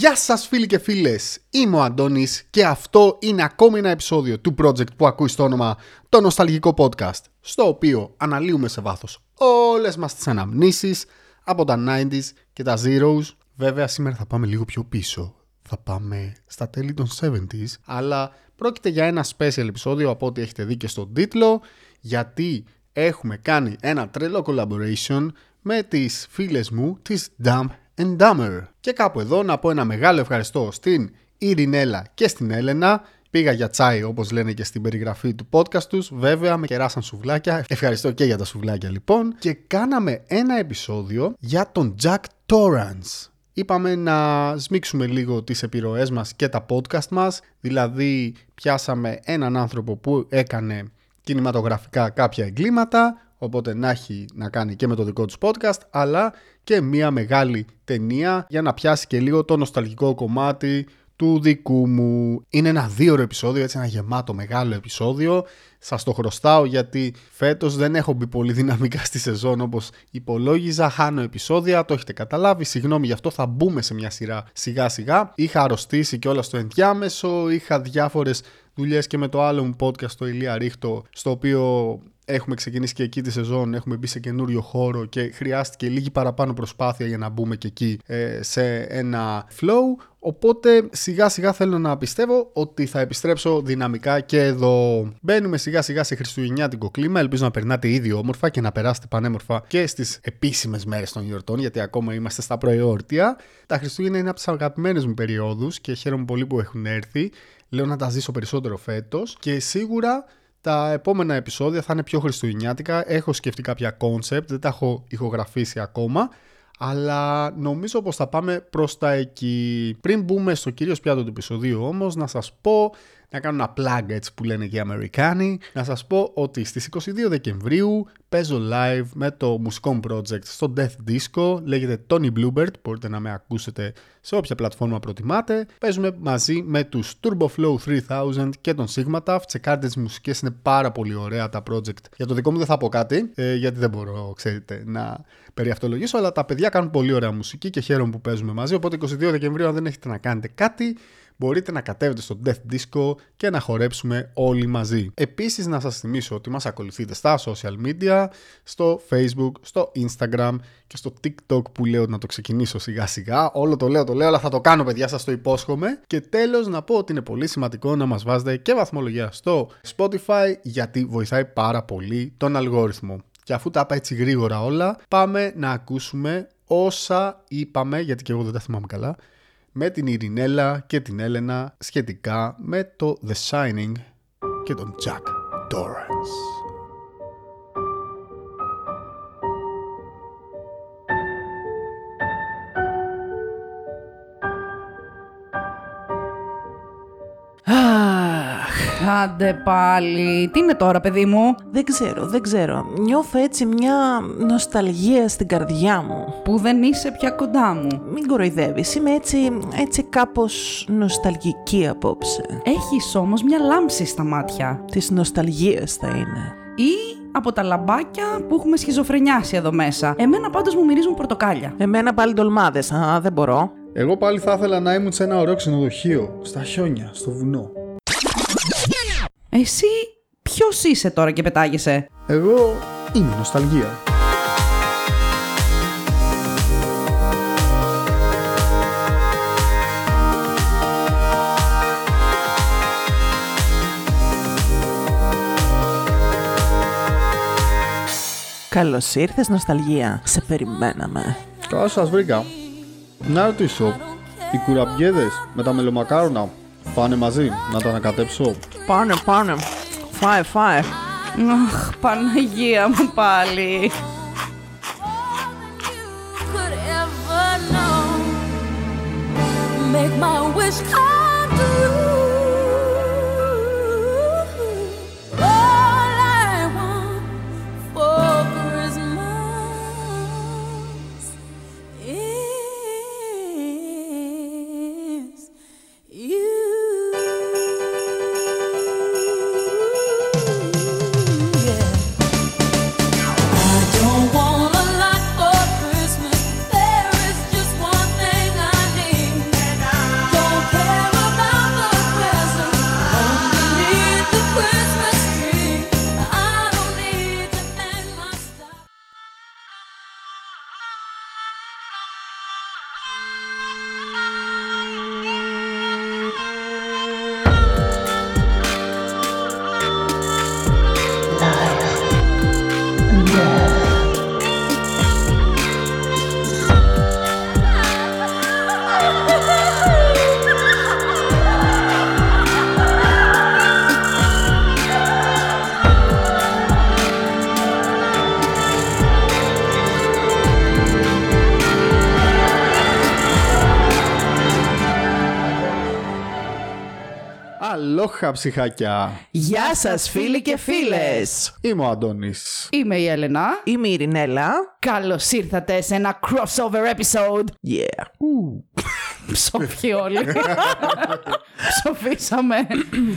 Γεια σας φίλοι και φίλες, είμαι ο Αντώνης και αυτό είναι ακόμη ένα επεισόδιο του project που ακούεις στο όνομα το Νοσταλγικό Podcast στο οποίο αναλύουμε σε βάθος όλες μας τις αναμνήσεις από τα 90s και τα zeros. Βέβαια σήμερα θα πάμε λίγο πιο πίσω, θα πάμε στα τέλη των 70s αλλά πρόκειται για ένα special επεισόδιο από ό,τι έχετε δει και στον τίτλο γιατί έχουμε κάνει ένα τρελό collaboration με τις φίλες μου της Dumb and Dumber. Και κάπου εδώ να πω ένα μεγάλο ευχαριστώ στην Ειρηνέλα και στην Έλενα. Πήγα για τσάι όπως λένε και στην περιγραφή του podcast τους. Βέβαια με κεράσαν σουβλάκια. Ευχαριστώ και για τα σουβλάκια λοιπόν. Και κάναμε ένα επεισόδιο για τον Jack Torrance. Είπαμε να σμίξουμε λίγο τις επιρροές μας και τα podcast μας. Δηλαδή πιάσαμε έναν άνθρωπο που έκανε κινηματογραφικά κάποια εγκλήματα οπότε να έχει να κάνει και με το δικό του podcast, αλλά και μια μεγάλη ταινία για να πιάσει και λίγο το νοσταλγικό κομμάτι του δικού μου. Είναι ένα δύο επεισόδιο, έτσι ένα γεμάτο μεγάλο επεισόδιο. Σας το χρωστάω γιατί φέτος δεν έχω μπει πολύ δυναμικά στη σεζόν όπως υπολόγιζα. Χάνω επεισόδια, το έχετε καταλάβει. Συγγνώμη γι' αυτό θα μπούμε σε μια σειρά σιγά σιγά. Είχα αρρωστήσει και όλα στο ενδιάμεσο. Είχα διάφορες δουλειές και με το άλλο μου podcast, το Ηλία Ρίχτο, στο οποίο έχουμε ξεκινήσει και εκεί τη σεζόν, έχουμε μπει σε καινούριο χώρο και χρειάστηκε λίγη παραπάνω προσπάθεια για να μπούμε και εκεί ε, σε ένα flow. Οπότε σιγά σιγά θέλω να πιστεύω ότι θα επιστρέψω δυναμικά και εδώ. Μπαίνουμε σιγά σιγά σε χριστουγεννιάτικο κλίμα. Ελπίζω να περνάτε ήδη όμορφα και να περάσετε πανέμορφα και στις επίσημες μέρες των γιορτών, γιατί ακόμα είμαστε στα προεόρτια. Τα Χριστούγεννα είναι από τις αγαπημένες μου περιόδους και χαίρομαι πολύ που έχουν έρθει. Λέω να τα ζήσω περισσότερο φέτος και σίγουρα τα επόμενα επεισόδια θα είναι πιο χριστουγεννιάτικα. Έχω σκεφτεί κάποια concept, δεν τα έχω ηχογραφήσει ακόμα. Αλλά νομίζω πως θα πάμε προς τα εκεί. Πριν μπούμε στο κύριο πιάτο του επεισοδίου όμως, να σας πω να κάνω ένα plug έτσι που λένε και οι Αμερικάνοι. Να σας πω ότι στις 22 Δεκεμβρίου παίζω live με το μουσικό project στο Death Disco. Λέγεται Tony Bluebird, μπορείτε να με ακούσετε σε όποια πλατφόρμα προτιμάτε. Παίζουμε μαζί με τους Turbo Flow 3000 και τον Sigma Τσεκάρτες τις μουσικές, είναι πάρα πολύ ωραία τα project. Για το δικό μου δεν θα πω κάτι, ε, γιατί δεν μπορώ, ξέρετε, να περιαυτολογήσω, αλλά τα παιδιά κάνουν πολύ ωραία μουσική και χαίρομαι που παίζουμε μαζί. Οπότε 22 Δεκεμβρίου, αν δεν έχετε να κάνετε κάτι, μπορείτε να κατέβετε στο Death Disco και να χορέψουμε όλοι μαζί. Επίσης να σας θυμίσω ότι μας ακολουθείτε στα social media, στο Facebook, στο Instagram και στο TikTok που λέω να το ξεκινήσω σιγά σιγά. Όλο το λέω, το λέω, αλλά θα το κάνω παιδιά, σας το υπόσχομαι. Και τέλος να πω ότι είναι πολύ σημαντικό να μας βάζετε και βαθμολογία στο Spotify γιατί βοηθάει πάρα πολύ τον αλγόριθμο. Και αφού τα είπα έτσι γρήγορα όλα, πάμε να ακούσουμε όσα είπαμε, γιατί και εγώ δεν τα θυμάμαι καλά, με την Ειρηνέλα και την Έλενα σχετικά με το The Shining και τον Jack Torrance. Άντε πάλι. Τι είναι τώρα, παιδί μου; Δεν ξέρω, δεν ξέρω. Νιώθω έτσι μια νοσταλγία στην καρδιά μου. Που δεν είσαι πια κοντά μου. Μην κοροϊδεύεις. Είμαι έτσι, έτσι κάπως νοσταλγική απόψε. Έχεις όμως μια λάμψη στα μάτια. Της νοσταλγίας θα είναι. Ή από τα λαμπάκια που έχουμε σχιζοφρενιάσει εδώ μέσα. Εμένα πάντως μου μυρίζουν πορτοκάλια. Εμένα πάλι ντολμάδες. Α, δεν μπορώ. Εγώ πάλι θα ήθελα να ήμουν σε ένα ωραίο ξενοδοχείο, στα χιόνια, στο βουνό. Εσύ ποιος είσαι τώρα και πετάγεσαι; Εγώ είμαι νοσταλγία. Καλώς ήρθες νοσταλγία. Σε περιμέναμε. Καλά σας βρήκα. Να ρωτήσω, οι κουραμπιέδες με τα μελομακάρονα πάνε μαζί, να τα ανακατέψω. Πάνε, πάνε. Φάε, φάε. Αχ, Παναγία μου πάλι. could ever know. Make my wish come true. Αλόχα ψυχάκια. Γεια σας φίλοι και φίλες. Είμαι ο Αντώνης. Είμαι η Έλενα. Είμαι η Ειρηνέλα. Καλώς ήρθατε σε ένα crossover episode. Yeah. Ψόφιοι όλοι. Ψοφήσαμε.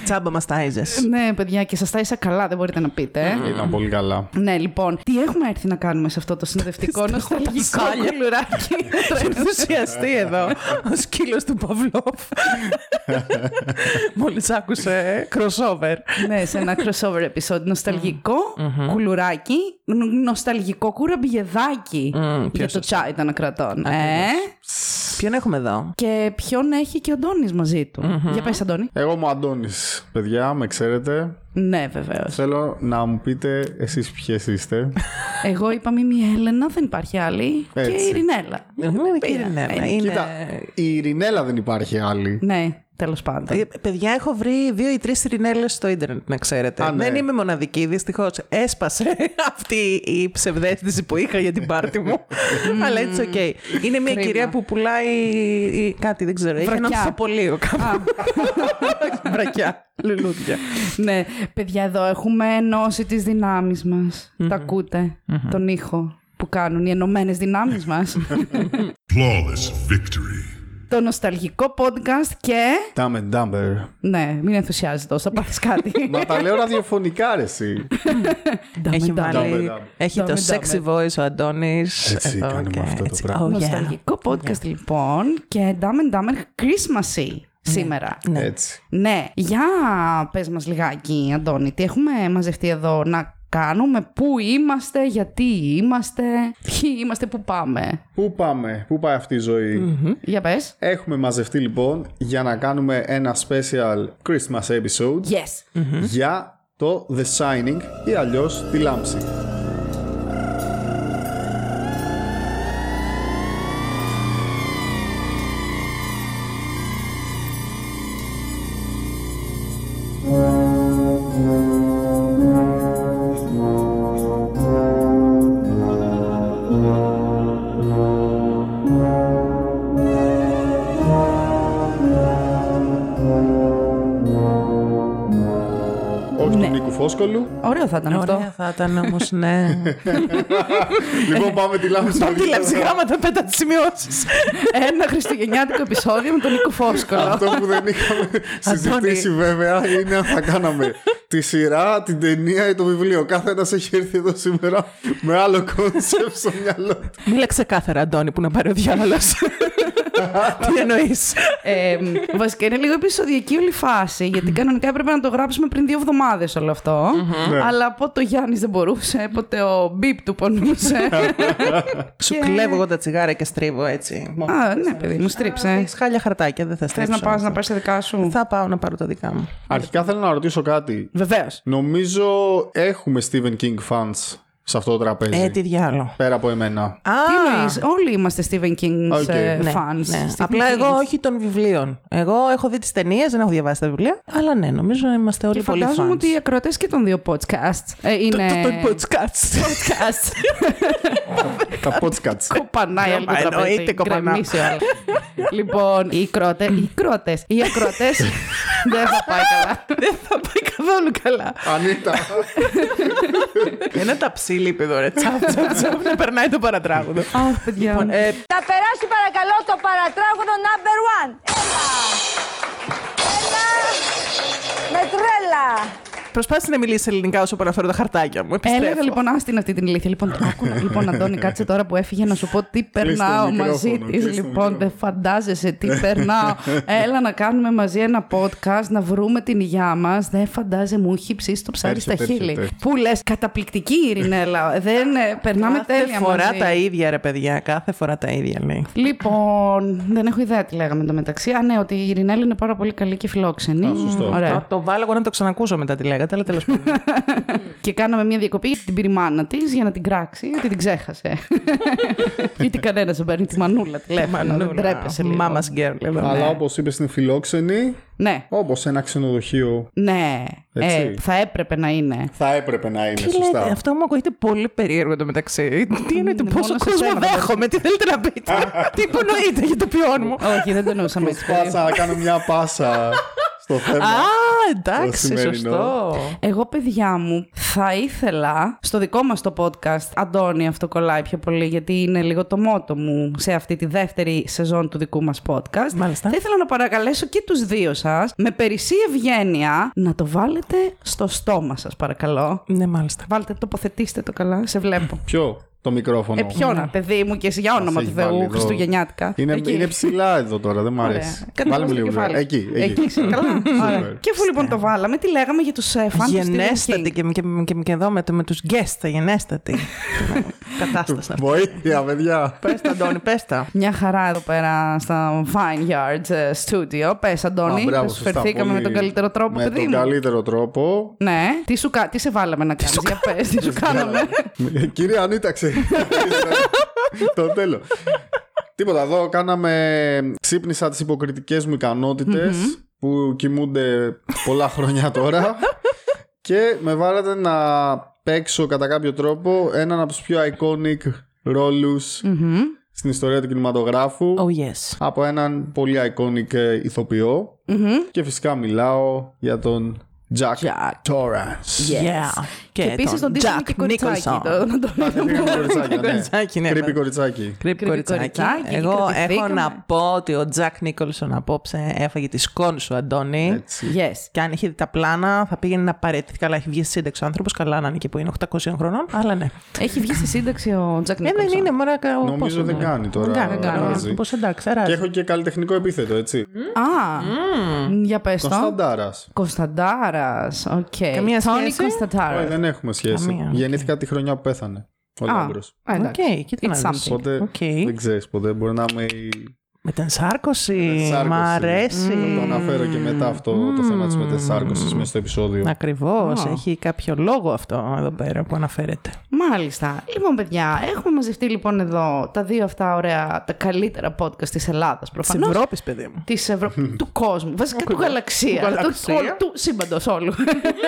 Τσάμπα μας τάιζες. ναι, παιδιά, και σας τα ίσα καλά, δεν μπορείτε να πείτε. ε. Ήταν πολύ καλά. Ναι, λοιπόν, τι έχουμε έρθει να κάνουμε σε αυτό το συνοδευτικό νοσταλγικό σάλια. κουλουράκι; Έχει ενθουσιαστεί εδώ ο σκύλος του Παυλόφ. Μόλις άκουσε crossover. ναι, σε ένα crossover episode. Νοσταλγικό κουλουράκι, νο- νοσταλγικό κουραμπιεδάκι. Μμμ, Για πιο το τσάι των ακρατών. Ε; Ποιον έχουμε εδώ; Και ποιον έχει και ο Αντώνης μαζί του. Για πες, Αντώνη. Εγώ είμαι ο Αντώνης. Παιδιά, με ξέρετε. Ναι, βεβαίως. Θέλω να μου πείτε εσείς ποιες είστε. Εγώ είπαμε η Έλενα, δεν υπάρχει άλλη. Και Έτσι. η Ειρηνέλα. Είναι και η Ειρηνέλα. Είναι- Κοίτα, η Ειρηνέλα δεν υπάρχει άλλη. Ναι, τέλος πάντων. Ε, Παιδιά, έχω βρει δύο ή τρεις Ειρηνέλε στο ίντερνετ, να ξέρετε. Α, ναι. Δεν είμαι μοναδική, δυστυχώς. Έσπασε αυτή η ψευδέστηση που είχα για την πάρτη μου. Αλλά it's okay. Είναι μια Κρίμα. κυρία που πουλάει ή κάτι, δεν ξέρω. Έχει ένα Βρακιά. ανθοπολείο κάπου. Βρακιά. Λουλούδια. ναι, παιδιά, εδώ έχουμε ενώσει τις δυνάμεις μας. Τα ακούτε, τον ήχο που κάνουν οι ενωμένες δυνάμεις μας. Flawless victory. Το νοσταλγικό podcast και. Dumb and Dumber. Ναι, μην ενθουσιάζεσαι τόσο, θα πάθει κάτι. Μα τα λέω ραδιοφωνικά ρε εσύ. Έχει, Dumb and βάλει, Dumb and Dumb. έχει Dumb το and sexy Dumber. voice ο Αντώνης. Έτσι εδώ κάνουμε και αυτό το έτσι. πράγμα. Oh, yeah. Νοσταλγικό podcast λοιπόν και Dumb and Dumber Christmassy σήμερα. Έτσι. Ναι, για πες μας λιγάκι, Αντώνη, τι έχουμε μαζευτεί εδώ να κάνουμε, πού είμαστε, γιατί είμαστε, ποιοι είμαστε, πού πάμε. Πού πάμε, πού πάει αυτή η ζωή. Για πες. Έχουμε μαζευτεί λοιπόν για να κάνουμε ένα special Christmas episode Yes. για το The Shining ή αλλιώς τη Λάμψη. Θα ήταν αυτό. Ωραία θα ήταν όμως, ναι. λοιπόν πάμε τη Λάμψη. Τι παιδιά. λεξιγράμματα πέτα τις σημειώσεις. Ένα χριστουγεννιάτικο επεισόδιο με τον Νίκο Φόσκολο. Αυτό που δεν είχαμε συζητήσει βέβαια είναι αν θα κάναμε τη σειρά, την ταινία ή το βιβλίο. Κάθε ένας έχει έρθει εδώ σήμερα με άλλο concept στο μυαλό του. Μίλα ξεκάθαρα, Αντώνη, που να πάρει ο διάολο. Τι εννοείς; ε, βασικά είναι λίγο επεισοδιακή όλη η φάση, γιατί κανονικά έπρεπε να το γράψουμε πριν δύο εβδομάδες όλο αυτό. Ναι. Αλλά πότε ο Γιάννης δεν μπορούσε, πότε ο Μπίπ του πονούσε. Σου Και- κλέβω εγώ τα τσιγάρα και στρίβω έτσι. Α, ναι, παιδί μου, στρίψε. Έχεις χάλια χαρτάκια, δεν θα Θες στρίψω. να πας να πάρεις τα δικά σου; Θα πάω να πάρω τα δικά μου. Αρχικά θέλω να ρωτήσω κάτι. Βεβαίως. Νομίζω έχουμε Stephen King fans σε αυτό το τραπέζι. Ε, τι διάολο. Πέρα από εμένα. Α, Τι εννοείς, όλοι είμαστε Stephen King Οκ. ε, ναι, fans. ναι. Stephen Απλά King. εγώ όχι των βιβλίων. Εγώ έχω δει τις ταινίες, δεν έχω διαβάσει τα βιβλία. Αλλά ναι, νομίζω είμαστε όλοι Και πολύ φαντάζομαι fans. ότι οι ακροατές και των δύο podcasts ε, είναι. Το- το- το podcast. podcast. Τα podcasts. Κοπανάει άλλο το Μα τραπέζι. εννοείται κοπανά. γκρεμίσει ο άλλος. λοιπόν, οι κρότε, οι κρότες, οι ακροατές δεν θα πάει καλά. Δεν θα πάει καθόλου καλά. Ανίτα. Ένα ταψί λείπει εδώ, ρε. Τσαπ, τσαπ, τσαπ, να περνάει το παρατράγουδο. Αχ, παιδιά. Λοιπόν, ε, Θα περάσει παρακαλώ το παρατράγωνο number one. Έλα. Έλα. Με τρέλα. Προσπάθησε να μιλήσει ελληνικά όσο παραφέρω τα χαρτάκια μου. Επιστρέφω. Έλεγα λοιπόν, άστην αυτή την ηλίθεια. Λοιπόν, άκου, λοιπόν, Αντώνη, κάτσε τώρα που έφυγε να σου πω τι περνάω μικρόφωνο, μαζί τη. κλείς το Λοιπόν, μικρόφωνο. δεν φαντάζεσαι τι περνάω. Έλα να κάνουμε μαζί ένα podcast, να βρούμε την υγειά μας. Δεν φαντάζεσαι, μου έχει ψήσει το ψάρι στα Έρχεται, χείλη. έρχεται. Πού λες, καταπληκτική η Ειρηνέλα. Δεν, ε, περνάμε Κάθε τέλεια φορά μαζί. τα ίδια, ρε παιδιά. Κάθε φορά τα ίδια λέει. Λοιπόν, δεν έχω ιδέα τι λέγαμε το μεταξύ. Α, ναι, ότι η Ειρηνέλα είναι πάρα πολύ καλή και φιλόξενη. Α, σωστό. Ωραία. Θα το βάλω εγώ να το ξανακούσω μετά τι λέγατε, αλλά τέλος πάντων. Και κάναμε μια διακοπή γιατί την πήρε η μάνα της για να την κράξει, ότι την ξέχασε. Γιατί κανένας δεν παίρνει τη μανούλα τηλέφωνο. Δεν τρέπεσαι λίγο. Mama's girl, εδώ. Αλλά ναι. όπως είπες είναι φιλόξενη, Ναι, όπως ένα ξενοδοχείο ναι. Έτσι. Ε, θα έπρεπε να είναι. θα έπρεπε να είναι Τι σωστά. λέτε, αυτό μου ακούγεται πολύ περίεργο το μεταξύ. Τι εννοείται, μόνο πόσο σε κόσμο σένα δεν δέχομαι, τι θέλετε να πείτε. Τι υπονοείτε για το ποιόν μου; Όχι, δεν το εννοούσαμε έτσι. Προσπάθησα να κάνω μια πάσα στο θέμα. Α, εντάξει, σημερινό. σωστό. Εγώ, παιδιά μου, θα ήθελα στο δικό μας το podcast, Αντώνη, αυτό κολλάει πιο πολύ, γιατί είναι λίγο το μότο μου σε αυτή τη δεύτερη σεζόν του δικού μας podcast. Μάλιστα. Θα ήθελα να παρακαλέσω και τους δύο σας, με περισσή ευγένεια, να το βάλετε στο στόμα σας, παρακαλώ. Ναι, μάλιστα. Βάλτε, τοποθετήστε το καλά, σε βλέπω. Ποιο; Το μικρόφωνο. Ε, ποιο να, παιδί μου, και εσύ για όνομα Μας του έχει βάλει Θεού, εδώ. Χριστουγεννιάτικα. Είναι, Εκεί. είναι ψηλά εδώ τώρα, δεν μ' Ωραία. αρέσει. Κάτω Βάλε μου στο λίγο. κεφάλι. Εκεί, εκεί. Εκεί, είσαι καλά. Ωραία. Και αφού λοιπόν το βάλαμε, τι λέγαμε για τους ε, φαν του Stephen Γενέστατη King. και, και, και, και εδώ με, με τους guests, γενέστατη. Κατάσταση αυτή. Βοήθεια, παιδιά. Πες τα, Αντώνη, πες τα. Μια χαρά εδώ πέρα στα Fine Yards ε, Studio. Πες, Αντώνη, Α, μπράβο, θα σου σωστά, φερθήκαμε πολύ- με τον καλύτερο τρόπο, Με παιδί τον μου. καλύτερο τρόπο. Ναι, τι, σου, κα- τι σε βάλαμε να κάνεις, για πες, τι σου κάναμε. Κύριε Ανίτα, ξέρεις. Το τέλο. Τίποτα, εδώ κάναμε. Ξύπνησα τις υποκριτικές μου ικανοτητε που κοιμούνται πολλά χρόνια τώρα. και με βάλατε να παίξω κατά κάποιο τρόπο έναν από τους πιο iconic ρόλους στην ιστορία του κινηματογράφου. Oh yes. Από έναν πολύ iconic ε, ηθοποιό. Και φυσικά μιλάω για τον Jack, Jack. Torrance. Yeah. Και επίσης τον Disney και κοριτσάκι. Nicholson. το- να το Creepy κοριτσάκι, ναι. Κοριτσάκι, ναι, Creepy βέβαια. κοριτσάκι. Κρύπη Κρύπη κοριτσάκι. κοριτσάκι, Εγώ έχω κρατηθήκαμε. να πω ότι ο Τζακ Νίκολσον απόψε έφαγε τη σκόνη σου, Αντώνη. Έτσι. Yes. Και αν είχε δει τα πλάνα, θα πήγαινε να παρέτηθεί. Καλά, έχει βγει στη σύνταξη ο άνθρωπος. Καλά να είναι και που είναι 800 χρονών. Αλλά ναι. Έχει βγει στη σύνταξη ο Τζακ Ε, δεν Νίκολσον. είναι, μωρά. κα- Νομίζω πόσο δεν είναι. κάνει τώρα. Δεν κάνει, δεν κάνει. ράζι. Πώς εντάξει, Και ράζι. έχω και καλλιτεχνικό επίθετο, έτσι. Α, για πες το. Κωνσταντάρας. Κωνσταντάρας, οκ. Καμία Τόνι σχέση; Κωνσταντάρας. Όχι, δεν έχουμε σχέση. Καμία, οκ. Γεννήθηκα τη χρονιά που πέθανε. Ο Α, Λάμπρος. α, εντάξει. Οκ, κοίτα να It's δεις. something. Οπότε Οκ. δεν ξέρεις ποτέ. Μπορεί να είμαι η. Μετενσάρκωση. Σάρκωση. Μ' αρέσει. Θα το αναφέρω και μετά αυτό το θέμα της μετενσάρκωση μέσα στο επεισόδιο. Ακριβώς. Α. Έχει κάποιο λόγο αυτό εδώ πέρα που αναφέρεται. Μάλιστα. Λοιπόν, παιδιά, έχουμε μαζευτεί λοιπόν εδώ τα δύο αυτά ωραία, τα καλύτερα podcast της Ελλάδας Της προφανώς. Ευρώπης, παιδί μου. Της Ευρω... του κόσμου, βασικά του γαλαξία, Του του, γαλαξία. όλου- του σύμπαντος όλου.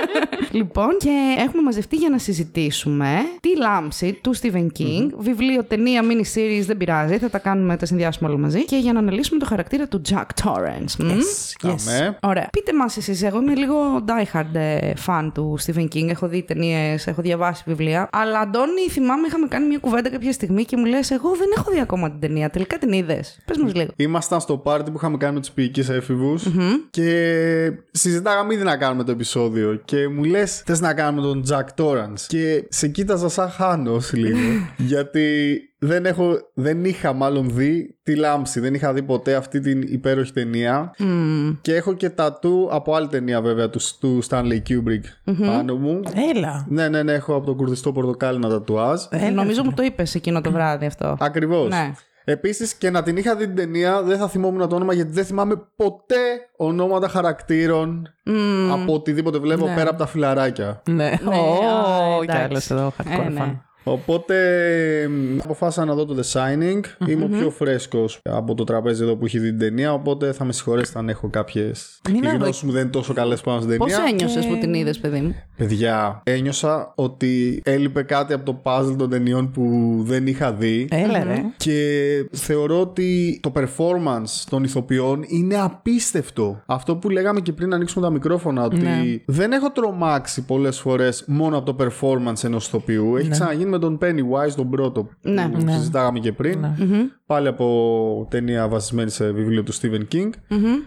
λοιπόν, και έχουμε μαζευτεί για να συζητήσουμε τη λάμψη του Stephen King, βιβλίο, ταινία, mini-series, δεν πειράζει, θα τα κάνουμε, τα συνδυάσουμε όλα μαζί, και για να αναλύσουμε το χαρακτήρα του Jack Torrance. Μμ; Yes, yes. Αμέ. Ωραία. Πείτε μας εσείς, εγώ είμαι λίγο diehard ε, fan του Stephen King. Έχω δει ταινίες, έχω διαβάσει βιβλία. Αλλά Αντώνη, θυμάμαι, είχαμε κάνει μια κουβέντα κάποια στιγμή και μου λες: Εγώ δεν έχω δει ακόμα την ταινία. Τελικά την είδες. Πες μας λίγο. Ήμασταν στο πάρτι που είχαμε κάνει με τους ποιητικέ έφηβους και συζητάγαμε ήδη να κάνουμε το επεισόδιο. Και μου λες: Θες να κάνουμε τον Jack Torrance. Και σε κοίταζα σαν χάνος λίγο. γιατί δεν, έχω, δεν είχα μάλλον δει τη λάμψη. Δεν είχα δει ποτέ αυτή την υπέροχη ταινία. Και έχω και τατού από άλλη ταινία βέβαια του, του Stanley Kubrick πάνω μου. Έλα. Ναι, ναι, ναι, έχω από το κουρδιστό πορτοκάλι ένα τατουάζ. Έλα. Νομίζω μου το είπες εκείνο το βράδυ αυτό. Ακριβώς. Ναι. Επίσης και να την είχα δει την ταινία, δεν θα θυμόμουν το όνομα γιατί δεν θυμάμαι ποτέ ονόματα χαρακτήρων από οτιδήποτε βλέπω πέρα από τα φιλαράκια. Ναι. Ναι, Ω, α, κι άλλο εντάξει. εδώ, Ε, hardcore ναι. fan. Οπότε μ, αποφάσισα να δω το The Shining. Είμαι ο πιο φρέσκος από το τραπέζι εδώ που έχει δει την ταινία. Οπότε θα με συγχωρέσετε αν έχω κάποιες. Μην Οι αδο- γνώσεις μου δεν είναι τόσο καλές πάνω στην Πώς ταινία. ένιωσε που την είδες, παιδί μου; Παιδιά, ένιωσα ότι έλειπε κάτι από το puzzle των ταινιών που δεν είχα δει. Έλα, ρε. Και θεωρώ ότι το performance των ηθοποιών είναι απίστευτο. Αυτό που λέγαμε και πριν να ανοίξουμε τα μικρόφωνα, ότι Ναι. δεν έχω τρομάξει πολλές φορές μόνο από το performance ενός ηθοποιού. Έχει ξαναγίνει με τον Pennywise τον πρώτο Ναι. που συζητάγαμε και πριν. Πάλι από ταινία βασισμένη σε βιβλίο του Stephen King.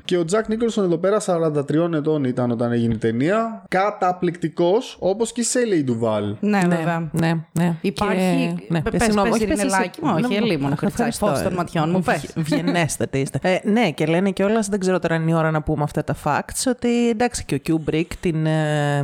Και ο Jack Nicholson εδώ πέρα 43 ετών ήταν όταν έγινε η ταινία. Καταπληκτικός, όπως και η Σέλεϊ Ντουβάλ. Ναι, Ναι, βέβαια. ναι, ναι. Υπάρχει. Και- ναι. Πε, Ε, συγγνώμη, πες, όχι, πες εσύ. Ειρηνελάκη μου, όχι, Ναι, αλίμονο, αχ, κοριτσάκι, ευχαριστώ. φως των ματιών μου, πες. Βγε- Ευγενέστατε είστε. Ε, ναι, και λένε κιόλας, δεν ξέρω τώρα είναι η ώρα να πούμε αυτά τα facts, ότι εντάξει και ο Kubrick την, ε,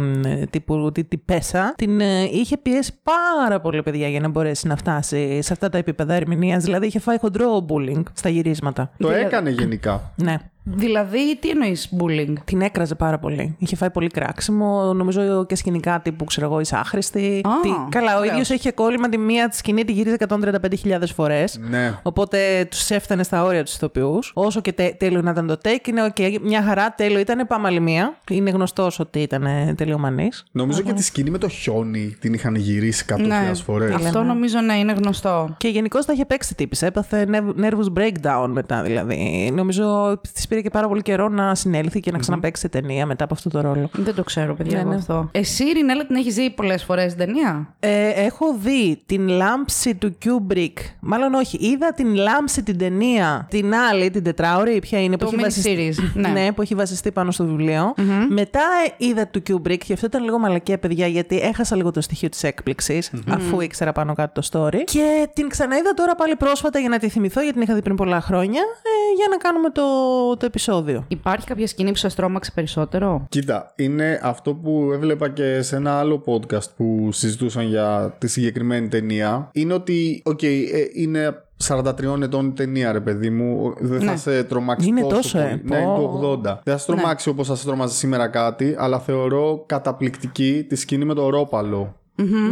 τύπου, την, την πέσα, την ε, είχε πιέσει πάρα πολύ παιδιά για να μπορέσει να φτάσει σε αυτά τα επίπεδα ερμηνείας. Δηλαδή είχε φάει χοντρό bullying στα γυρίσματα. Το Δηλαδή- έκανε γενικά. Ναι. Δηλαδή, τι εννοείς bullying; Την έκραζε πάρα πολύ. Είχε φάει πολύ κράξιμο. Νομίζω και σκηνικά τύπου, ξέρω εγώ, είσαι άχρηστη. Α, Τι- Καλά, ο ωραίος. ίδιος είχε κόλλημα τη μία της σκηνή, τη γύριζε 135.000 φορές. Ναι. Οπότε τους έφτανε στα όρια τους ηθοποιούς. Όσο και τε, τέλειο να ήταν το take, είναι οκ. Μια χαρά, τέλειο ήταν. Πάμε άλλη μία. Είναι γνωστός ότι ήταν τελειομανής. Νομίζω και τη σκηνή με το χιόνι την είχαν γυρίσει 100.000 Ναι, φορές. αυτό νομίζω να είναι γνωστό. Και γενικώς τα είχε παίξει τύπης. Έπαθε nerv- nervous breakdown μετά δηλαδή. Νομίζω τη πήρε και πάρα πολύ καιρό να συνέλθει και να ξαναπαίξει σε ταινία μετά από αυτό το ρόλο. Δεν το ξέρω, παιδιά, Ναι, εγώ ναι. αυτό. Εσύ, Ρινέλα, την έχεις δει πολλές φορές την ταινία; Ε, έχω δει την λάμψη του Kubrick. Μάλλον όχι. Είδα την λάμψη την ταινία. Την άλλη, την τετράωρη, ποια είναι. Το που έχει mini-series, ναι. που έχει βασιστεί πάνω στο βιβλιο Μετά ε, είδα του Kubrick και αυτό ήταν λίγο μαλακία, παιδιά, γιατί έχασα λίγο το στοιχείο της έκπληξης αφού ήξερα πάνω κάτω το story. Και την ξαναείδα τώρα πάλι πρόσφατα για να τη θυμηθώ, γιατί την είχα δει πριν πολλά χρόνια, ε, για να κάνουμε το, το επεισόδιο. Υπάρχει κάποια σκηνή που σας τρόμαξε περισσότερο; Κοίτα, είναι αυτό που έβλεπα και σε ένα άλλο podcast που συζητούσαν για τη συγκεκριμένη ταινία. Είναι ότι, οκ, ε, είναι 43 ετών η ταινία, ρε παιδί μου. Δεν θα Ναι. σε τρομάξει Είναι τόσο τόσο, ε, πολύ. Ναι, είναι πω. το 80. Δεν θα σε τρομάξει όπως θα σε τρομάζει σήμερα κάτι, αλλά θεωρώ καταπληκτική τη σκηνή με το ρόπαλο.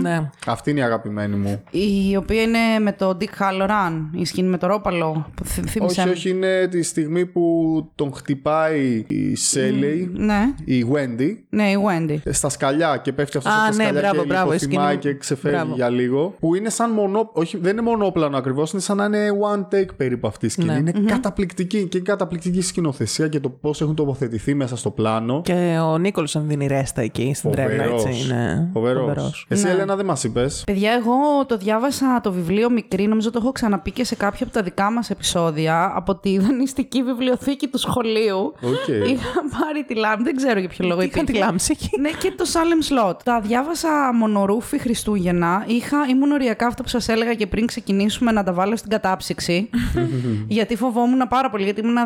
Ναι. Αυτή είναι η αγαπημένη μου. Η οποία είναι με το Dick Halloran, η σκηνή με το ρόπαλο. που θυ- θύμισε όχι, με. όχι, είναι τη στιγμή που τον χτυπάει η Σέλεϊ, Ναι, η Wendy, ναι, η Wendy. στα σκαλιά και πέφτει αυτός Α, στα ναι, σκαλιά μπράβο, και μπράβο, η λιποθυμάει σκηνή- και ξεφεύγει Μπράβο. για λίγο. Που είναι σαν μονό... Όχι, δεν είναι μονόπλανο ακριβώς, είναι σαν να είναι one take περίπου αυτή η σκηνή. Ναι. Είναι καταπληκτική και η καταπληκτική σκηνοθεσία και το πώς έχουν τοποθετηθεί μέσα στο πλάνο. Και ο Νίκολσον δίνει ρέστα εκεί στην τρέλα, έτσι. Είναι Φοβερός. φοβερός. Εσύ, Ναι. Έλενα, δεν μας είπες. Παιδιά, εγώ το διάβασα το βιβλίο μικρή, νομίζω το έχω ξαναπεί και σε κάποια από τα δικά μας επεισόδια, από τη δανειστική βιβλιοθήκη του σχολείου. Οκ. Είχα πάρει τη λάμψη, δεν ξέρω για ποιο λόγο Είχαν τη υπήρχε. λάμψη εκεί; Ναι, και το Salem's Lot. Τα διάβασα μονορούφι Χριστούγεννα. Είχα, ήμουν οριακά αυτό που σας έλεγα και πριν ξεκινήσουμε να τα βάλω στην κατάψυξη. γιατί φοβόμουν πάρα πολύ, γιατί ήμουν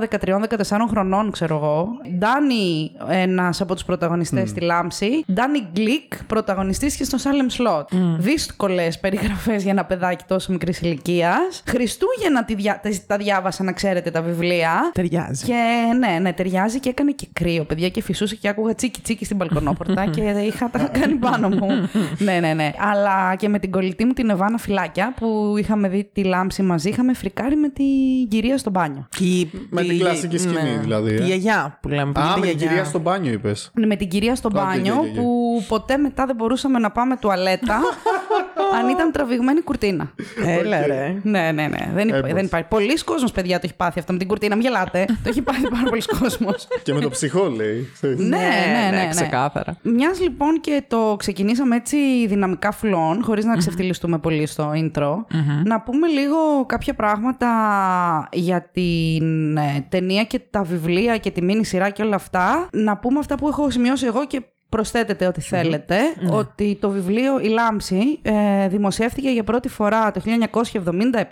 13-14 χρονών, ξέρω εγώ. Ντάνι, ένας από τους πρωταγωνιστές στη Λάμψη. Ντάνι Γκλικ, πρωταγωνιστής και στο Salem's Lot. Δύσκολες περιγραφές για ένα παιδάκι τόσο μικρής ηλικίας. Χριστούγεννα τη δια- τα- τα διάβασα, να ξέρετε, τα βιβλία. Ταιριάζει. Και ναι, ναι, ταιριάζει και έκανε και κρύο, παιδιά, και φυσούσε και άκουγα τσίκι τσίκι στην μπαλκονόπορτα και είχα τα κάνει πάνω μου. ναι, ναι, ναι. Αλλά και με την κολλητή μου την Εβάνα Φυλάκια που είχαμε δει τη λάμψη μαζί, είχαμε φρικάρει με την κυρία στο μπάνιο. Η- Με την η- κλασική σκηνή, δηλαδή, ε. Η γιαγιά που λέμε. που Α, είναι με η την γιαγιά. κυρία στο μπάνιο, είπες. Με την κυρία στο Οκ, μπάνιο OK, OK, OK. που ποτέ μετά δεν μπορούσαμε να πάμε τουαλέτα αν ήταν τραβηγμένη κουρτίνα. Έλα ρε. ναι, ναι, ναι. Δεν, υπά- Έπως. δεν υπάρχει. Πολύς κόσμος, παιδιά, το έχει πάθει αυτό με την κουρτίνα. Μην γελάτε. το έχει πάθει πάρα πολύς κόσμος. και με το Psycho, λέει. Ναι, ναι, ναι, ναι. ξεκάθαρα. Μιας λοιπόν και το ξεκινήσαμε έτσι δυναμικά πλέον, χωρίς να ξεφτιλιστούμε πολύ στο intro, να πούμε λίγο κάποια πράγματα για την ε, ταινία και τα βιβλία και τη μίνι σειρά και όλα αυτά. Να πούμε αυτά που έχω σημειώσει εγώ και προσθέτετε ό,τι θέλετε, ότι το βιβλίο «Η Λάμψη» ε, δημοσιεύτηκε για πρώτη φορά το 1977.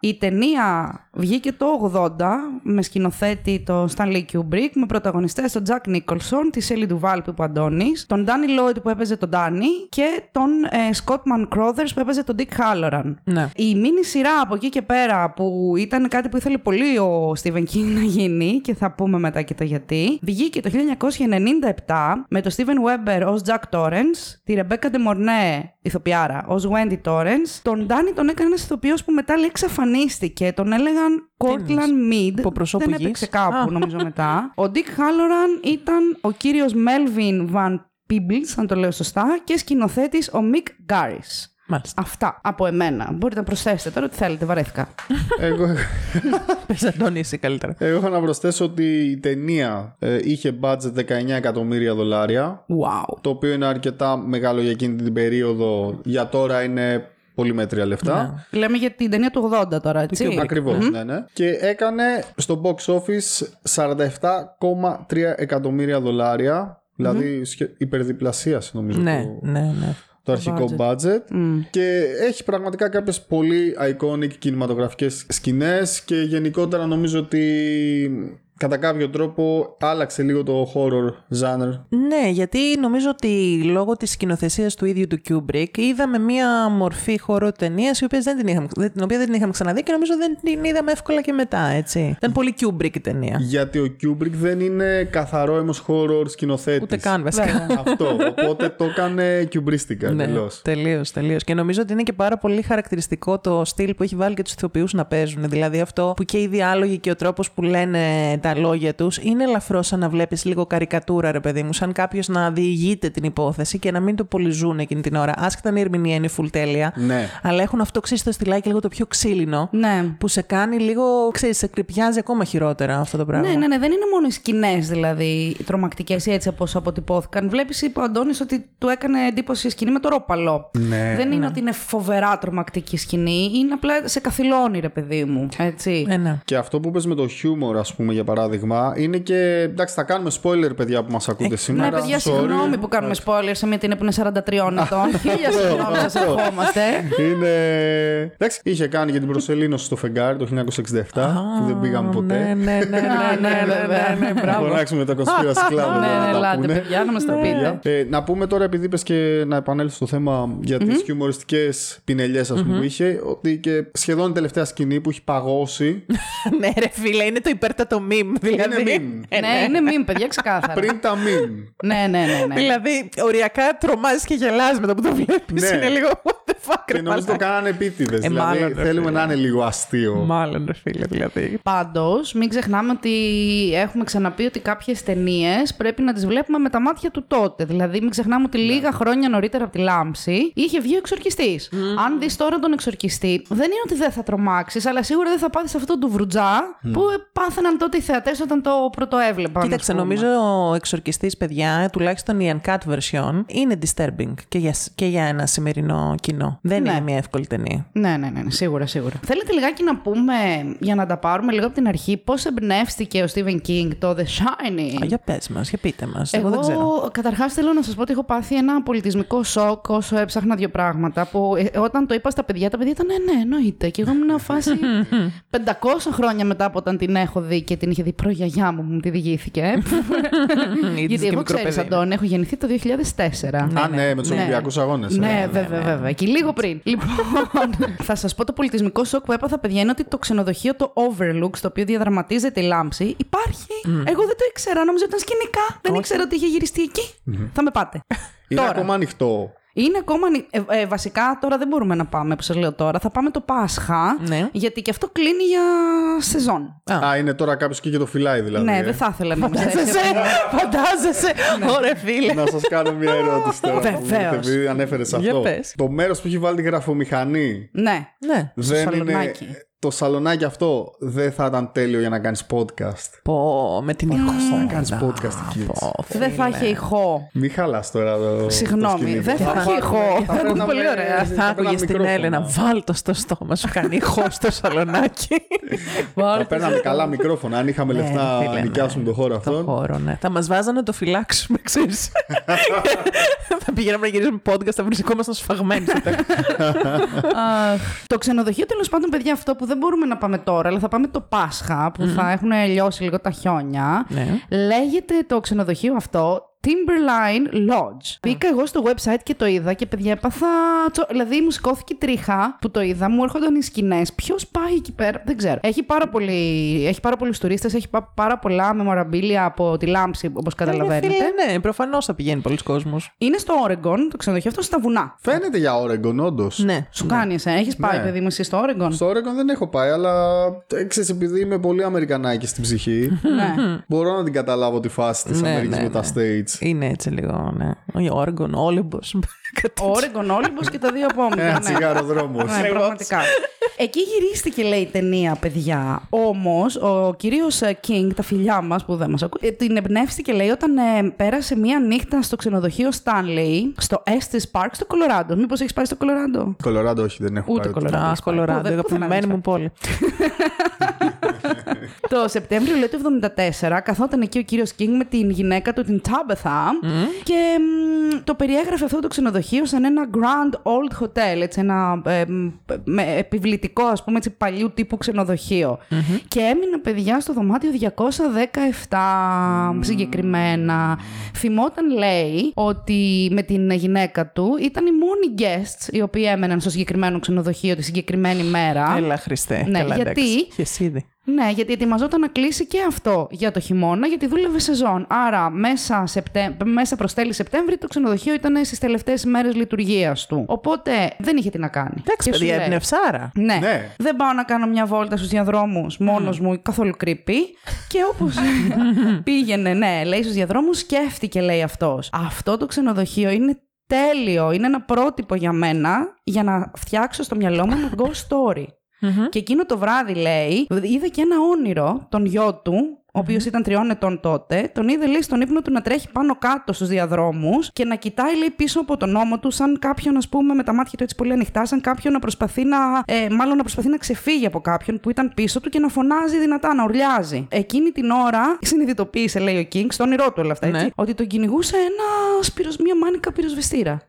Η ταινία βγήκε το 80 με σκηνοθέτη τον Stanley Kubrick, με πρωταγωνιστές τον Jack Nicholson, τη Σέλι Ντουβάλ που είπε ο Αντώνης, τον Danny Lloyd που έπαιζε τον Danny και τον ε, Scottman Crothers που έπαιζε τον Dick Halloran. Ναι. Η μίνι σειρά από εκεί και πέρα που ήταν κάτι που ήθελε πολύ ο Stephen King να γίνει και θα πούμε μετά και το γιατί, βγήκε το 1997 με τον Steven Weber ως Jack Torrance, τη Rebecca De Mornay, ηθοποιάρα, ως Wendy Torrance. Τον Danny τον έκανε ένας ηθοποιός που μετά λέει εξαφανίστηκε, τον έλεγαν Cortland Mead. Από προσώπου Δεν γης. έπαιξε κάπου Α. νομίζω μετά. Ο Dick Halloran ήταν ο κύριος Melvin Van Peebles, αν το λέω σωστά, και σκηνοθέτης ο Mick Garris. Μάλιστα. Αυτά από εμένα. Μπορείτε να προσθέσετε τώρα τι θέλετε, βαρέθηκα. Εγώ, Πες Αντώνη εσύ καλύτερα. εγώ έχω να προσθέσω ότι η ταινία ε, είχε budget 19 εκατομμύρια δολάρια. Wow. Το οποίο είναι αρκετά μεγάλο για εκείνη την περίοδο. Για τώρα είναι πολύ μέτρια λεφτά. Λέμε για την ταινία του 80 τώρα, έτσι. Ακριβώς, ναι, ναι. Και έκανε στο box office 47,3 εκατομμύρια δολάρια. Δηλαδή σχε- υπερδιπλασίασε νομίζω Ναι, το, ναι, ναι. το αρχικό budget. Και έχει πραγματικά κάποιες πολύ iconic κινηματογραφικές σκηνές και γενικότερα νομίζω ότι κατά κάποιο τρόπο άλλαξε λίγο το horror genre. Ναι, γιατί νομίζω ότι λόγω της σκηνοθεσίας του ίδιου του Kubrick είδαμε μία μορφή χώρο ταινίας δεν την, είχαμε, δεν- την οποία δεν την είχαμε ξαναδεί και νομίζω δεν την είδαμε εύκολα και μετά, έτσι. Ήταν πολύ Kubrick η ταινία. Γιατί ο Kubrick δεν είναι καθαρό έμος horror σκηνοθέτης. Ούτε καν βασικά. Αυτό. Οπότε το έκανε κυμπρίστικα Ναι, εντελώ. τελείως, τελείως. Και νομίζω ότι είναι και πάρα πολύ χαρακτηριστικό το στυλ που έχει βάλει και τους ηθοποιούς να παίζουν. Δηλαδή αυτό που και οι διάλογοι και ο τρόπος που λένε τα λόγια τους, είναι ελαφρώς σαν να βλέπεις λίγο καρικατούρα, ρε παιδί μου, σαν κάποιος να διηγείται την υπόθεση και να μην το πολυζούν εκείνη την ώρα. Άσχετα αν η ερμηνεία είναι full τέλεια. Ναι. Αλλά έχουν αυτό ξέρεις το στυλάκι λίγο το πιο ξύλινο. Ναι. Που σε κάνει λίγο, ξέρεις, σε κρυπιάζει ακόμα χειρότερα αυτό το πράγμα. Ναι, ναι, ναι, δεν είναι μόνο οι σκηνές δηλαδή τρομακτικές ή έτσι όπως αποτυπώθηκαν. Βλέπεις, είπε ο Αντώνης, ότι του έκανε εντύπωση η σκηνή με το ρόπαλο. Ναι. Δεν είναι ότι είναι φοβερά τρομακτική σκηνή, είναι απλά σε καθυλώνει, ρε παιδί μου. Έτσι. Ε, ναι. Και αυτό που πες με το χιούμορ, ας πούμε, για παράδειγμα, είναι και. Εντάξει, θα κάνουμε spoiler, παιδιά που μας ακούτε σήμερα. Ναι, παιδιά, Sorry. συγγνώμη που κάνουμε spoilers σε μια ταινία που είναι 43 ετών. Χίλια συγγνώμη, σας ερχόμαστε. Είναι. Εντάξει, είχε κάνει και την προσελήνωση στο φεγγάρι το 1967, που δεν πήγαμε ποτέ. Ναι, ναι, ναι, ναι, ναι, ναι, ναι, ναι, Να μπράβο. φωνάξουμε τα conspiracy club. Ναι, να ναι, τα ελάτε, πούνε. παιδιά, να μας το πείτε. Ε, να πούμε τώρα, επειδή είπες και να επανέλθω στο θέμα για τις χιουμοριστικές πινελιές ας πούμε, που είχε, ότι και σχεδόν η τελευταία σκηνή που έχει παγώσει. Ναι, ρε φίλε, είναι το υπέρτατο meme. Δηλαδή. Είναι meme. Ε, Ναι, είναι μήνυμα, παιδιά, ξεκάθαρα. πριν τα meme. Ναι, ναι, ναι. ναι. Δηλαδή, οριακά τρομάζεις και γελάς μετά που το βλέπεις. Ναι. Είναι λίγο. What the fuck, Και ρε νομίζω το μαλάκα. κάνανε επίτηδες. Ε, δηλαδή μάλλον, ρε θέλουμε φίλε. να είναι λίγο αστείο. Μάλλον, ρε φίλε, δηλαδή. Πάντως, μην ξεχνάμε ότι έχουμε ξαναπεί ότι κάποιες ταινίες πρέπει να τις βλέπουμε με τα μάτια του τότε. Δηλαδή, μην ξεχνάμε ότι λίγα χρόνια νωρίτερα από τη λάμψη είχε βγει ο εξορκιστής. Αν δεις τώρα τον εξορκιστή, δεν είναι ότι δεν θα τρομάξεις, αλλά σίγουρα δεν θα πάθεις αυτό το ντουβρουτζά που πάθαιναν τότε οι θεατές όταν το πρωτοέβλεπαν. Κοίταξε, ας πούμε. νομίζω ο εξορκιστής, παιδιά, τουλάχιστον η uncut version, είναι disturbing και για, και για ένα σημερινό κοινό. Δεν Ναι. είναι μια εύκολη ταινία. Ναι, ναι, ναι, ναι, σίγουρα, σίγουρα. Θέλετε λιγάκι να πούμε, για να τα πάρουμε λίγο από την αρχή, πώς εμπνεύστηκε ο Stephen King το The Shining; Α, για πες μας, για πείτε μας. Εγώ, Εγώ, δεν ξέρω. καταρχάς θέλω να σας πω ότι έχω πάθει ένα πολιτισμικό σοκ όσο έψαχνα δύο πράγματα που ε, όταν το είπα στα παιδιά, τα παιδιά ήταν ναι, ναι, εννοείται. Και εγώ ήμουν φάση 500 χρόνια μετά από όταν την έχω δει και την είχε δει η προγιαγιά μου που μου τη διηγήθηκε. Είδες Γιατί και εγώ μικρό ξέρεις, παιδί. Αντώνη, έχω γεννηθεί το 2004. Α, ναι, με τους Ναι. Ολυμπιακούς Αγώνες. Ναι, βέβαια, βέβαια. Και λίγο πριν. Λοιπόν, θα σας πω το πολιτισμικό σοκ που έπαθα, παιδιά, είναι ότι το ξενοδοχείο, το Overlook, στο οποίο διαδραματίζεται η λάμψη, υπάρχει. Εγώ δεν το ήξερα, νόμιζα ότι ήταν σκηνικά. Δεν ήξερα ότι είχε γυριστεί εκεί. Θα με πάτε. Είναι Τώρα. ακόμα ανοιχτό. Είναι ακόμα. ανοι- Ε, ε, βασικά τώρα δεν μπορούμε να πάμε, όπω σας λέω τώρα. Θα πάμε το Πάσχα. Ναι. Γιατί και αυτό κλείνει για σεζόν. Α, είναι τώρα κάποιος και, και το φυλάει δηλαδή. ναι, ε. δεν θα ήθελα να είμαστε Φαντάζεσαι, φαντάζεσαι. Ωραία, φίλε. Να σας κάνω μια ερώτηση τώρα. Βεβαίως. Επειδή ανέφερες Για αυτό. πες. Το μέρος που έχει βάλει τη γραφομηχανή Ναι. Ναι. δεν είναι. Σαλονάκι. Το σαλονάκι αυτό δεν θα ήταν τέλειο για να κάνεις podcast. Πω, με την ηχό. Να κάνεις podcast εκεί. έτσι. Δεν θα είχε ηχό. Μην χαλάς τώρα το. το Συγγνώμη, σκηνή. δεν θα έχει ηχό. θα Θα παίρναμε- πολύ ωραία. Θα παίρναμε άκουγε την μικρόφωνα. Έλενα, βάλ το στο στόμα σου, κάνει ηχό στο σαλονάκι. Θα παίρναμε καλά μικρόφωνα. Αν είχαμε Ναι, λεφτά φίλε, να ναι. νοικιάσουμε το χώρο Το αυτόν. χώρο, ναι. Θα μας βάζανε να το φυλάξουμε, ξέρεις. θα πηγαίναμε να γυρίσουμε podcast, θα βρισκόμασταν σφαγμένοι στο τέλος. Αχ. το ξενοδοχείο τέλος πάντων, παιδιά, αυτό που δεν μπορούμε να πάμε τώρα, αλλά θα πάμε το Πάσχα που θα έχουν λιώσει λίγο τα χιόνια. Ναι. Λέγεται το ξενοδοχείο αυτό Timberline Lodge. Μπήκα εγώ στο website και το είδα και παιδιά έπαθα. τσο- Δηλαδή μου σηκώθηκε η τρίχα που το είδα, μου έρχονταν οι σκηνές. Ποιος πάει εκεί πέρα, δεν ξέρω. Έχει πάρα, πολύ, έχει πάρα πολλούς τουρίστες, έχει πά- πάρα πολλά memorabilia από τη λάμψη, όπως καταλαβαίνετε. Φίλε, ναι, προφανώς θα πηγαίνει πολλοί κόσμος. Είναι στο Oregon, το ξενοδοχείο αυτό στα βουνά. Φαίνεται για Oregon, όντως. Ναι. Σου κάνει εσένα. Έχεις πάει, Ναι. παιδί μου, εσύ στο Oregon; Στο Oregon δεν έχω πάει, αλλά ε, ξέρεις, επειδή είμαι πολύ Αμερικανάκι στην ψυχή, ναι. μπορώ να την καταλάβω τη φάση της Ναι, Αμερικής ναι, με τα ναι. States. Είναι έτσι λίγο, ναι. Όχι, Όργον, Όλυμπο. Oregon, Όλυμπο και τα δύο απόμειντα. Ένα ναι. τσιγάρο δρόμο. Ναι, πραγματικά. Εκεί γυρίστηκε, λέει, η ταινία, παιδιά. Όμως, ο κύριο King, τα φιλιά μας που δεν μας ακούει, ε, την εμπνεύστηκε, λέει, όταν ε, πέρασε μία νύχτα στο ξενοδοχείο Stanley, στο Estes Park, στο Κολοράντο. Μήπως έχεις πάει στο Κολοράντο. Κολοράντο, όχι, δεν έχω Ούτε πάει. Κολοράντο. Α, έχεις πάει. Πού, Κολοράντο, δεν- η πού θα αγαπημένη να μου πόλη. το Σεπτέμβριο λέει, του 1974 καθόταν εκεί ο κύριος King με την γυναίκα του, την Tabitha και μ, το περιέγραφε αυτό το ξενοδοχείο σαν ένα grand old hotel, έτσι, ένα ε, μ, με επιβλητικό ας πούμε έτσι, παλιού τύπου ξενοδοχείο. Και έμεινε παιδιά στο δωμάτιο 217 συγκεκριμένα. Θυμόταν λέει ότι με την γυναίκα του ήταν οι μόνοι guests οι οποίοι έμεναν στο συγκεκριμένο ξενοδοχείο τη συγκεκριμένη μέρα. Έλα, Χριστέ. Ναι, Καλά, γιατί- εντάξει. Χεσίδι. Ναι, γιατί ετοιμαζόταν να κλείσει και αυτό για το χειμώνα, γιατί δούλευε σεζόν. Άρα, μέσα, Σεπτέ... μέσα προς τέλη Σεπτέμβρη, το ξενοδοχείο ήταν στις τελευταίες μέρες λειτουργίας του. Οπότε δεν είχε τι να κάνει. Εντάξει, Και σου παιδιά, λέει, εμπνευσάρα. Ναι. Ναι. Δεν πάω να κάνω μια βόλτα στους διαδρόμους μόνος μου, καθόλου creepy. Και όπως πήγαινε, ναι, λέει στους διαδρόμους, σκέφτηκε, λέει αυτός. Αυτό το ξενοδοχείο είναι τέλειο. Είναι ένα πρότυπο για μένα για να φτιάξω στο μυαλό μου ένα ghost story. Και εκείνο το βράδυ, λέει, είδε και ένα όνειρο, τον γιο του, ο οποίος ήταν τριών ετών τότε, τον είδε, λέει, στον ύπνο του να τρέχει πάνω κάτω στους διαδρόμους και να κοιτάει, λέει, πίσω από τον ώμο του, σαν κάποιον, ας πούμε, με τα μάτια του έτσι πολύ ανοιχτά, σαν κάποιον να προσπαθεί να. Ε, μάλλον να προσπαθεί να ξεφύγει από κάποιον που ήταν πίσω του και να φωνάζει δυνατά, να ουρλιάζει. Εκείνη την ώρα συνειδητοποίησε, λέει ο Κίνγκς, στο όνειρό του όλα αυτά, έτσι, Ναι. ότι τον κυνηγούσε ένα σπυρος, μία μάνικα πυροσβεστήρα.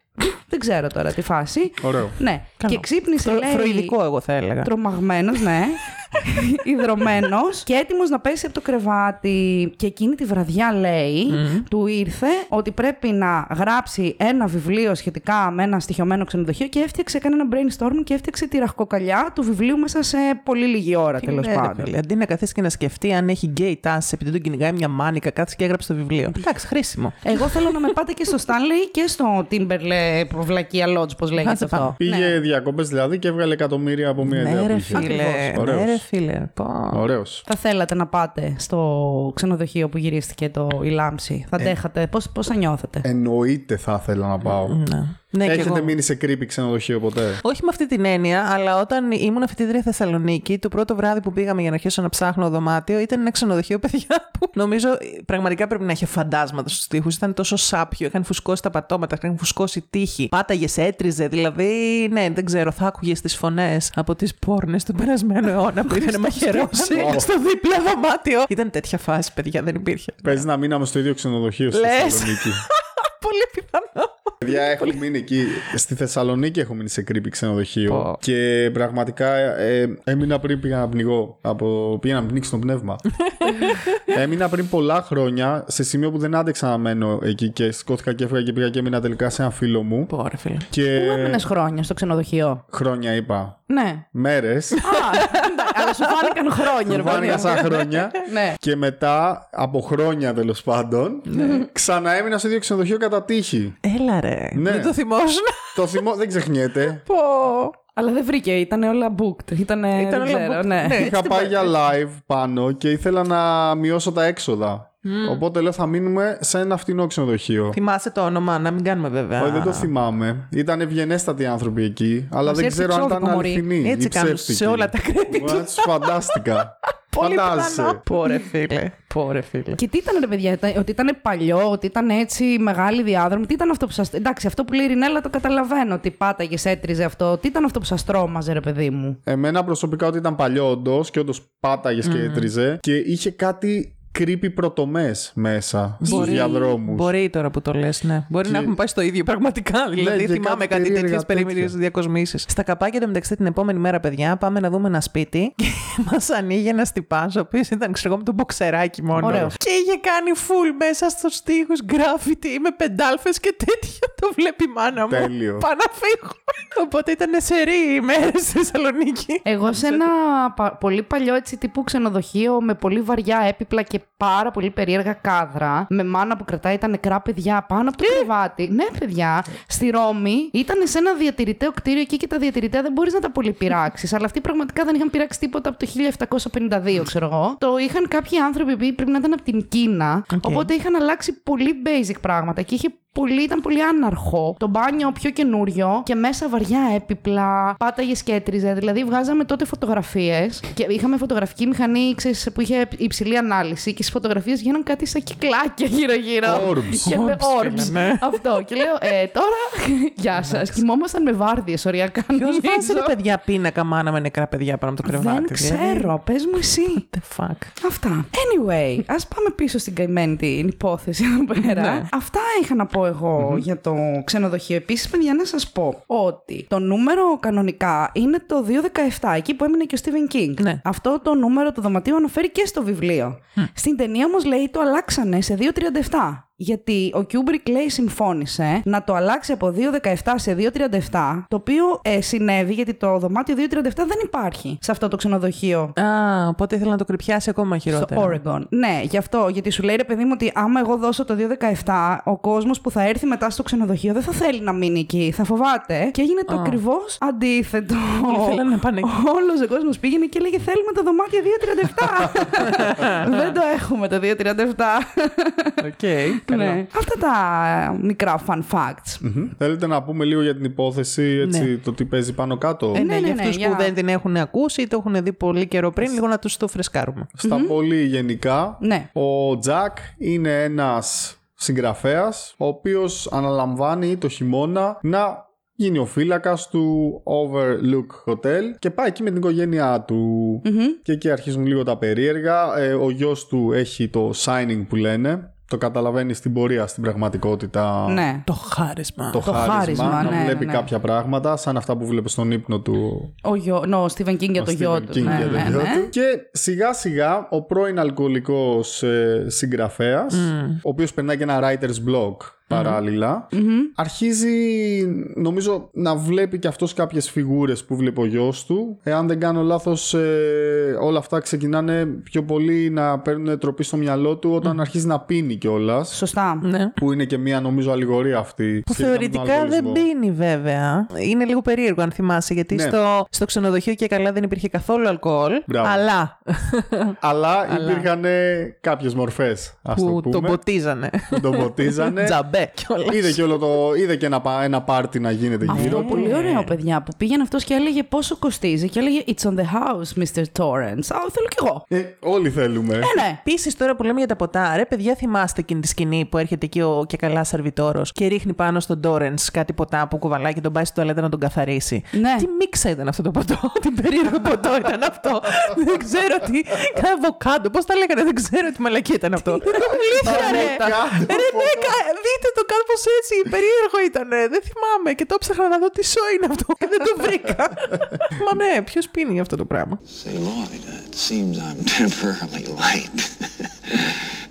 Δεν ξέρω τώρα τη φάση. Ωραίο. Ναι. Καλό. Και ξύπνησε, Φρο- λέει. Φροηδικό, εγώ θα έλεγα. Τρομαγμένος, ναι. Ιδρωμένος και έτοιμος να πέσει από το κρεβάτι. Και εκείνη τη βραδιά, λέει, του ήρθε ότι πρέπει να γράψει ένα βιβλίο σχετικά με ένα στοιχειωμένο ξενοδοχείο και έφτιαξε, έκανε ένα brainstorm και έφτιαξε τη ραχοκοκαλιά του βιβλίου μέσα σε πολύ λίγη ώρα, τέλος Ναι, ρε πάντων. φίλε, Αντί να καθίσεις και να σκεφτεί αν έχει γκέι τάση επειδή τον κυνηγάει μια μάνικα, κάτσε και έγραψε το βιβλίο. Εντάξει, χρήσιμο. Εγώ θέλω να με πάτε και στο Stanley και στο Timberley Βλακία Lodge, πώς λέγεται Άντε αυτό. πάμε. Πήγε Ναι. διακοπέ δηλαδή και έβγαλε εκατομμύρια από μια ιδέα Ναι, που ρε είχε. φίλε. Ωραίος. Ναι, ρε φίλε. Πω. Ωραίος. Θα θέλατε να πάτε στο ξενοδοχείο που γυρίστηκε το η Λάμψη. Θα αντέχατε. Πώς, πώς θα νιώθετε; Εννοείται θα ήθελα να πάω. Ναι. Ναι, και Έχετε εγώ. μείνει σε creepy ξενοδοχείο ποτέ; Όχι με αυτή την έννοια, αλλά όταν ήμουν φοιτήτρια Θεσσαλονίκη, το πρώτο βράδυ που πήγαμε για να αρχίσω να ψάχνω δωμάτιο ήταν ένα ξενοδοχείο, παιδιά, που νομίζω ε, πραγματικά πρέπει να είχε φαντάσματα στους τοίχου. Ήταν τόσο σάπιο, είχαν φουσκώσει τα πατώματα, είχαν φουσκώσει τείχη, πάταγες, έτριζε. Δηλαδή, ναι, δεν ξέρω, θα άκουγες τις φωνές από τις πόρνες του περασμένου αιώνα που είχαν μαχαιρώσει στο δίπλα δωμάτιο. Ήταν τέτοια φάση, παιδιά, δεν υπήρχε. Παίζει να μείναμε στο ίδιο ξενοδοχείο στη Λες. Θεσσαλονίκη. Πολύ πιθανό. Παιδιά, έχω μείνει εκεί. Στη Θεσσαλονίκη έχω μείνει σε creepy ξενοδοχείο. Πω. Και πραγματικά ε, έμεινα πριν πήγα να πνιγώ. Από... Πήγα να πνίξω το πνεύμα. έμεινα πριν πολλά χρόνια σε σημείο που δεν άντεξα να μένω εκεί και σηκώθηκα και έφυγα και πήγα και έμεινα τελικά σε ένα φίλο μου. Πόρε, φίλε. Και Πού έμενες χρόνια στο ξενοδοχείο; χρόνια είπα. Ναι. Μέρες. Α, εντάξει, αλλά σου φάνηκαν χρόνια, ρε Μου φάνηκαν παιδί μου. σαν χρόνια. Ναι. Και μετά, από χρόνια τέλος πάντων, ξαναέμεινα στο ίδιο ξενοδοχείο κατά τύχη. Έλα ρε. Ναι. Δεν το θυμόσουν. Το θυμό δεν ξεχνιέται. Πω. Αλλά δεν βρήκε, ήταν όλα booked. Ήτανε, Ήταν δεν όλα ξέρω, booked. ναι. Ναι. Είχα πάει για live πάνω και ήθελα να μειώσω τα έξοδα. Οπότε λέω θα μείνουμε σε ένα φτηνό ξενοδοχείο. Θυμάσαι το όνομα, να μην κάνουμε βέβαια. Όχι, δεν το θυμάμαι. Ήταν ευγενέστατοι άνθρωποι εκεί, αλλά Μας δεν έρθει ξέρω αν ήταν εξώδικο, μωρή. αληθινοί. Έτσι ή κάνουν ψεύτικοι. σε όλα τα credit. Μπορεί να τους φαντάστηκα. Πολύ πιθανό. Φαντάζεσαι. Πόρε φίλε. Πόρε φίλε. Και τι ήταν, ρε παιδιά, ήταν- ότι ήταν παλιό, ότι ήταν έτσι μεγάλη διάδρομη. Τι ήταν αυτό που σα. Εντάξει, αυτό που λέει η Ρινέλα το καταλαβαίνω. Ότι πάταγες, έτριζε αυτό. Τι ήταν αυτό που σας τρόμαζε, ρε παιδί μου; Εμένα προσωπικά ότι ήταν παλιό όντως και όντως πάταγες και έτριζε και είχε κάτι creepy πρωτομές μέσα στους διαδρόμους. Μπορεί τώρα που το λες, ναι. Μπορεί να έχουμε πάει στο ίδιο πραγματικά. Δηλαδή, και θυμάμαι κάτι κάτι τέτοιε περίεργα περίμενε τέτοια. διακοσμήσεις. Στα καπάκια του μεταξύ την επόμενη μέρα, παιδιά, πάμε να δούμε ένα σπίτι και μας ανοίγει ένας τυπάς, ο οποίος ήταν, ξέρω εγώ, με τον μποξεράκι μόνο. Ωραίος. Και είχε κάνει full μέσα στου τοίχου γκράφιτι με πεντάλφες και τέτοια. Το βλέπει η μάνα μου. Τέλειο. Πάω να φύγω. Οπότε ήταν σερή ημέρε στη Θεσσαλονίκη. Εγώ σε ένα πα- πολύ παλιό έτσι τύπου ξενοδοχείο με πολύ βαριά έπιπλα και πάρα πολύ περίεργα κάδρα. Με μάνα που κρατάει τα νεκρά παιδιά πάνω από το κρεβάτι. Ναι, παιδιά. Στη Ρώμη ήταν σε ένα διατηρηταίο κτίριο εκεί και τα διατηρητέα δεν μπορείς να τα πολύ πειράξει. αλλά αυτοί πραγματικά δεν είχαν πειράξει τίποτα από το 1752, ξέρω εγώ. Το είχαν κάποιοι άνθρωποι που πρέπει να ήταν από την Κίνα. Οπότε είχαν αλλάξει πολύ basic πράγματα και είχε πολύ, ήταν πολύ άναρχο. Το μπάνιο πιο καινούριο και μέσα βαριά έπιπλα, πάταγες και έτριζε. Δηλαδή, βγάζαμε τότε φωτογραφίες και είχαμε φωτογραφική μηχανή ξέρεις, που είχε υψηλή ανάλυση και στις φωτογραφίες γίνανε κάτι σαν κυκλάκια γύρω-γύρω. Orbs. Και με Orbs, orbs. φίλε, ναι. Αυτό. Και λέω, ε, τώρα. Γεια σας. Κοιμόμασταν με βάρδιες οριακά. Ποιος νομίζω. βάζει ρε παιδιά πίνακα μάνα με νεκρά παιδιά πάνω από το κρεβάτι. Δεν δηλαδή; ξέρω. Πες μου εσύ. The fuck; Αυτά. Anyway, ας πάμε πίσω στην καημένη την υπόθεση εδώ πέρα. Ναι. Αυτά είχα να πω εγώ για το ξενοδοχείο. Επίσης, παιδιά, να σας πω ότι το νούμερο κανονικά είναι το 217, εκεί που έμεινε και ο Stephen King. Ναι. Αυτό το νούμερο του δωματίου αναφέρει και στο βιβλίο. Στην ταινία όμως λέει το αλλάξανε σε 237. Γιατί ο Kubrick λέει συμφώνησε να το αλλάξει από 2.17 σε 2.37, το οποίο ε, συνέβη γιατί το δωμάτιο 2.37 δεν υπάρχει σε αυτό το ξενοδοχείο. Α, οπότε ήθελα να το κρυπιάσει ακόμα χειρότερα. Στο Oregon. Ναι, γι' αυτό. Γιατί σου λέει ρε παιδί μου ότι άμα εγώ δώσω το 217, ο κόσμος που θα έρθει μετά στο ξενοδοχείο δεν θα θέλει να μείνει εκεί. Θα φοβάται. Και έγινε το ακριβώς αντίθετο. Όλοι θέλανε να πάνε εκεί. Όλος ο κόσμος πήγαινε και έλεγε Θέλουμε το δωμάτιο 237. δεν το έχουμε το 237. Οκ. Ναι. Αυτά τα μικρά fun facts. Μμμ. Θέλετε να πούμε λίγο για την υπόθεση, έτσι, το τι παίζει πάνω κάτω; Ε, ναι, Ναι, ναι, για ναι, αυτούς για- που δεν την έχουν ακούσει ή το έχουν δει πολύ καιρό πριν, λίγο να τους το φρεσκάρουμε. Στα πολύ γενικά, Ναι. ο Τζακ είναι ένας συγγραφέας, ο οποίος αναλαμβάνει το χειμώνα να γίνει ο φύλακας του Overlook Hotel και πάει εκεί με την οικογένειά του. Και εκεί αρχίζουν λίγο τα περίεργα. Ε, ο γιος του έχει το signing που λένε. Το καταλαβαίνεις στην πορεία, στην πραγματικότητα. Ναι. Το χάρισμα. Το, Το χάρισμα, χάρισμα, να ναι, βλέπει ναι. κάποια πράγματα σαν αυτά που βλέπεις στον ύπνο του Ο, γιο, no, ο Stephen King για ο το Stephen γιο King του. Ναι, για το ναι, γιο ναι. του. Και σιγά σιγά ο πρώην αλκοολικός ε, συγγραφέας, ο οποίος περνάει και ένα writer's blog παραλληλα αρχίζει νομίζω να βλέπει και αυτός κάποιες φιγούρες που βλέπει ο γιος του. Εάν δεν κάνω λάθος ε, όλα αυτά ξεκινάνε πιο πολύ να παίρνουν τροπή στο μυαλό του όταν αρχίζει να πίνει κιόλας. Σωστά. Ναι. Που είναι και μία νομίζω αλληγορία αυτή. Που σχετικά με τον θεωρητικά δεν αλκοολισμό. πίνει βέβαια. Είναι λίγο περίεργο αν θυμάσαι, γιατί Ναι. στο, στο ξενοδοχείο και καλά δεν υπήρχε καθόλου αλκοόλ. Μπράβο. Αλλά Αλλά υπήρχαν κάποιες μορφές. Α το που πούμε. τον ποτίζανε. που τον ποτίζανε. Τζαμπέ κιόλας. είδε και όλο το. είδε και ένα, πα- ένα πάρτι να γίνεται Αυτό γύρω. πολύ ωραίο, παιδιά, που πήγαινε αυτός και έλεγε πόσο κοστίζει και έλεγε It's on the house, Mr. Torrance. Α, θέλω κι εγώ. Ε, όλοι θέλουμε. Ε, ναι. Επίσης, τώρα που λέμε για τα ποτά, ρε παιδιά, θυμάστε εκείνη τη σκηνή που έρχεται εκεί ο και καλά σερβιτόρος και ρίχνει πάνω στον Τόρεν κάτι ποτά που κουβαλάει και τον πάει στην τουαλέτα να τον καθαρίσει. Ναι. Τι μίξα ήταν αυτό το ποτό, τι περίεργο ποτό ήταν αυτό. δεν ξέρω τι. Κάνα αβοκάντο, πώς τα λέγανε, δεν ξέρω τι μαλακή ήταν αυτό. Αλήθεια, ρε. Αβοκάντο Ρε, ναι, ποτό. κα- δείτε το κάπω έτσι. Περίεργο ήταν. Δεν θυμάμαι και το ψάχνα να δω τι σο είναι αυτό και δεν το βρήκα. Μα ναι, ποιο πίνει αυτό το πράγμα. Say, Lloyd, uh, it seems I'm temporarily late.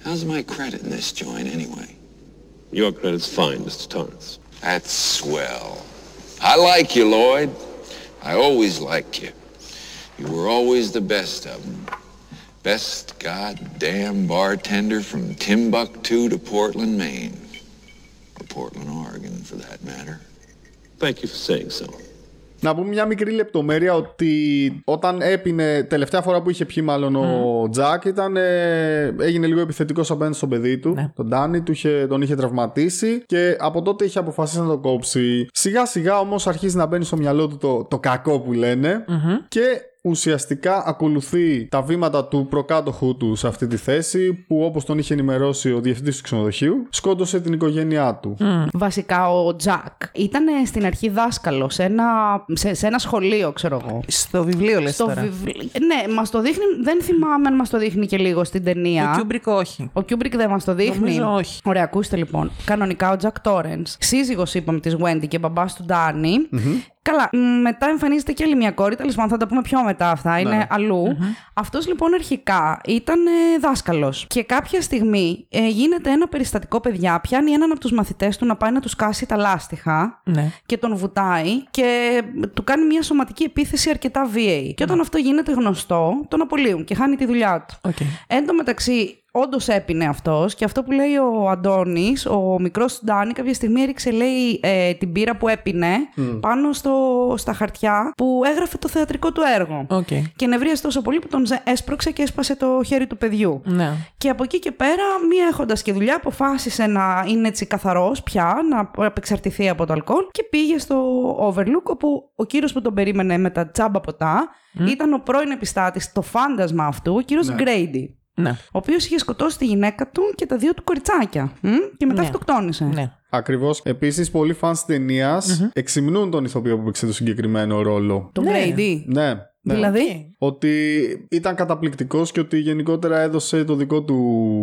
How's my credit in this joint anyway? Your credit's fine, Mr. Torrance. That's swell. I like you, Lloyd. I always liked you. You were always the best of them. Best goddamn bartender from Timbuktu to Portland, Maine. Or Portland, Oregon, for that matter. Thank you for saying so. Να πούμε μια μικρή λεπτομέρεια ότι όταν έπινε, τελευταία φορά που είχε πιει μάλλον ο Τζακ, ήταν, ε, έγινε λίγο επιθετικό απέναντι στον παιδί του, Ναι. τον Ντάνι, του είχε, τον είχε τραυματίσει και από τότε είχε αποφασίσει να το κόψει. Σιγά σιγά όμως αρχίζει να μπαίνει στο μυαλό του το, το κακό που λενε και ουσιαστικά ακολουθεί τα βήματα του προκάτοχου του σε αυτή τη θέση που όπως τον είχε ενημερώσει ο διευθυντής του ξενοδοχείου σκότωσε την οικογένειά του. Βασικά ο Τζακ ήταν στην αρχή δάσκαλος σε ένα, σε, σε ένα σχολείο, ξέρω εγώ. Στο βιβλίο λες Στο τώρα. βιβλίο. Ναι, μας το δείχνει. Δεν θυμάμαι αν μας το δείχνει και λίγο στην ταινία. Ο Κιούμπρικ όχι. Ο Κιούμπρικ δεν μας το δείχνει. Νομίζω όχι. Ωραία, ακούστε λοιπόν. Κανονικά ο Τζακ Τόρανς, σύζυγος είπαμε της Wendy και μπαμπάς του Ντάνι Καλά, μ, μετά εμφανίζεται και άλλη μια κόρη. Τέλος πάντων, θα τα πούμε πιο μετά αυτά. Είναι αλλού. Αυτός λοιπόν αρχικά ήταν δάσκαλος. Και κάποια στιγμή ε, γίνεται ένα περιστατικό, παιδιά. Πιάνει έναν από τους μαθητές του να πάει να του σκάσει τα λάστιχα Ναι. και τον βουτάει και του κάνει μια σωματική επίθεση αρκετά βίαιη. Και όταν αυτό γίνεται γνωστό, τον απολύουν και χάνει τη δουλειά του. Οκ. Εν τω μεταξύ, όντως έπινε αυτός και αυτό που λέει ο Αντώνης, ο μικρός Ντάνι, κάποια στιγμή έριξε, λέει, ε, την μπίρα που έπινε πάνω στο, στα χαρτιά που έγραφε το θεατρικό του έργο. Οκ. Και νευρίασε τόσο πολύ που τον ζε- έσπρωξε και έσπασε το χέρι του παιδιού. Ναι. Και από εκεί και πέρα, μη έχοντας και δουλειά, αποφάσισε να είναι έτσι καθαρός πια, να απεξαρτηθεί από το αλκοόλ και πήγε στο Overlook, όπου ο κύριος που τον περίμενε με τα τσάμπα ποτά ήταν ο πρώην επιστάτης, το φάντασμα αυτού, ο κύριος Γκρέιντι. Ναι. Ο οποίος είχε σκοτώσει τη γυναίκα του και τα δύο του κοριτσάκια. μ, Και μετά Ναι. αυτοκτόνησε. Ναι. Ακριβώς. Επίσης, πολλοί φαν της ταινίας εξυμνούν τον ηθοποιό που παίξε το συγκεκριμένο ρόλο. Τον Ναι. Γκρέιντι. Ναι. Δηλαδή; Ότι ήταν καταπληκτικός και ότι γενικότερα έδωσε το δικό του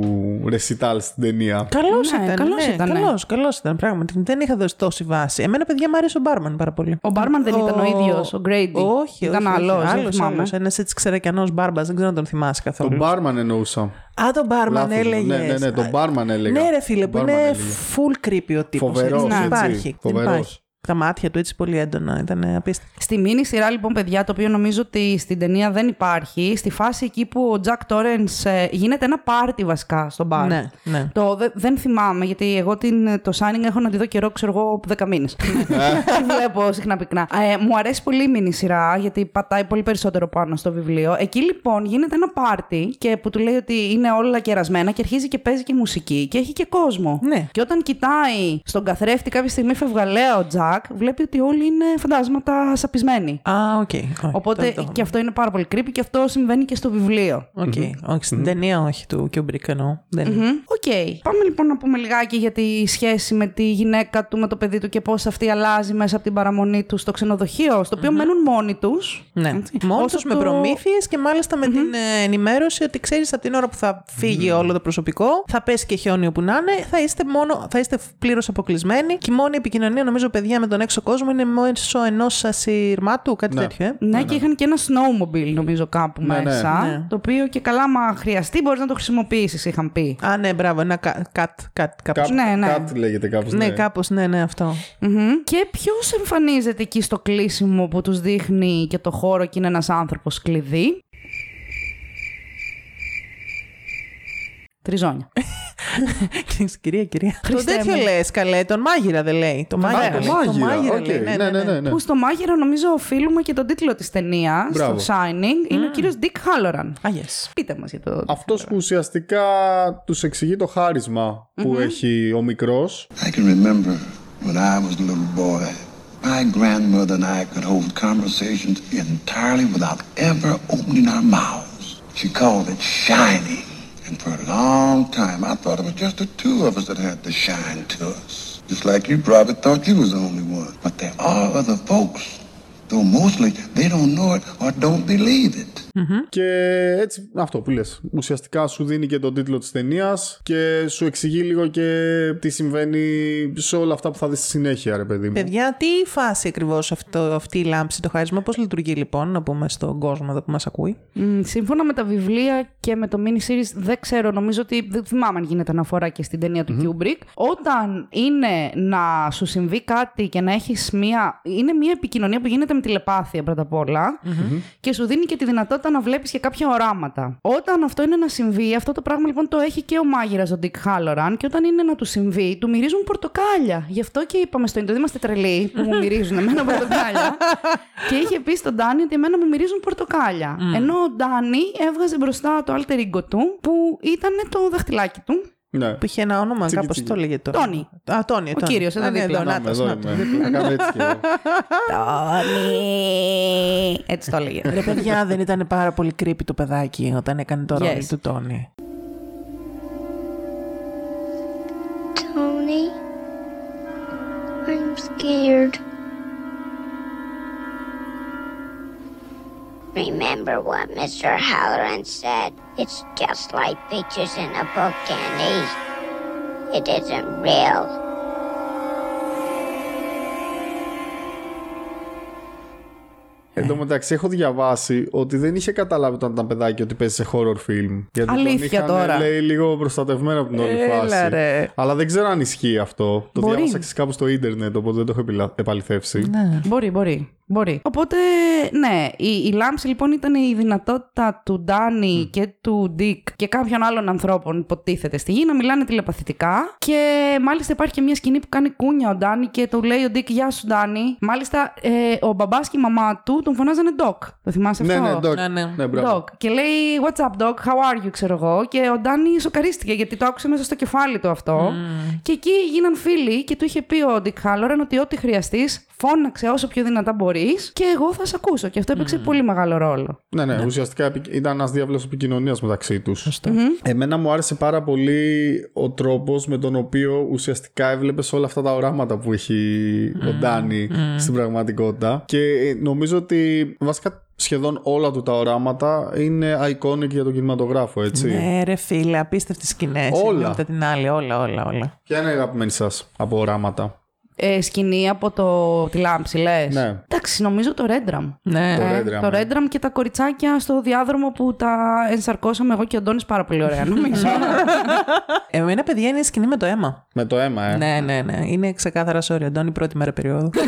recital στην ταινία. Καλός Ναι, ήταν. καλός ναι, ήτανε. Καλός, καλός ήταν πράγματι. Δεν είχα δώσει τόση βάση. Εμένα, παιδιά, μου άρεσε ο Μπάρμαν πάρα πολύ. Ο Μπάρμαν δεν ήταν ο ίδιος, ο Grady. Όχι, ήταν όχι, άλλος. Άλλος, άλλος. Ένας έτσι ξερακιανός μπάρμπας, δεν ξέρω αν τον θυμάσαι καθόλου. Τον barman εννοούσα. Α, τον Μπάρμαν Λάθος μου. έλεγε. Ναι, ναι, ναι, τον barman έλεγα. Ναι, ρε φίλε, Τον που barman είναι έλεγα. full creepy ο τύπος. Φοβερός, έτσι. Δεν έτσι. υπάρχει. Δεν Φοβερός. υπάρχει. Τα μάτια του έτσι πολύ έντονα. Ήταν απίστευτο. Στη μήνυ σειρά λοιπόν παιδιά, το οποίο νομίζω ότι στην ταινία δεν υπάρχει, στη φάση εκεί που ο Jack Torrance ε, γίνεται ένα πάρτι βασικά στον μπαρ. Ναι, ναι. Το, δε- δεν θυμάμαι, γιατί εγώ την, το signing έχω να τη δω καιρό, ξέρω εγώ, 10 μήνες. Τη βλέπω συχνά πυκνά. Ε, μου αρέσει πολύ η μήνυ σειρά, γιατί πατάει πολύ περισσότερο πάνω στο βιβλίο. Εκεί λοιπόν γίνεται ένα πάρτι και που του λέει ότι είναι όλα κερασμένα και αρχίζει και παίζει και μουσική και έχει και κόσμο. Ναι. Και όταν κοιτάει στον καθρέφτη κάποια στιγμή φευγαλέα ο Τζακ, βλέπει ότι όλοι είναι φαντάσματα σαπισμένοι. Α, οκ. Όχι, Οπότε δεν το- και αυτό είναι πάρα πολύ creepy και αυτό συμβαίνει και στο βιβλίο. Οκ. Όχι, στην ταινία όχι του Kubrick εννοώ. Δεν είναι. Μμμ. Οκ. Πάμε λοιπόν να πούμε λιγάκι για τη σχέση με τη γυναίκα του, με το παιδί του και πώς αυτή αλλάζει μέσα από την παραμονή του στο ξενοδοχείο, στο οποίο μένουν μόνοι τους. Ναι, μόνο τους με προμήθειες και μάλιστα με την ε, ενημέρωση ότι ξέρεις από την ώρα που θα φύγει όλο το προσωπικό, θα πέσει και χιόνι όπου να είναι, θα είστε, μόνο, θα είστε πλήρως αποκλεισμένοι και η μόνη επικοινωνία νομίζω παιδιά με τον έξω κόσμο είναι μέσω ενός ασυρμάτου, κάτι Ναι. τέτοιο, ε. Ναι, και είχαν και ένα snowmobile νομίζω κάπου Ναι, ναι. μέσα. Ναι. Το οποίο και καλά, μα χρειαστεί, μπορείς να το χρησιμοποιήσεις, είχαν πει. Α, ναι, μπράβο, ένα κα- κατ, κατ, κάπως. Κάπου- Ναι, ναι. Κάτι λέγεται κάπως. Ναι, Ναι, κάπως, ναι, ναι, αυτό. Μμμ. Και ποιος εμφανίζεται εκεί στο κλείσιμο που τους δείχνει και το χώρο και είναι ένας άνθρωπος κλειδί; Τριζόνια. κυρία, κυρία. Τον Χριστέ τέτοιο μου. λες, καλέ, τον μάγειρα δεν λέει. Το μάγειρα, μάγειρα. λέει, το Μάγειρα, μάγειρα οκ, λέει, ναι, ναι, ναι, ναι. Που στο μάγειρα νομίζω οφείλουμε και τον τίτλο της ταινίας, στο Μπράβο. Shining, είναι ο κύριος Dick Halloran. Α, yes. Πείτε μας για το... Αυτός που ουσιαστικά τους εξηγεί το χάρισμα που έχει ο μικρός. I can remember when I was a little boy, my grandmother and I could hold conversations entirely without ever opening our mouths. She called it shining. For a long time, I thought it was just the two of us that had the shine to us. Just like you probably thought you was the only one. But there are other folks, though mostly they don't know it or don't believe it. Και έτσι, αυτό που λες. Ουσιαστικά σου δίνει και τον τίτλο της ταινίας και σου εξηγεί λίγο και τι συμβαίνει σε όλα αυτά που θα δεις στη συνέχεια, ρε παιδί μου. Παιδιά, τι φάση ακριβώς αυτή η λάμψη, το χάρισμα, πώς λειτουργεί λοιπόν, να πούμε στον κόσμο εδώ που μας ακούει; Μ, σύμφωνα με τα βιβλία και με το mini series, δεν ξέρω, νομίζω ότι δεν θυμάμαι αν γίνεται αναφορά και στην ταινία του Kubrick. Όταν είναι να σου συμβεί κάτι και να έχεις μία. είναι μία επικοινωνία που γίνεται με τηλεπάθεια πρώτα απ' όλα και σου δίνει και τη δυνατότητα να βλέπεις και κάποια οράματα. Όταν αυτό είναι να συμβεί, αυτό το πράγμα λοιπόν το έχει και ο μάγειρας ο Dick Halloran και όταν είναι να του συμβεί, του μυρίζουν πορτοκάλια. Γι' αυτό και είπαμε στο Ιντερνετ είμαστε τρελοί που μου μυρίζουν εμένα πορτοκάλια. και είχε πει στον Ντάνι ότι εμένα μου μυρίζουν πορτοκάλια. Ενώ ο Ντάνι έβγαζε μπροστά το alter ego του που ήταν το δαχτυλάκι του. Ναι. Που είχε ένα όνομα, Τσίκι, κάπως τσίκι. το λέγε τώρα. Τόνι. Α, Τόνι. Ο Τόνι. κύριος, εδώ Α, ναι, δίπλα. εδώ, Να, νάτος, εδώ νάτος. είμαι. Να κάνω έτσι και εγώ. Τόνι! Έτσι το έλεγε. Ρε παιδιά, δεν ήταν πάρα πολύ creepy το παιδάκι όταν έκανε το ρόλο Yes. του Τόνι. Tony, I'm scared. Remember what Mr. Halloran said; It's just like pictures in a book, Candy. It isn't real. Εν τω μεταξύ, έχω διαβάσει ότι δεν είχε καταλάβει όταν ήταν παιδάκι ότι παίζει σε horror film. Γιατί Αλήθεια τον είχαν, τώρα. λέει, λίγο προστατευμένο από την όλη Έλα, φάση. ρε. Αλλά δεν ξέρω αν ισχύει αυτό. Το Μπορεί. διάβασα και κάπου στο ίντερνετ, οπότε δεν το έχω επιλα- επαληθεύσει. Ναι. Μπορεί, μπορεί. Μπορεί. Οπότε, ναι, η, η λάμψη λοιπόν ήταν η δυνατότητα του Ντάνι και του Ντικ και κάποιων άλλων ανθρώπων, υποτίθεται στη γη, να μιλάνε τηλεπαθητικά. Και μάλιστα υπάρχει και μια σκηνή που κάνει κούνια ο Ντάνι και του λέει ο Ντικ, Γεια σου, Ντάνι. Μάλιστα, ε, ο μπαμπάς και η μαμά του τον φωνάζανε Doc. Το θυμάσαι Ναι, αυτό; ναι, Doc. Ναι, ναι. Ναι, μπράβο. Doc. Και λέει, What's up, Doc? How are you, ξέρω εγώ. Και ο Ντάνι σοκαρίστηκε γιατί το άκουσε μέσα στο κεφάλι του αυτό. Και εκεί γίναν φίλοι και του είχε πει ο Dick Halloran ότι ό,τι χρειαστείς, φώναξε όσο πιο δυνατά μπορεί πει και εγώ θα σε ακούσω. Και αυτό έπαιξε πολύ μεγάλο ρόλο. Ναι, ναι, ουσιαστικά επικ- ήταν ένας διάβλος επικοινωνίας μεταξύ τους. Εμένα μου άρεσε πάρα πολύ ο τρόπος με τον οποίο ουσιαστικά έβλεπες όλα αυτά τα οράματα που έχει ο Ντάνι στην πραγματικότητα. Και ε, νομίζω ότι βασικά σχεδόν όλα του τα οράματα είναι iconic για τον κινηματογράφο, έτσι. Ναι, ρε φίλε, απίστευτες σκηνές. Όλα. Μετά την άλλη, όλα, όλα, όλα. Ποια είναι η αγαπημένη σας από οράματα; Ε, σκηνή από το, τη λάμψη, λες; Ναι. Εντάξει, νομίζω το Ρέντραμ. Ναι. Το Ε, Red Drum, το ναι. Red Drum και τα κοριτσάκια στο διάδρομο που τα ενσαρκώσαμε εγώ και ο Αντώνης πάρα πολύ ωραία, νομίζω. Εμένα, παιδιά, είναι η σκηνή με το αίμα. Με το αίμα, ε. Ναι, ναι, ναι. Είναι ξεκάθαρα sorry, Αντώνη, πρώτη μέρα περίοδο.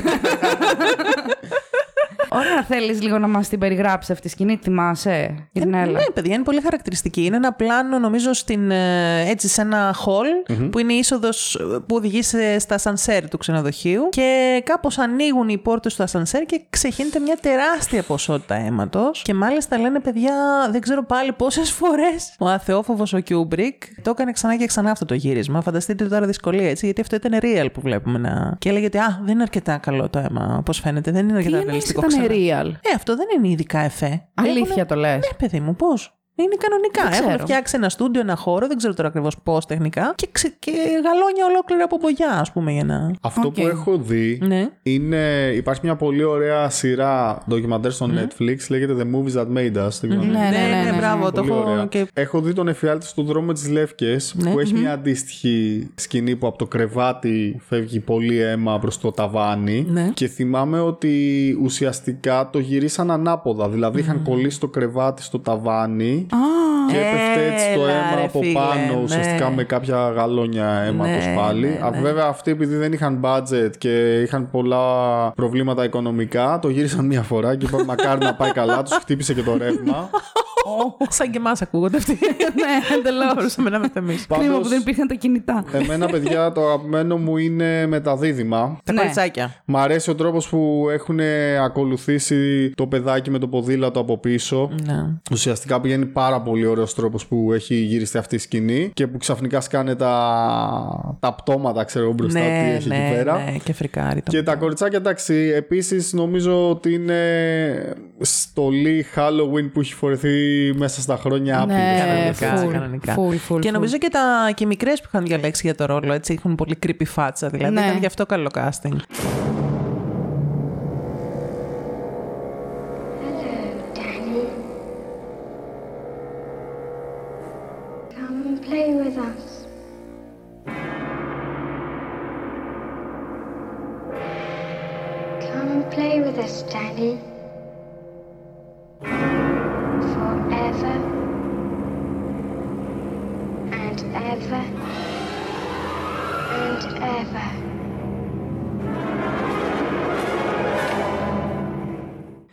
Ωραία, θέλεις λίγο να μας την περιγράψεις αυτή τη σκηνή, θυμάσαι, Ειρηνέλα. Ναι, παιδιά, είναι πολύ χαρακτηριστική. Είναι ένα πλάνο, νομίζω, στην, ε, έτσι, σε ένα hall που είναι η είσοδος που οδηγεί σε- στα σανσέρ του ξενοδοχείου. Και κάπως ανοίγουν οι πόρτες του ασανσέρ και ξεχύνεται μια τεράστια ποσότητα αίματος. Και μάλιστα λένε, παιδιά, δεν ξέρω πάλι πόσες φορές ο αθεόφοβος ο Κιούμπρικ το έκανε ξανά και ξανά αυτό το γύρισμα. Φανταστείτε τώρα δυσκολία έτσι, γιατί αυτό ήταν real που βλέπουμε να. Και έλεγε ότι Α, δεν είναι αρκετά καλό το αίμα, όπως φαίνεται. Δεν είναι Τι αρκετά εννοείς ρεαλιστικό. Ήταν ξανά. real. Ε, αυτό δεν είναι ειδικά εφέ. Αλήθεια Έχουνε- το λες. Ναι, παιδί μου, πώς; Είναι κανονικά. Δεν ξέρω. Έχουν φτιάξει ένα στούντιο, ένα χώρο, δεν ξέρω τώρα ακριβώς πώς τεχνικά. Και, ξε... και γαλόνια ολόκληρα από μπογιά, ας πούμε, για να. Αυτό Οκ. που έχω δει Ναι. είναι. Υπάρχει μια πολύ ωραία σειρά ντοκιμαντέρ στο Netflix, λέγεται The Movies That Made Us. Δεν ξέρω αν Ναι, ναι, ναι, ναι. μπράβο, το Πολύ έχω. ωραία. Και... Έχω δει τον εφιάλτη στο δρόμο με τις Λεύκες Ναι. που έχει μια αντίστοιχη σκηνή που από το κρεβάτι φεύγει πολύ αίμα προς το ταβάνι. Ναι. Και θυμάμαι ότι ουσιαστικά το γυρίσαν ανάποδα. Δηλαδή είχαν κολλήσει το κρεβάτι στο ταβάνι και έπεφτε έτσι το Έλα, αίμα ρε από φίλε, πάνω ναι. ουσιαστικά με κάποια γαλόνια αίματος Ναι, πάλι. ναι, Α, ναι. Βέβαια αυτοί επειδή δεν είχαν budget και είχαν πολλά προβλήματα οικονομικά το γύρισαν μία φορά και είπαν μακάρι να πάει καλά. Τους χτύπησε και το ρεύμα. Σαν και εμάς ακούγονται αυτοί. ναι, εντελώς. Μπορούσαμε να είμαστε εμείς. Κρίμα Πάντως- που δεν υπήρχαν τα κινητά. Εμένα, παιδιά, το αγαπημένο μου είναι με τα δίδυμα. Τα Ναι. κοριτσάκια. Μ' αρέσει ο τρόπος που έχουν ακολουθήσει το παιδάκι με το ποδήλατο από πίσω. Ναι. Ουσιαστικά πηγαίνει πάρα πολύ ωραίος τρόπος που έχει γυριστεί αυτή η σκηνή και που ξαφνικά σκάνε τα, τα πτώματα, ξέρω εγώ μπροστά τι Ναι, έχει ναι, εκεί πέρα. ναι, και φρικάρι το. Και τα κοριτσάκια, εντάξει, επίσης νομίζω ότι είναι στολή Halloween που έχει φορεθεί μέσα στα χρόνια άπειρες. Ναι, Κανονικά, full, κανονικά. full, full, και full. νομίζω και, τα, και οι μικρέ που είχαν διαλέξει για το ρόλο έτσι έχουν πολύ creepy φάτσα. Δηλαδή Ναι. ήταν γι' αυτό καλό casting.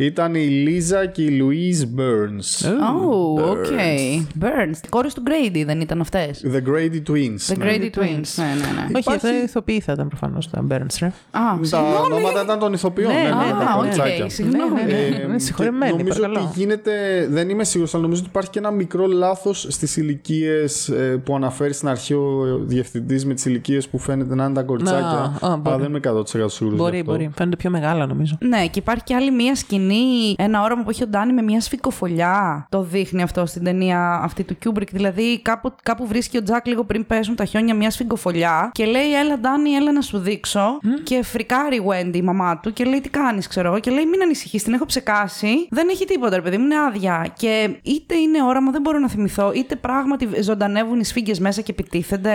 Ήταν η Λίζα και η Louise Burns. Oh, οκ. Burns. Κόρες του Grady δεν ήταν αυτές; The Grady Twins. The ναι. Grady Twins. Ναι, ναι, ναι. Όχι, Υπάρχει- αυτό ηθοποιοί θα ήταν προφανώς τα Burns, ρε. Α, Τα συγγνώμη. ονόματα ήταν των ηθοποιών. Ναι, ναι, ναι, ναι, τα Α, κοριτσάκια. οκ, συγγνώμη. Ναι, ναι, ναι. Ε, Είναι και συγχωρεμένοι, νομίζω παρακαλώ. ότι γίνεται, δεν είμαι σίγουρος, αλλά νομίζω ότι υπάρχει και ένα μικρό λάθος στις ηλικίες που αναφέρει στην αρχή ο διευθυντής με τις ηλικίες που φαίνεται να είναι τα κοριτσάκια. Α, α, αλλά μπορεί. δεν είμαι 100% σίγουρος. Μπορεί, μπορεί. Φαίνονται πιο μεγάλα νομίζω. Ναι, και υπάρχει και άλλη μία σκηνή, ένα όραμα που έχει ο Ντάνι με μία σφηκοφωλιά. Το δείχνει αυτό στην ταινία αυτή του Κιούμπρικ. Δηλαδή, κάπου, κάπου βρίσκει ο Τζακ λίγο πριν πέσουν τα χιόνια μία σφηκοφωλιά και λέει: Έλα, Ντάνι, έλα να σου δείξω. Και φρικάρει η Wendy, η μαμά του, και λέει: Τι κάνεις, ξέρω εγώ. Και λέει: Μην ανησυχείς, την έχω ψεκάσει. Δεν έχει τίποτα, ρε παιδί μου, είναι άδεια. Και είτε είναι όραμα, δεν μπορώ να θυμηθώ, είτε πράγματι ζωντανεύουν οι σφήκες μέσα και επιτίθενται.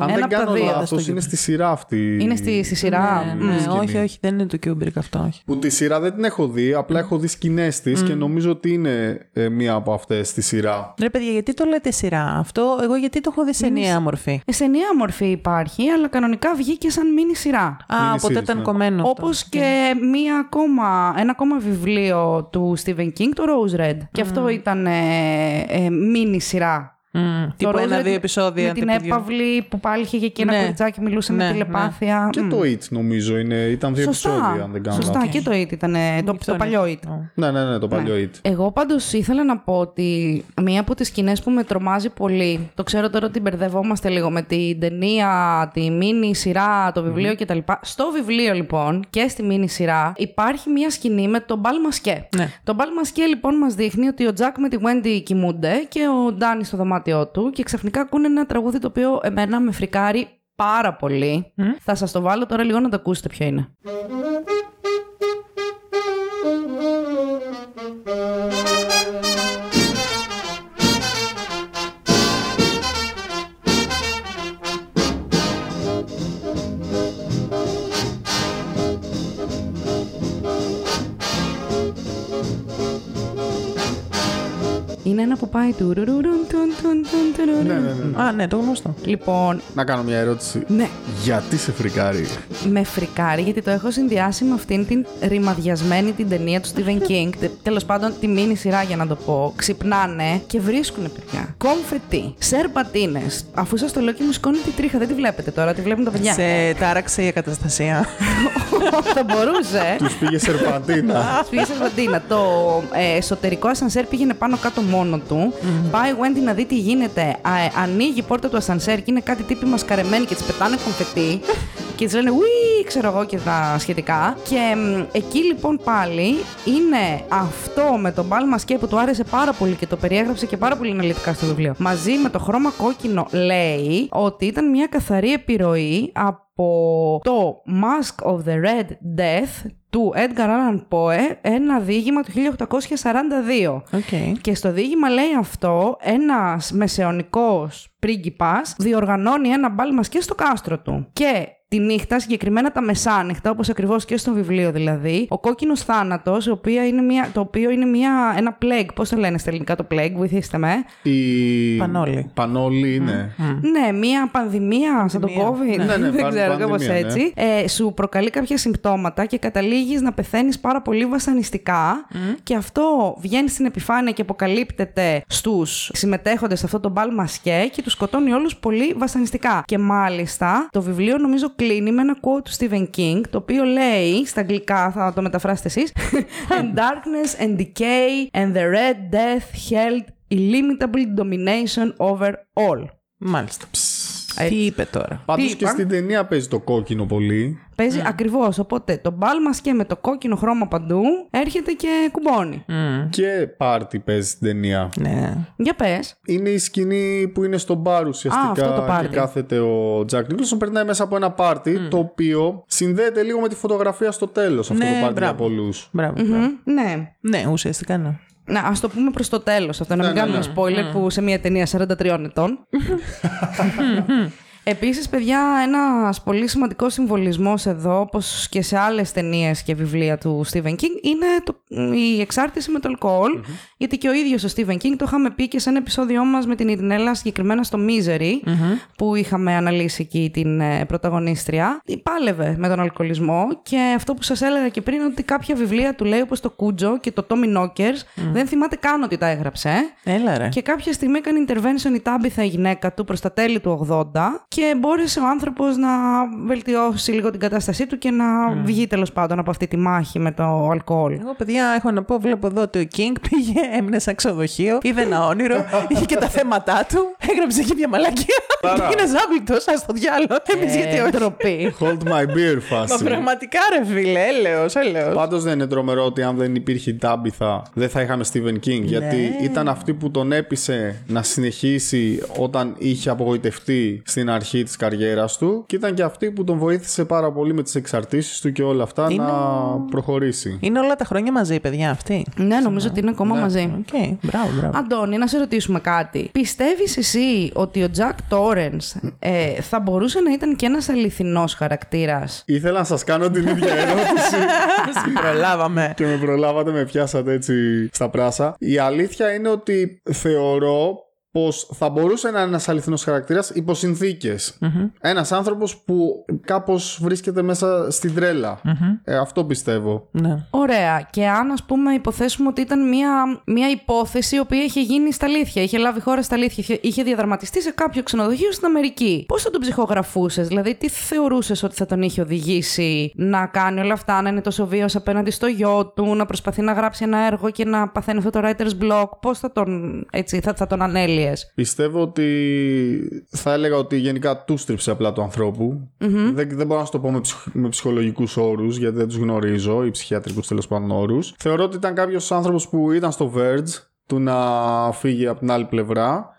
Αν Ένα δεν από τα κάνω δύο. λάθος, είναι στη σειρά αυτή. Είναι στη, στη σειρά. Ναι, Μμ. ναι, σκηνή. όχι, όχι, δεν είναι του Κιούμπρικ αυτό, όχι. Που τη σειρά δεν την έχω δει, απλά έχω δει σκηνές της και νομίζω ότι είναι ε, μία από αυτές στη σειρά. Ρε παιδιά, γιατί το λέτε σειρά αυτό, εγώ γιατί το έχω δει σε ενιαία μορφή; Ε, Σε νέα μορφή υπάρχει, αλλά κανονικά βγήκε σαν μίνι σειρά. Α, Mini οπότε series, ήταν ναι. κομμένο. αυτό. Όπως και μία ακόμα, ένα ακόμα βιβλίο του Stephen King, το Rose Red. Και αυτό ήταν ε, ε, μίνι σειρά. Μμ, Το Τύπου Rose ένα-δύο Red επεισόδια. Με την τύπου δύο- έπαυλη που πάλι είχε και ένα Ναι. κοριτσάκι μιλούσε Ναι, με ναι. τηλεπάθεια. Και Μμ. το It νομίζω είναι, ήταν δύο Σωστά. επεισόδια, αν δεν κάνω Σωστά, λάθος. και το It ήταν. Το, Αυτό το είναι. παλιό It. Ναι, ναι, ναι, το παλιό It. Εγώ πάντως ήθελα να πω ότι μία από τις σκηνές που με τρομάζει πολύ, το ξέρω τώρα ότι μπερδευόμαστε λίγο με την ταινία, τη μίνι σειρά, το βιβλιο κτλ. Στο βιβλίο λοιπόν και στη μίνι σειρά υπάρχει μία σκηνή με τον Μπαλ Μασκέ. Ναι. Το Μπαλ Μασκέ λοιπόν μας δείχνει ότι ο Τζακ με τη Wendy κοιμούνται και ο Ντάνι στο δωμάτιό του και ξαφνικά ακούνε ένα τραγούδι το οποίο εμένα με φρικάρει πάρα πολύ. Θα σας το βάλω τώρα λίγο να το ακούσετε ποιο είναι. Είναι ένα που πάει του ρουρουρουν, τουν, τουν, τουν, τουρουρουν. Ναι, ναι, ναι. Α, ναι, το γνωστό. Λοιπόν, Να κάνω μια ερώτηση. ναι, Γιατί σε φρικάρει; με φρικάρει γιατί το έχω συνδυάσει με αυτήν την ρημαδιασμένη την ταινία του Stephen King. Τέλος πάντων, τη μίνι σειρά για να το πω. Ξυπνάνε και βρίσκουν παιδιά. Κομφετή, σερπατίνε. Αφού σας το λέω και μου σκόνη τη τρίχα, δεν τη βλέπετε τώρα, τη βλέπουν τα παιδιά. Σε τάραξε η ακαταστασία. Θα μπορούσε. Τους πήγε σερπαντίνα. Πήγε σερπαντίνα. Το ε, εσωτερικό ασανσέρ πήγαινε πάνω κάτω μόνο του. Πάει η Wendy να δει τι γίνεται. Α, ε, ανοίγει η πόρτα του ασανσέρ και είναι κάτι τύποι μασκαρεμένοι και τις πετάνε κομφετή. και τη λένε Ουί, ξέρω εγώ και τα σχετικά. Και μ, εκεί λοιπόν πάλι είναι αυτό με τον μπάλ μασκέ που του άρεσε πάρα πολύ και το περιέγραψε και πάρα πολύ αναλυτικά στο βιβλίο. Μαζί με το χρώμα κόκκινο λέει ότι ήταν μια καθαρή επιρροή από το Mask of the Red Death του Edgar Allan Poe, ένα διήγημα του 1842. Οκ. Και στο διήγημα λέει αυτό, ένας μεσαιωνικός πρίγκιπας διοργανώνει ένα μπάλ μασκέ στο κάστρο του. Και τη νύχτα, συγκεκριμένα τα μεσάνυχτα, όπως ακριβώς και στο βιβλίο δηλαδή, ο κόκκινος θάνατος, ο οποίο είναι μια, το οποίο είναι μια, ένα plague, πώς το λένε στα ελληνικά το plague, βοηθήστε με. Η... Πανώλη. Πανώλη είναι. Ναι, μια πανδημία σαν τον Πανδημία. COVID. Ναι, ναι, δεν παν- ξέρω, πανδημία, κάπως ναι. έτσι. Ε, σου προκαλεί κάποια συμπτώματα και καταλήγεις να πεθαίνεις πάρα πολύ βασανιστικά και αυτό βγαίνει στην επιφάνεια και αποκαλύπτεται στους συμμετέχοντες σε αυτό το μπαλ μασκέ και τους σκοτώνει όλους πολύ βασανιστικά. Και μάλιστα το βιβλίο νομίζω κλείνει με ένα quote του Stephen King το οποίο λέει στα αγγλικά, θα το μεταφράσετε εσείς And darkness and decay and the red death held illimitable domination over all. Μάλιστα. Έτσι. Τι είπε τώρα. Πάντως Τι και είπα; στην ταινία παίζει το κόκκινο πολύ. Παίζει ακριβώς, οπότε το μπάλ μας και με το κόκκινο χρώμα παντού έρχεται και κουμπώνει. Και πάρτι παίζει στην ταινία. Ναι. Για πες. Είναι η σκηνή που είναι στο μπαρ ουσιαστικά αυτό το πάρτι. και κάθεται ο Τζακ Νίκολσον. Περνάει μέσα από ένα πάρτι το οποίο συνδέεται λίγο με τη φωτογραφία στο τέλος. Αυτό Ναι, το πάρτι για μπράβο. πολλούς. Μπράβο. μπράβο. Μμ, Ναι. Ναι, ουσιαστικά ναι. Να, ας το πούμε προς το τέλος αυτό, να μην ναι, κάνουμε ναι. spoiler που σε μια ταινία 43 ετών. Επίσης, παιδιά, ένας πολύ σημαντικός συμβολισμός εδώ, όπως και σε άλλες ταινίες και βιβλία του Stephen King, είναι το, η εξάρτηση με το αλκοολ γιατί και ο ίδιος ο Stephen King το είχαμε πει και σε ένα επεισόδιό μας με την Ειρηνέλα, συγκεκριμένα στο Misery, που είχαμε αναλύσει εκεί την ε, πρωταγωνίστρια. Πάλευε με τον αλκοολισμό και αυτό που σας έλεγα και πριν, ότι κάποια βιβλία του λέει, όπως το Κούτζο και το Tommy Knockers, δεν θυμάται καν ότι τα έγραψε. Έλα ρε. Και κάποια στιγμή έκανε intervention η Τάμπιθα η γυναίκα του προς τα τέλη του 80 και μπόρεσε ο άνθρωπος να βελτιώσει λίγο την κατάστασή του και να βγει τέλος πάντων από αυτή τη μάχη με το αλκοόλ. Εγώ, παιδιά, έχω να πω, βλέπω εδώ ότι ο King πήγε, έμεινε σε ξενοδοχείο, είδε ένα όνειρο, είχε και τα θέματα του, έγραψε εκεί μια μαλακία. Και είναι ζάμπληκτο, α το διάλογο. Εμείς γιατί όχι. Ντροπή. Hold my beer Μα φάση. πραγματικά ρε φίλε, έλεος, έλεος. Πάντως δεν είναι τρομερό ότι αν δεν υπήρχε η Τάμπιθα δεν θα είχαμε Stephen King. Γιατί Ναι. ήταν αυτή που τον έπεισε να συνεχίσει όταν είχε απογοητευτεί στην αρχή της καριέρας του. Και ήταν και αυτή που τον βοήθησε πάρα πολύ με τις εξαρτήσεις του και όλα αυτά Είναι- να προχωρήσει. Είναι όλα τα χρόνια μαζί, παιδιά, αυτοί. ναι, νομίζω ότι είναι ακόμα μαζί. Οκ, μπράβο, μπράβο. Αντώνη, να σε ρωτήσουμε κάτι. Πιστεύεις εσύ ότι ο Jack Torrance ε, θα μπορούσε να ήταν και ένας αληθινός χαρακτήρας; Ήθελα να σας κάνω την ίδια ερώτηση. Στην προλάβαμε. και με προλάβατε, με πιάσατε έτσι στα πράσα. Η αλήθεια είναι ότι θεωρώ πως θα μπορούσε να είναι ένας αληθινός χαρακτήρας υπό συνθήκες. Ένας άνθρωπος που κάπως βρίσκεται μέσα στην τρελα Ε, αυτό πιστεύω. Ναι. Ωραία. Και αν, ας πούμε, υποθέσουμε ότι ήταν μια, μια υπόθεση η οποία είχε γίνει στα αλήθεια, είχε λάβει χώρα στα αλήθεια, είχε- είχε διαδραματιστεί σε κάποιο ξενοδοχείο στην Αμερική. Πώς θα τον ψυχογραφούσες, δηλαδή, τι θεωρούσες ότι θα τον είχε οδηγήσει να κάνει όλα αυτά, να είναι τόσο βίαιος απέναντι στο γιο του, να προσπαθεί να γράψει ένα έργο και να παθαίνει αυτό το writer's block; Πώς θα τον, έτσι, θα, θα τον ανέλυε; Πιστεύω ότι θα έλεγα ότι γενικά του στρίψε απλά του ανθρωπου Δεν, δεν μπορώ να σου το πω με, ψυχ, με ψυχολογικούς όρους, γιατί δεν τους γνωρίζω, ή ψυχιατρικού τέλος πάντων όρους. Θεωρώ ότι ήταν κάποιος άνθρωπος που ήταν στο verge του να φύγει από την άλλη πλευρά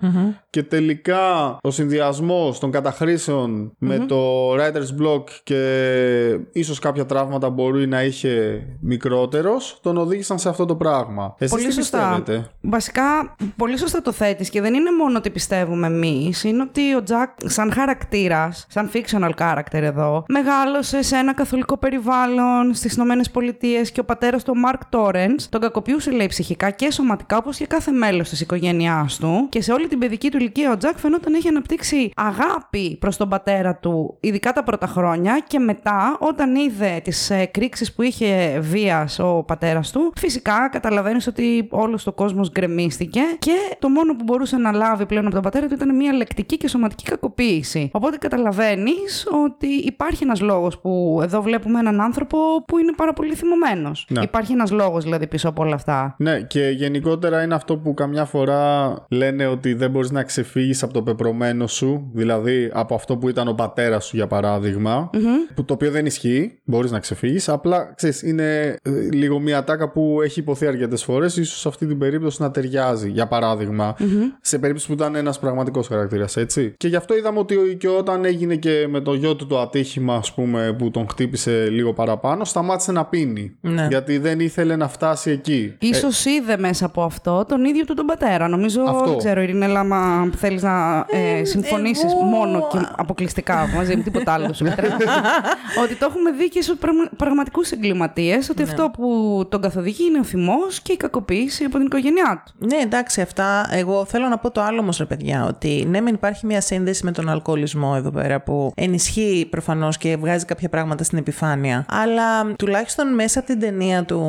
και τελικά ο συνδυασμός των καταχρήσεων με το writer's block και ίσως κάποια τραύματα μπορεί να είχε μικρότερος τον οδήγησαν σε αυτό το πράγμα. Εσείς Πολύ τι σωστά. πιστεύετε; Βασικά, πολύ σωστά το θέτεις και δεν είναι μόνο ότι πιστεύουμε εμείς, είναι ότι ο Τζακ, σαν χαρακτήρας, σαν fictional character εδώ, μεγάλωσε σε ένα καθολικό περιβάλλον στις Ηνωμένες Πολιτείες και ο πατέρας του, ο Μαρκ Τόρεν, τον κακοποιούσε, λέει, ψυχικά και σωματικά, όπως και κάθε μέλος της οικογένειάς του. Και σε όλη την παιδική του ηλικία, ο Τζακ φαινόταν να έχει αναπτύξει αγάπη προς τον πατέρα του, ειδικά τα πρώτα χρόνια. Και μετά, όταν είδε τις εκρήξεις που είχε βίας ο πατέρας του, φυσικά καταλαβαίνεις ότι όλος ο κόσμος γκρεμίστηκε και το μόνο που μπορούσε να λάβει πλέον από τον πατέρα του ήταν μια λεκτική και σωματική κακοποίηση. Οπότε καταλαβαίνεις ότι υπάρχει ένας λόγος που εδώ βλέπουμε έναν άνθρωπο που είναι πάρα πολύ θυμωμένος. Ναι. Υπάρχει ένας λόγος δηλαδή πίσω από όλα αυτά. Ναι, και γενικότερα είναι αυτό που καμιά φορά λένε ότι δεν μπορείς να ξεφύγεις από το πεπρωμένο σου, δηλαδή από αυτό που ήταν ο πατέρας σου για παραδειγμα που το οποίο δεν ισχύει, μπορείς να ξεφύγεις, απλά ξέρεις, είναι ε, λίγο μια τάκα που έχει υποθεί αρκετές φορές, ίσως σε αυτή την περίπτωση να ταιριάζει, για παραδειγμα σε περίπτωση που ήταν ένας πραγματικός χαρακτήρας, έτσι. Και γι' αυτό είδαμε ότι ο- και όταν έγινε και με το γιο του το ατύχημα, ας πούμε, που τον χτύπησε λίγο παραπάνω, σταμάτησε να πίνει. Ναι. Γιατί δεν ήθελε να φτάσει εκεί. Ίσως είδε μέσα από αυτό τον ίδιο του τον πατέρα. Νομίζω, Αυτό. δεν ξέρω, Ειρηνέλα, άμα θέλεις να ε, συμφωνήσεις εγώ- μόνο και αποκλειστικά μαζί μου, τίποτα άλλο δεν σου επιτρέπει. ότι το έχουμε δει και σε πραγμα, πραγματικούς εγκληματίες, ότι αυτό που τον καθοδηγεί είναι ο θυμός και η κακοποίηση από την οικογένειά του. Ναι, εντάξει, αυτά. Εγώ θέλω να πω το άλλο όμως, ρε παιδιά, ότι ναι, μεν υπάρχει μια σύνδεση με τον αλκοολισμό εδώ πέρα που ενισχύει προφανώς και βγάζει κάποια πράγματα στην επιφάνεια. Αλλά τουλάχιστον μέσα από την ταινία του,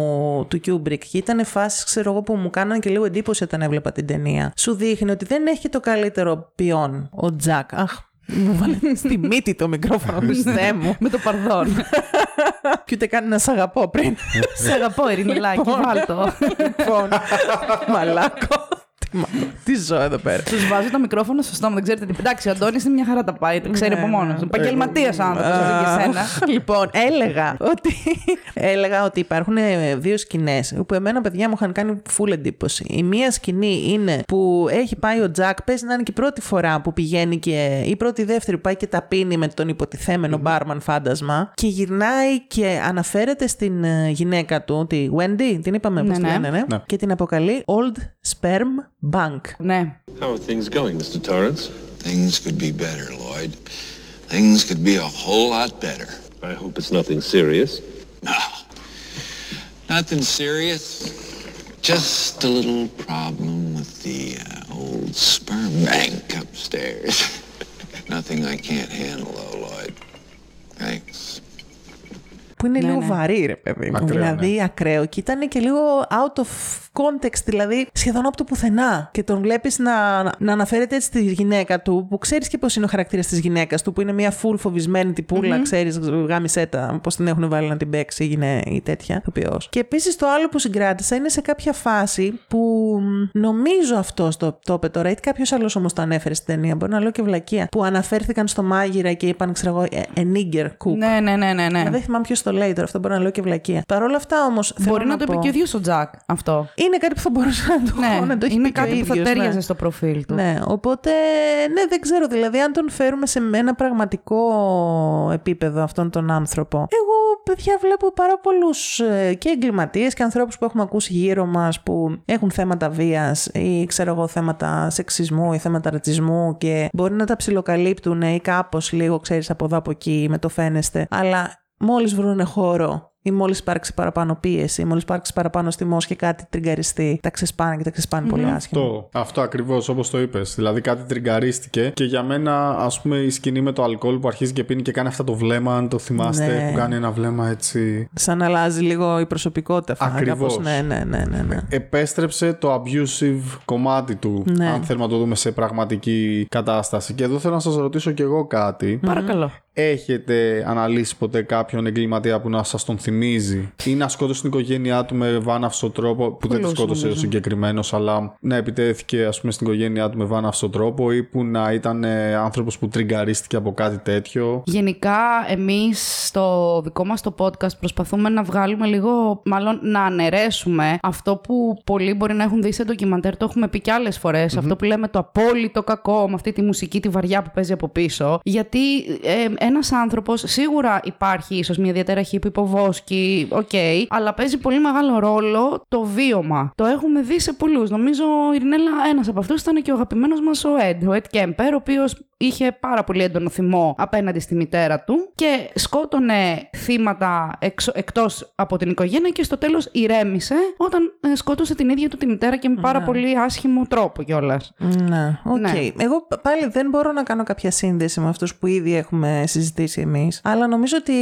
του Kubrick, και ήταν φάσεις, ξέρω εγώ, που μου κάναν και λίγο εντύπωση όταν έβλεπα την ταινία, σου δείχνει ότι δεν έχει το καλύτερο ποιόν ο Τζακ. Αχ, μου βάλε στη μύτη το μικρόφωνο, Χριστέ μου. Με το παρδόν. και ούτε καν να σ' αγαπώ πριν. Σε αγαπώ, Ειρηνελάκη, βάλτο. λοιπόν, μαλάκο. Τι, μα- τι ζω εδώ πέρα. Του βάζω το μικρόφωνο στο στόμα, δεν ξέρετε τι. Εντάξει, ο Αντώνης είναι μια χαρά τα πάει, το ξέρει Ναι, από μόνος ναι. του. Επαγγελματίας άνθρωπος, για σένα. Αχ, Λοιπόν, έλεγα ότι, έλεγα ότι υπάρχουν ε, δύο σκηνές που εμένα παιδιά μου είχαν κάνει full εντύπωση. Η μία σκηνή είναι που έχει πάει ο Τζακ, παίζει να είναι και η πρώτη φορά που πηγαίνει και. ή πρώτη ή δεύτερη που πάει και τα πίνει με τον υποτιθέμενο μπάρμαν φάντασμα και γυρνάει και αναφέρεται στην ε, γυναίκα του, τη Wendy, την είπαμε Ναι, πώς τη ναι. λένε, ναι, Ναι. και την αποκαλεί Old Sperm Bank. Ne. How are things going, Mr. Torrance? Things could be better, Lloyd. Things could be a whole lot better. I hope it's nothing serious. No. Nothing serious. Just a little problem with the uh, old sperm bank upstairs. nothing I can't handle, though, Lloyd. Thanks. Που είναι Ναι, λίγο ναι. βαρύ, ρε παιδί μου. Ακραίο, δηλαδή ακραίο. Και ήταν και λίγο out of context, δηλαδή σχεδόν από το πουθενά. Και τον βλέπεις να, να αναφέρεται έτσι στη γυναίκα του, που ξέρεις και πώς είναι ο χαρακτήρας της γυναίκας του, που είναι μια full φοβισμένη τυπούλα, ξέρεις, γάμισέτα, πώς την έχουν βάλει να την παίξει, είναι η τέτοια ηθοποιό. Και επίσης το άλλο που συγκράτησα είναι σε κάποια φάση που μ, νομίζω αυτό το, το είπε τώρα, ή κάποιος άλλος όμως το ανέφερε στην ταινία, μπορεί να λέω και βλακεία, που αναφέρθηκαν στο μάγειρα και είπαν, ξέρω εγώ, «Ε, a nigger cook. Ναι, ναι, ναι, ναι. ναι. Αλλά δεν θυμάμαι ποιος το λέει τώρα, αυτό μπορεί να λέω και βλακεία. Παρ' όλα αυτά όμως. Μπορεί να το είπε και ο ίδιος ο Τζακ αυτό. Είναι κάτι που θα μπορούσε να το, Ναι, να το έχει είναι πει και ο κάτι που θα ίδιος, τέριαζε ναι. στο προφίλ του. Ναι, οπότε ναι, δεν ξέρω. Δηλαδή, αν τον φέρουμε σε ένα πραγματικό επίπεδο αυτόν τον άνθρωπο. Εγώ, παιδιά, βλέπω πάρα πολλούς και εγκληματίες και ανθρώπους που έχουμε ακούσει γύρω μας που έχουν θέματα βίας ή ξέρω εγώ θέματα σεξισμού ή θέματα ρατσισμού και μπορεί να τα ψιλοκαλύπτουν ή κάπως λίγο, ξέρεις, από εδώ από εκεί με το φαίνεστε. Αλλά μόλις βρουν χώρο ή μόλις υπάρξει παραπάνω πίεση, ή μόλις υπάρξει παραπάνω στιμός και κάτι τριγκαριστεί, τα ξεσπάνε και τα ξεσπανε πολύ άσχημα. Αυτό, αυτό ακριβώς όπως το είπες. Δηλαδή κάτι τριγκαρίστηκε και για μένα, ας πούμε, η σκηνή με το αλκοόλ που αρχίζει και πίνει και κάνει αυτό το βλέμμα, αν το θυμάστε, Ναι. που κάνει ένα βλέμμα έτσι. Σαν να αλλάζει λίγο η προσωπικότητα. φα- Ακριβώς. κάπως. Ναι, ναι, ναι, ναι, ναι. Επέστρεψε το abusive κομμάτι του, Ναι. αν θέλουμε να το δούμε σε πραγματική κατάσταση. Και εδώ θέλω να σας ρωτήσω κι εγώ κάτι. Παρακαλώ. Έχετε αναλύσει ποτέ κάποιον εγκληματία που να σας τον θυμίζει ή να σκότωσε την οικογένειά του με βάναυσο τρόπο, που δεν τη Πολλούς, σκότωσε ο νομίζω. συγκεκριμένος, αλλά να επιτέθηκε ας πούμε στην οικογένειά του με βάναυσο τρόπο ή που να ήταν ε, άνθρωπος που τριγκαρίστηκε από κάτι τέτοιο; Γενικά, εμείς στο δικό μας το podcast προσπαθούμε να βγάλουμε λίγο, μάλλον να αναιρέσουμε αυτό που πολλοί μπορεί να έχουν δει σε ντοκιμαντέρ, το έχουμε πει κι άλλες φορές, αυτό που λέμε το απόλυτο κακό με αυτή τη μουσική, τη βαριά που παίζει από πίσω. Γιατί ε, ένας άνθρωπος, σίγουρα υπάρχει ίσως μια διαταραχή που υποβόσκει, οκ, αλλά παίζει πολύ μεγάλο ρόλο το βίωμα. Το έχουμε δει σε πολλούς. Νομίζω, Ειρηνέλα, ένας από αυτούς ήταν και ο αγαπημένος μας ο Ed, ο Ed Kemper, ο οποίος είχε πάρα πολύ έντονο θυμό απέναντι στη μητέρα του και σκότωνε θύματα εξ, εκτός από την οικογένεια και στο τέλος ηρέμησε όταν ε, σκότωσε την ίδια του τη μητέρα και με πάρα πολύ άσχημο τρόπο κιόλας. Ναι, οκ. Ναι. Εγώ πάλι δεν μπορώ να κάνω κάποια σύνδεση με αυτούς που ήδη έχουμε συζητήσει εμείς. Αλλά νομίζω ότι,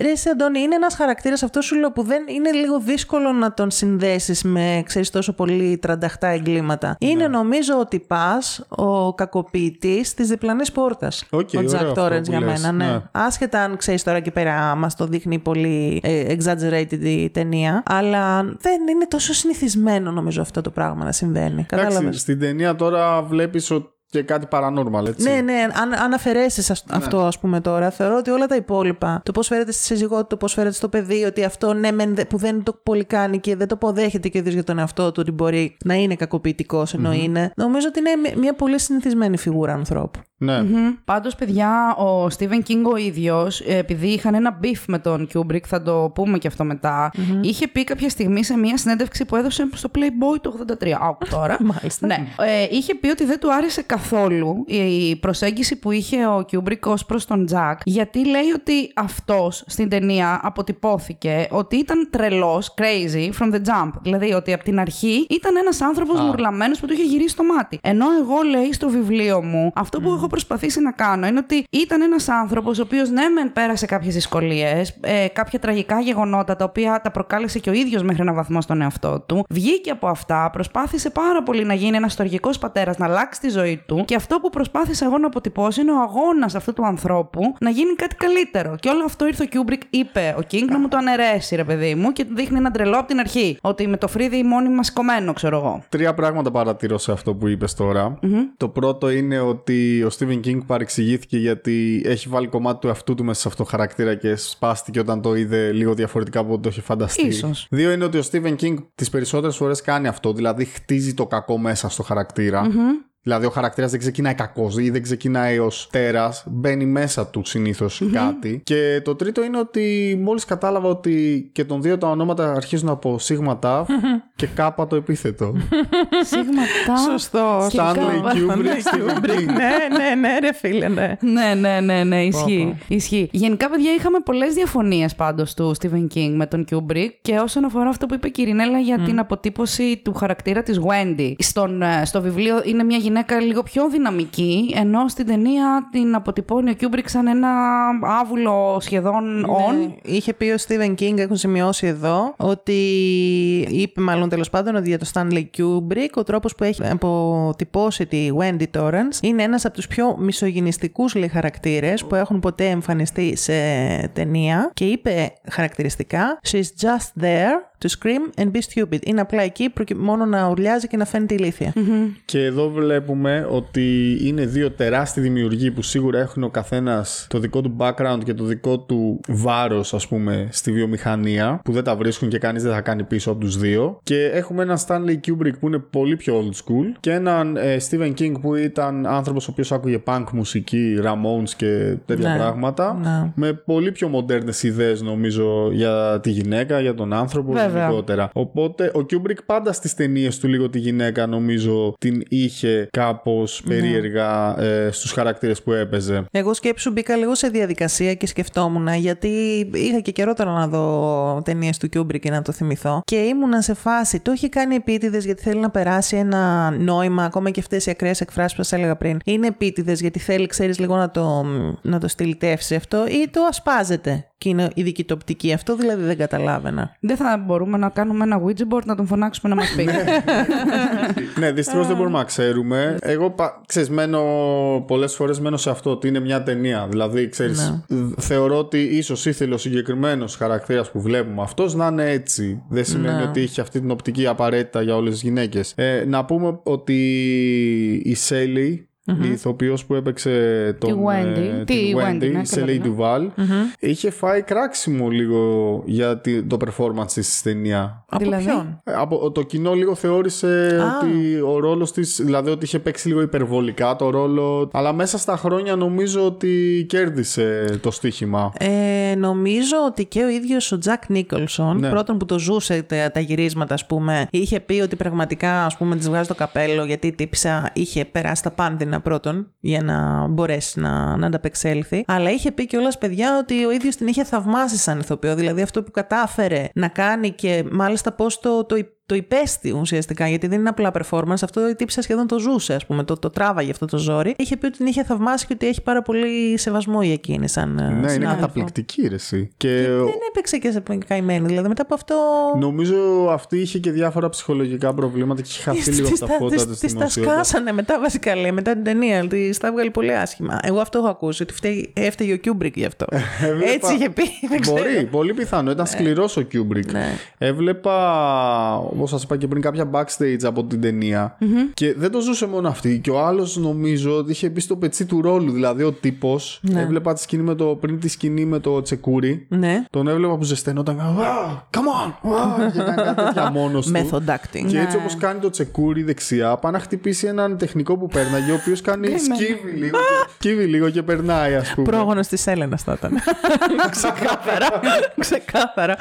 ρε εσύ Αντώνη, είναι ένας χαρακτήρας αυτός σου λέω που δεν είναι λίγο δύσκολο να τον συνδέσεις με, ξέρεις, τόσο πολύ τρανταχτά εγκλήματα. Είναι νομίζω ότι πας ο κακοποιητής της διπλανής πόρτας. Οκ, ο ωραίο Jack αυτό Torrance που για λες, μένα, ναι. ναι. Άσχετα αν ξέρεις τώρα εκεί πέρα μας το δείχνει πολύ ε, exaggerated η ταινία, αλλά δεν είναι τόσο συνηθισμένο νομίζω αυτό το πράγμα να συμβαίνει. Κατάλαβες; Εντάξει, στην ταινία τώρα βλέπεις ότι και κάτι paranormal, έτσι. Ναι, ναι, αν, αν αφαιρέσεις αυτό, ας πούμε τώρα, θεωρώ ότι όλα τα υπόλοιπα, το πώς φέρεται στη σύζυγό του, το πώς φέρεται στο παιδί, ότι αυτό ναι, μεν, δε- που δεν το πολύ κάνει και δεν το αποδέχεται και ο ίδιος για τον εαυτό του ότι μπορεί να είναι κακοποιητικός ενώ είναι, νομίζω ότι είναι μια- μια πολύ συνηθισμένη φιγούρα ανθρώπου. Ναι. Πάντως, παιδιά, ο Stephen King ο ίδιος, ε, επειδή είχαν ένα beef με τον Kubrick, θα το πούμε και αυτό μετά, είχε πει κάποια στιγμή σε μια συνέντευξη που έδωσε στο Playboy το 83. Άκου τώρα. Μάλιστα. Ναι. Ε, είχε πει ότι δεν του άρεσε καθόλου η προσέγγιση που είχε ο Kubrick ως προς τον Jack, γιατί λέει ότι αυτός στην ταινία αποτυπώθηκε ότι ήταν τρελός, crazy, from the jump. Δηλαδή ότι από την αρχή ήταν ένας άνθρωπος μουρλαμένος που του είχε γυρίσει το μάτι. Ενώ εγώ λέει στο βιβλίο μου, αυτό που έχω προσπαθήσει να κάνω είναι ότι ήταν ένας άνθρωπος ο οποίος ναι μεν πέρασε κάποιες δυσκολίες, ε, κάποια τραγικά γεγονότα τα οποία τα προκάλεσε και ο ίδιος μέχρι ένα βαθμό στον εαυτό του, βγήκε από αυτά, προσπάθησε πάρα πολύ να γίνει ένας στοργικός πατέρας, να αλλάξει τη ζωή του και αυτό που προσπάθησα εγώ να αποτυπώσω είναι ο αγώνας αυτού του ανθρώπου να γίνει κάτι καλύτερο. Και όλο αυτό ήρθε ο Kubrick, είπε ο King να μου το αναιρέσει ρε παιδί μου και του δείχνει ένα τρελό από την αρχή. Ότι με το φρύδι μόνιμα σηκωμένο, ξέρω εγώ. Τρία πράγματα παρατηρώ σε αυτό που είπες τώρα. Το πρώτο είναι ότι ο Stephen King παρεξηγήθηκε γιατί έχει βάλει κομμάτι του εαυτού του μέσα σε αυτό το χαρακτήρα και σπάστηκε όταν το είδε λίγο διαφορετικά από ό,τι το είχε φανταστεί. Ίσως. Δύο είναι ότι ο Stephen King τις περισσότερες φορές κάνει αυτό, δηλαδή χτίζει το κακό μέσα στο χαρακτηρα Δηλαδή, ο χαρακτήρας δεν ξεκινάει κακός ή δεν ξεκινάει ως τέρας, μπαίνει μέσα του συνηθω κάτι. Και το τρίτο είναι ότι μόλις κατάλαβα ότι και των δύο τα ονόματα αρχίζουν από σίγμα τάφ και κάπα το επίθετο. Σίγμα τα. Σωστό. Stanley Kubrick, Stephen King. ναι, ναι, ναι, ρε φίλε, ναι. Ναι, ναι, ναι, ναι, ισχύει. ισχύει. Γενικά, παιδιά, είχαμε πολλές διαφωνίες πάντως του Stephen King με τον Kubrick και όσον αφορά αυτό που είπε η Κυρινέλα για την αποτύπωση του χαρακτήρα της Wendy. Στον, ε, στο βιβλίο είναι μια γυναίκα λίγο πιο δυναμική, ενώ στην ταινία την αποτυπώνει ο Kubrick σαν ένα άβουλο σχεδόν on. Ναι, είχε πει ο Stephen King, έχουν σημειώσει εδώ, ότι είπε μάλλον τέλος πάντων ότι για το Stanley Kubrick ο τρόπος που έχει αποτυπώσει τη Wendy Torrance είναι ένας από τους πιο μισογυνιστικού λέει χαρακτήρες που έχουν ποτέ εμφανιστεί σε ταινία και είπε χαρακτηριστικά She's just there to scream and be stupid. Είναι απλά εκεί προκει- μόνο να ουρλιάζει και να φαίνεται ηλίθεια. Και εδώ βλέπουμε ότι είναι δύο τεράστιοι δημιουργοί που σίγουρα έχουν ο καθένας το δικό του background και το δικό του βάρος, ας πούμε, στη βιομηχανία, που δεν τα βρίσκουν και κανείς δεν θα κάνει πίσω από τους δύο. Και έχουμε έναν Stanley Kubrick που είναι πολύ πιο old school και έναν ε, Stephen King που ήταν άνθρωπος ο οποίος άκουγε punk μουσική, Ramones και τέτοια Ναι, πράγματα. ναι. Με πολύ πιο μοντέρνες ιδέες, νομίζω, για τη γυναίκα, για τον άνθρωπο, για Βέβαια. Γενικότερα. Οπότε ο Κιούμπρικ πάντα στις ταινίες του λίγο τη γυναίκα νομίζω την είχε κάπως Ναι. περίεργα ε, στους χαρακτήρες που έπαιζε. Εγώ σκέψου μπήκα λίγο σε διαδικασία και σκεφτόμουν γιατί είχα και καιρό τώρα να δω ταινίες του Κιούμπρικ και να το θυμηθώ. Και ήμουνα σε φάση, το έχει κάνει επίτηδες γιατί θέλει να περάσει ένα νόημα, ακόμα και αυτές οι ακραίες εκφράσεις που σας έλεγα πριν. Είναι επίτηδες γιατί θέλει, ξέρεις, λίγο να το, να το στηλιτεύσει αυτό ή το ασπάζεται. Και είναι η δική του οπτική. Αυτό δηλαδή δεν καταλάβαινα. Δεν θα μπορούμε να κάνουμε ένα Ouija board να τον φωνάξουμε να μας πει. ναι, δυστυχώς δεν μπορούμε να ξέρουμε. Εγώ, πα- ξέρεις, μένω πολλές φορές μένω σε αυτό ότι είναι μια ταινία. Δηλαδή, ξέρεις, θεωρώ ότι ίσως ήθελε ο συγκεκριμένος χαρακτήρας που βλέπουμε αυτός να είναι έτσι. Δεν σημαίνει Ναι. ότι είχε αυτή την οπτική απαραίτητα για όλες τις γυναίκες. Ε, να πούμε ότι η Σέλι. Η ηθοποιός που έπαιξε τον, Wendy. ε, Τι, την η Wendy, Wendy, ναι, η Σελέη καλά, ναι. Ντουβάλ, είχε φάει κράξιμο λίγο για τη- το performance της στη ταινία. Από Δηλαδή; ποιον; Ε, Από, το κοινό λίγο θεώρησε Α. ότι ο ρόλος της, δηλαδή ότι είχε παίξει λίγο υπερβολικά το ρόλο. Αλλά μέσα στα χρόνια νομίζω ότι κέρδισε το στοίχημα. Ε, νομίζω ότι και ο ίδιος ο Τζακ Νίκολσον, Ναι. πρώτον που το ζούσε τα, τα γυρίσματα, ας πούμε, είχε πει ότι πραγματικά ας πούμε, της βγάζει το καπέλο γιατί η τύψα είχε περάσει τα πάνδυνα πρώτον για να μπορέσει να, να ανταπεξέλθει. Αλλά είχε πει κιόλας παιδιά ότι ο ίδιος την είχε θαυμάσει σαν ηθοποιό. Δηλαδή αυτό που κατάφερε να κάνει και μάλιστα πώς το, το, το υπέστη ουσιαστικά, γιατί δεν είναι απλά performance. Αυτό η τύψα σχεδόν το ζούσε, ας πούμε, το, το τράβαγε αυτό το ζόρι. Είχε πει ότι την είχε θαυμάσει και ότι έχει πάρα πολύ σεβασμό για εκείνη σαν. ε, ναι, είναι συνάδελφο. καταπληκτική ρε, εσύ. Και Δεν έπαιξε και σε καημένη. Δηλαδή μετά από αυτό. νομίζω αυτή είχε και διάφορα ψυχολογικά προβλήματα και είχε χαθεί λίγο από τα φώτα της Τη τα σκάσανε μετά βασικά λέει, μετά την ταινία. Τη τα έβγαλε πολύ άσχημα. Εγώ αυτό έχω ακούσει, ότι φταίει, έφταιγε ο Κιούμπρικ γι' αυτό. Έβλεπα- Έτσι είχε πει. δεν ξέρω. Μπορεί, πολύ πιθανό. Ήταν σκληρός ο Κιούμπρικ. Ναι. Έβλεπα, όπως σας είπα και πριν, κάποια backstage από την ταινια Και δεν το ζούσε μόνο αυτή. Και ο άλλος νομίζω ότι είχε μπει στο πετσί του ρόλου. Δηλαδή ο τύπος. Έβλεπα τη σκηνή με το, πριν τη σκηνή με το τσεκούρι. Ναι. Τον έβλεπα που ζεσθενόταν. «Α, Come on! Α, Και έκανε κάτι τέτοια μόνος του. Method acting. Και έτσι όπως κάνει το τσεκούρι δεξιά, πάει να χτυπήσει έναν τεχνικό που πέρναγε, ο οποίος κάνει σκύβει λίγο, και, σκύβει λίγο και περνάει, ας πούμε. Πρόγονο τη Έλενα θα ήταν. Ξεκάθαρα. Ξεκάθαρα.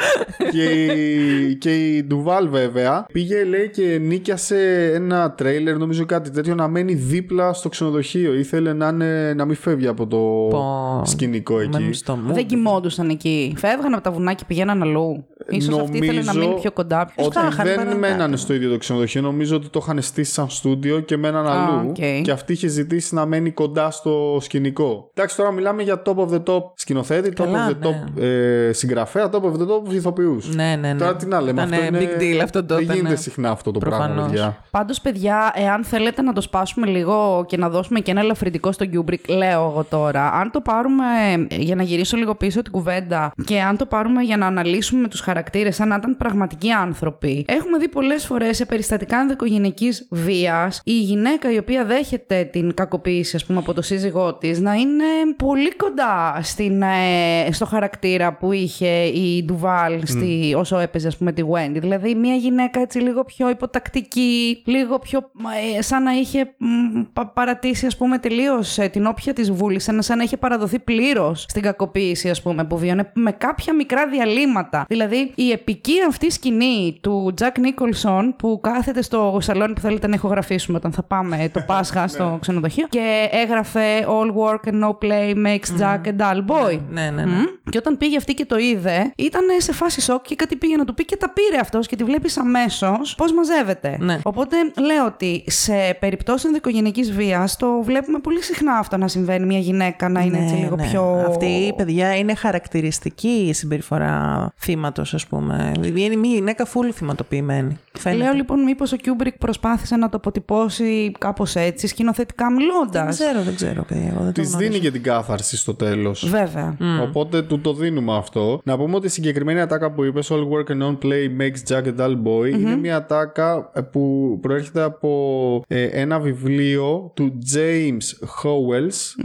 και, η, και η Ντουβάλ βέβαια πήγε λέει και νίκιασε ένα τρέιλερ νομίζω κάτι τέτοιο να μένει δίπλα στο ξενοδοχείο ήθελε να, είναι, να μην φεύγει από το Πω. σκηνικό εκεί Μένουν στο mood. Δεν κοιμόντουσαν εκεί. Φεύγαν από τα βουνά και πηγαίναν αλλού. σω αυτή ήθελε να μείνει πιο κοντά. Ποιος ότι τα είχαν δεν παρακάτω. μένανε στο ίδιο το ξενοδοχείο νομίζω ότι το είχαν στήσει σαν στούντιο και μέναν Α, αλλού οκ. και αυτή είχε ζητήσει να μένει κοντά στο σκηνικό εντάξει τώρα μιλάμε για top of the top σκηνοθέτη top Καλά, of the top ε, συγγραφέα top of the top ηθοποιούς Ναι, ναι, ναι. Τώρα τι να λέμε, Ήταν αυτό είναι... big deal αυτό τότε. Δεν γίνεται ναι. συχνά αυτό το πράγμα, Προφανώς. παιδιά. Πάντως, παιδιά, εάν θέλετε να το σπάσουμε λίγο και να δώσουμε και ένα ελαφρυντικό στο Kubrick, λέω εγώ τώρα, αν το πάρουμε για να γυρίσω λίγο πίσω την κουβέντα και αν το πάρουμε για να αναλύσουμε τους χαρακτήρες σαν να ήταν πραγματικοί άνθρωποι, έχουμε δει πολλές φορές σε περιστατικά ενδοικογενειακή βίας η γυναίκα η οποία δέχεται την κακοποίηση, ας πούμε, από το σύζυγό της να είναι πολύ κοντά στην, ε, στο χαρακτήρα που είχε η Ντουβάλ στη, όσο έπαιζε, ας πούμε, τη Wendy. Δηλαδή, μια γυναίκα έτσι λίγο πιο υποτακτική, λίγο πιο. ε, σαν να είχε μ, πα- παρατήσει, ας πούμε, τελείως την όποια της βούλησε, σαν να είχε παραδοθεί πλήρως στην κακοποίηση, ας πούμε, που βίωνε με κάποια μικρά διαλύματα. Δηλαδή, η επική αυτή σκηνή του Τζακ Νίκολσον που κάθεται στο σαλόνι που θέλετε να ηχογραφήσουμε όταν θα πάμε το Πάσχα στο ξενοδοχείο και έγραφε All work and no play makes Jack a dull boy. Ναι, ναι, ναι. Μμ. Και όταν πήγε αυτή και το είδε, ήταν σε φάση σοκ και κάτι πήγε να του πει και τα πήρε αυτός και τη βλέπει αμέσως πώς μαζεύεται. Ναι. Οπότε λέω ότι σε περιπτώσεις ενδοικογενειακή βίας το βλέπουμε πολύ συχνά αυτό να συμβαίνει. Μια γυναίκα να είναι έτσι λίγο ναι. πιο. Αυτή η παιδιά είναι χαρακτηριστική η συμπεριφορά θύματος, ας πούμε. Δηλαδή είναι μια γυναίκα full θυματοποιημένη. Φαίνεται. Λέω λοιπόν, μήπως ο Κιούμπρικ προσπάθησε να το αποτυπώσει κάπως έτσι, σκηνοθετικά μιλώντας. Δεν ξέρω, δεν ξέρω, παιδιά. Εγώ δεν το Της γνωρίζω. δίνει και την κάθαρση στο τέλος. Βέβαια. Οπότε του το δίνουμε αυτό. Να πούμε ότι η συγκεκριμένη ατάκα που είπες, All work and no play makes Jack a dull boy, είναι μια ατάκα ε, που προέρχεται από ε, ένα βιβλίο του James Howells.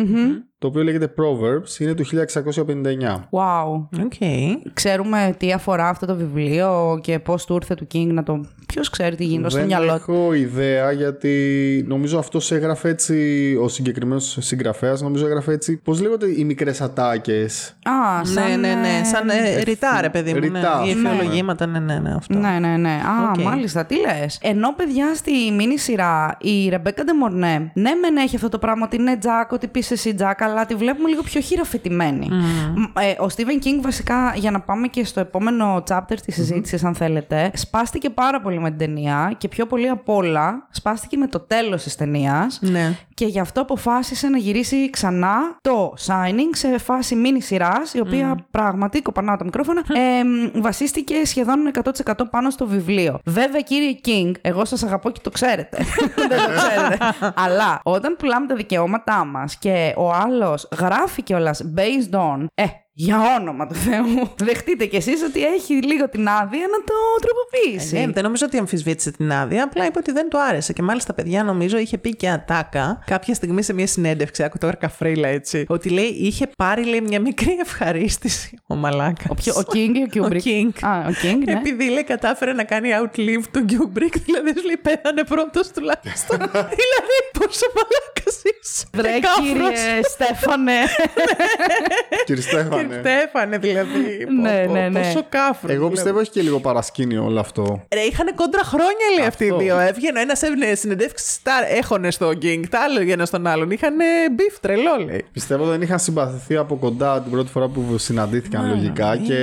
Το το οποίο λέγεται Proverbs, είναι του 1659. Wow. Οκ. Ξέρουμε τι αφορά αυτό το βιβλίο και πώς του ήρθε του King να το. Ποιος ξέρει τι γίνεται στο Δεν μυαλό του. έχω ιδέα γιατί νομίζω αυτός έγραφε έτσι, ο συγκεκριμένος συγγραφέας, νομίζω έγραφε έτσι. Πώς λέγονται οι μικρές ατάκες; Α, σαν. Ναι, ναι, ναι. ε, Σαν ε, ρητά, ρε παιδί μου. Ναι. ρητά, Οι ναι. ευφυολογήματα, ναι, ναι, ναι. Αυτό. Ναι, ναι, ναι. Α, Οκ. μάλιστα, τι λες. Ενώ παιδιά στη μίνι σειρά η Ρεμπέκα Ντεμορνέ, ναι, μεν έχει αυτό το πράγμα ότι είναι Τζακ, ότι πεις εσύ Τζακ, αλλά τη βλέπουμε λίγο πιο χειραφετημένη. Μ, ε, ο Στίβεν Κίνγκ, βασικά, για να πάμε και στο επόμενο chapter της συζήτησης, αν θέλετε, σπάστηκε πάρα πολύ με την ταινία και πιο πολύ απ' όλα σπάστηκε με το τέλος της ταινίας. Ναι. Και γι' αυτό αποφάσισε να γυρίσει ξανά το Shining σε φάση μίνι σειρά, η οποία πράγματι, κοπανάω τα μικρόφωνα, ε, βασίστηκε σχεδόν 100% πάνω στο βιβλίο. Βέβαια, κύριε King, εγώ σας αγαπώ και το ξέρετε. Δεν το ξέρετε. Αλλά όταν πουλάμε τα δικαιώματά μας και ο άλλος γράφει κιόλας based on. Ε, για όνομα του Θεού. Δεχτείτε κι εσείς ότι έχει λίγο την άδεια να το τροποποιήσει. Ε, ναι, δεν νομίζω ότι αμφισβήτησε την άδεια, απλά είπε ότι δεν του άρεσε. Και μάλιστα, παιδιά, νομίζω είχε πει και ατάκα κάποια στιγμή σε μια συνέντευξη, άκου τώρα καφρίλα έτσι, ότι λέει είχε πάρει λέει, μια μικρή ευχαρίστηση ο Μαλάκας. Ο, ποιο- ο King ή ο Kubrick. Ο King. Α, ο King, ναι. Επειδή λέει κατάφερε να κάνει outlive τον Kubrick, δηλαδή σου λέει πέθανε πρώτος τουλάχιστον. δηλαδή, πόσο μαλάκας είσαι. Βρε Και κάφρος. κύριε Στέφανε. Κύριε Στέφανε. Στέφανε δηλαδή. Πω, Ναι, πω, ναι, ναι. Πόσο κάφρο. Εγώ πιστεύω έχει και λίγο παρασκήνιο όλο αυτό. Ρε, είχαν κόντρα χρόνια λέει αυτοί οι Αυτό. δύο. Έβγαινε ένας έβγαινε συνεντεύξεις, τα έχωνε στο King, τα άλλο ένα στον άλλον. Είχαν beef τρελό, λέει. Πιστεύω δεν είχαν συμπαθηθεί από κοντά την πρώτη φορά που συναντήθηκαν λογικά και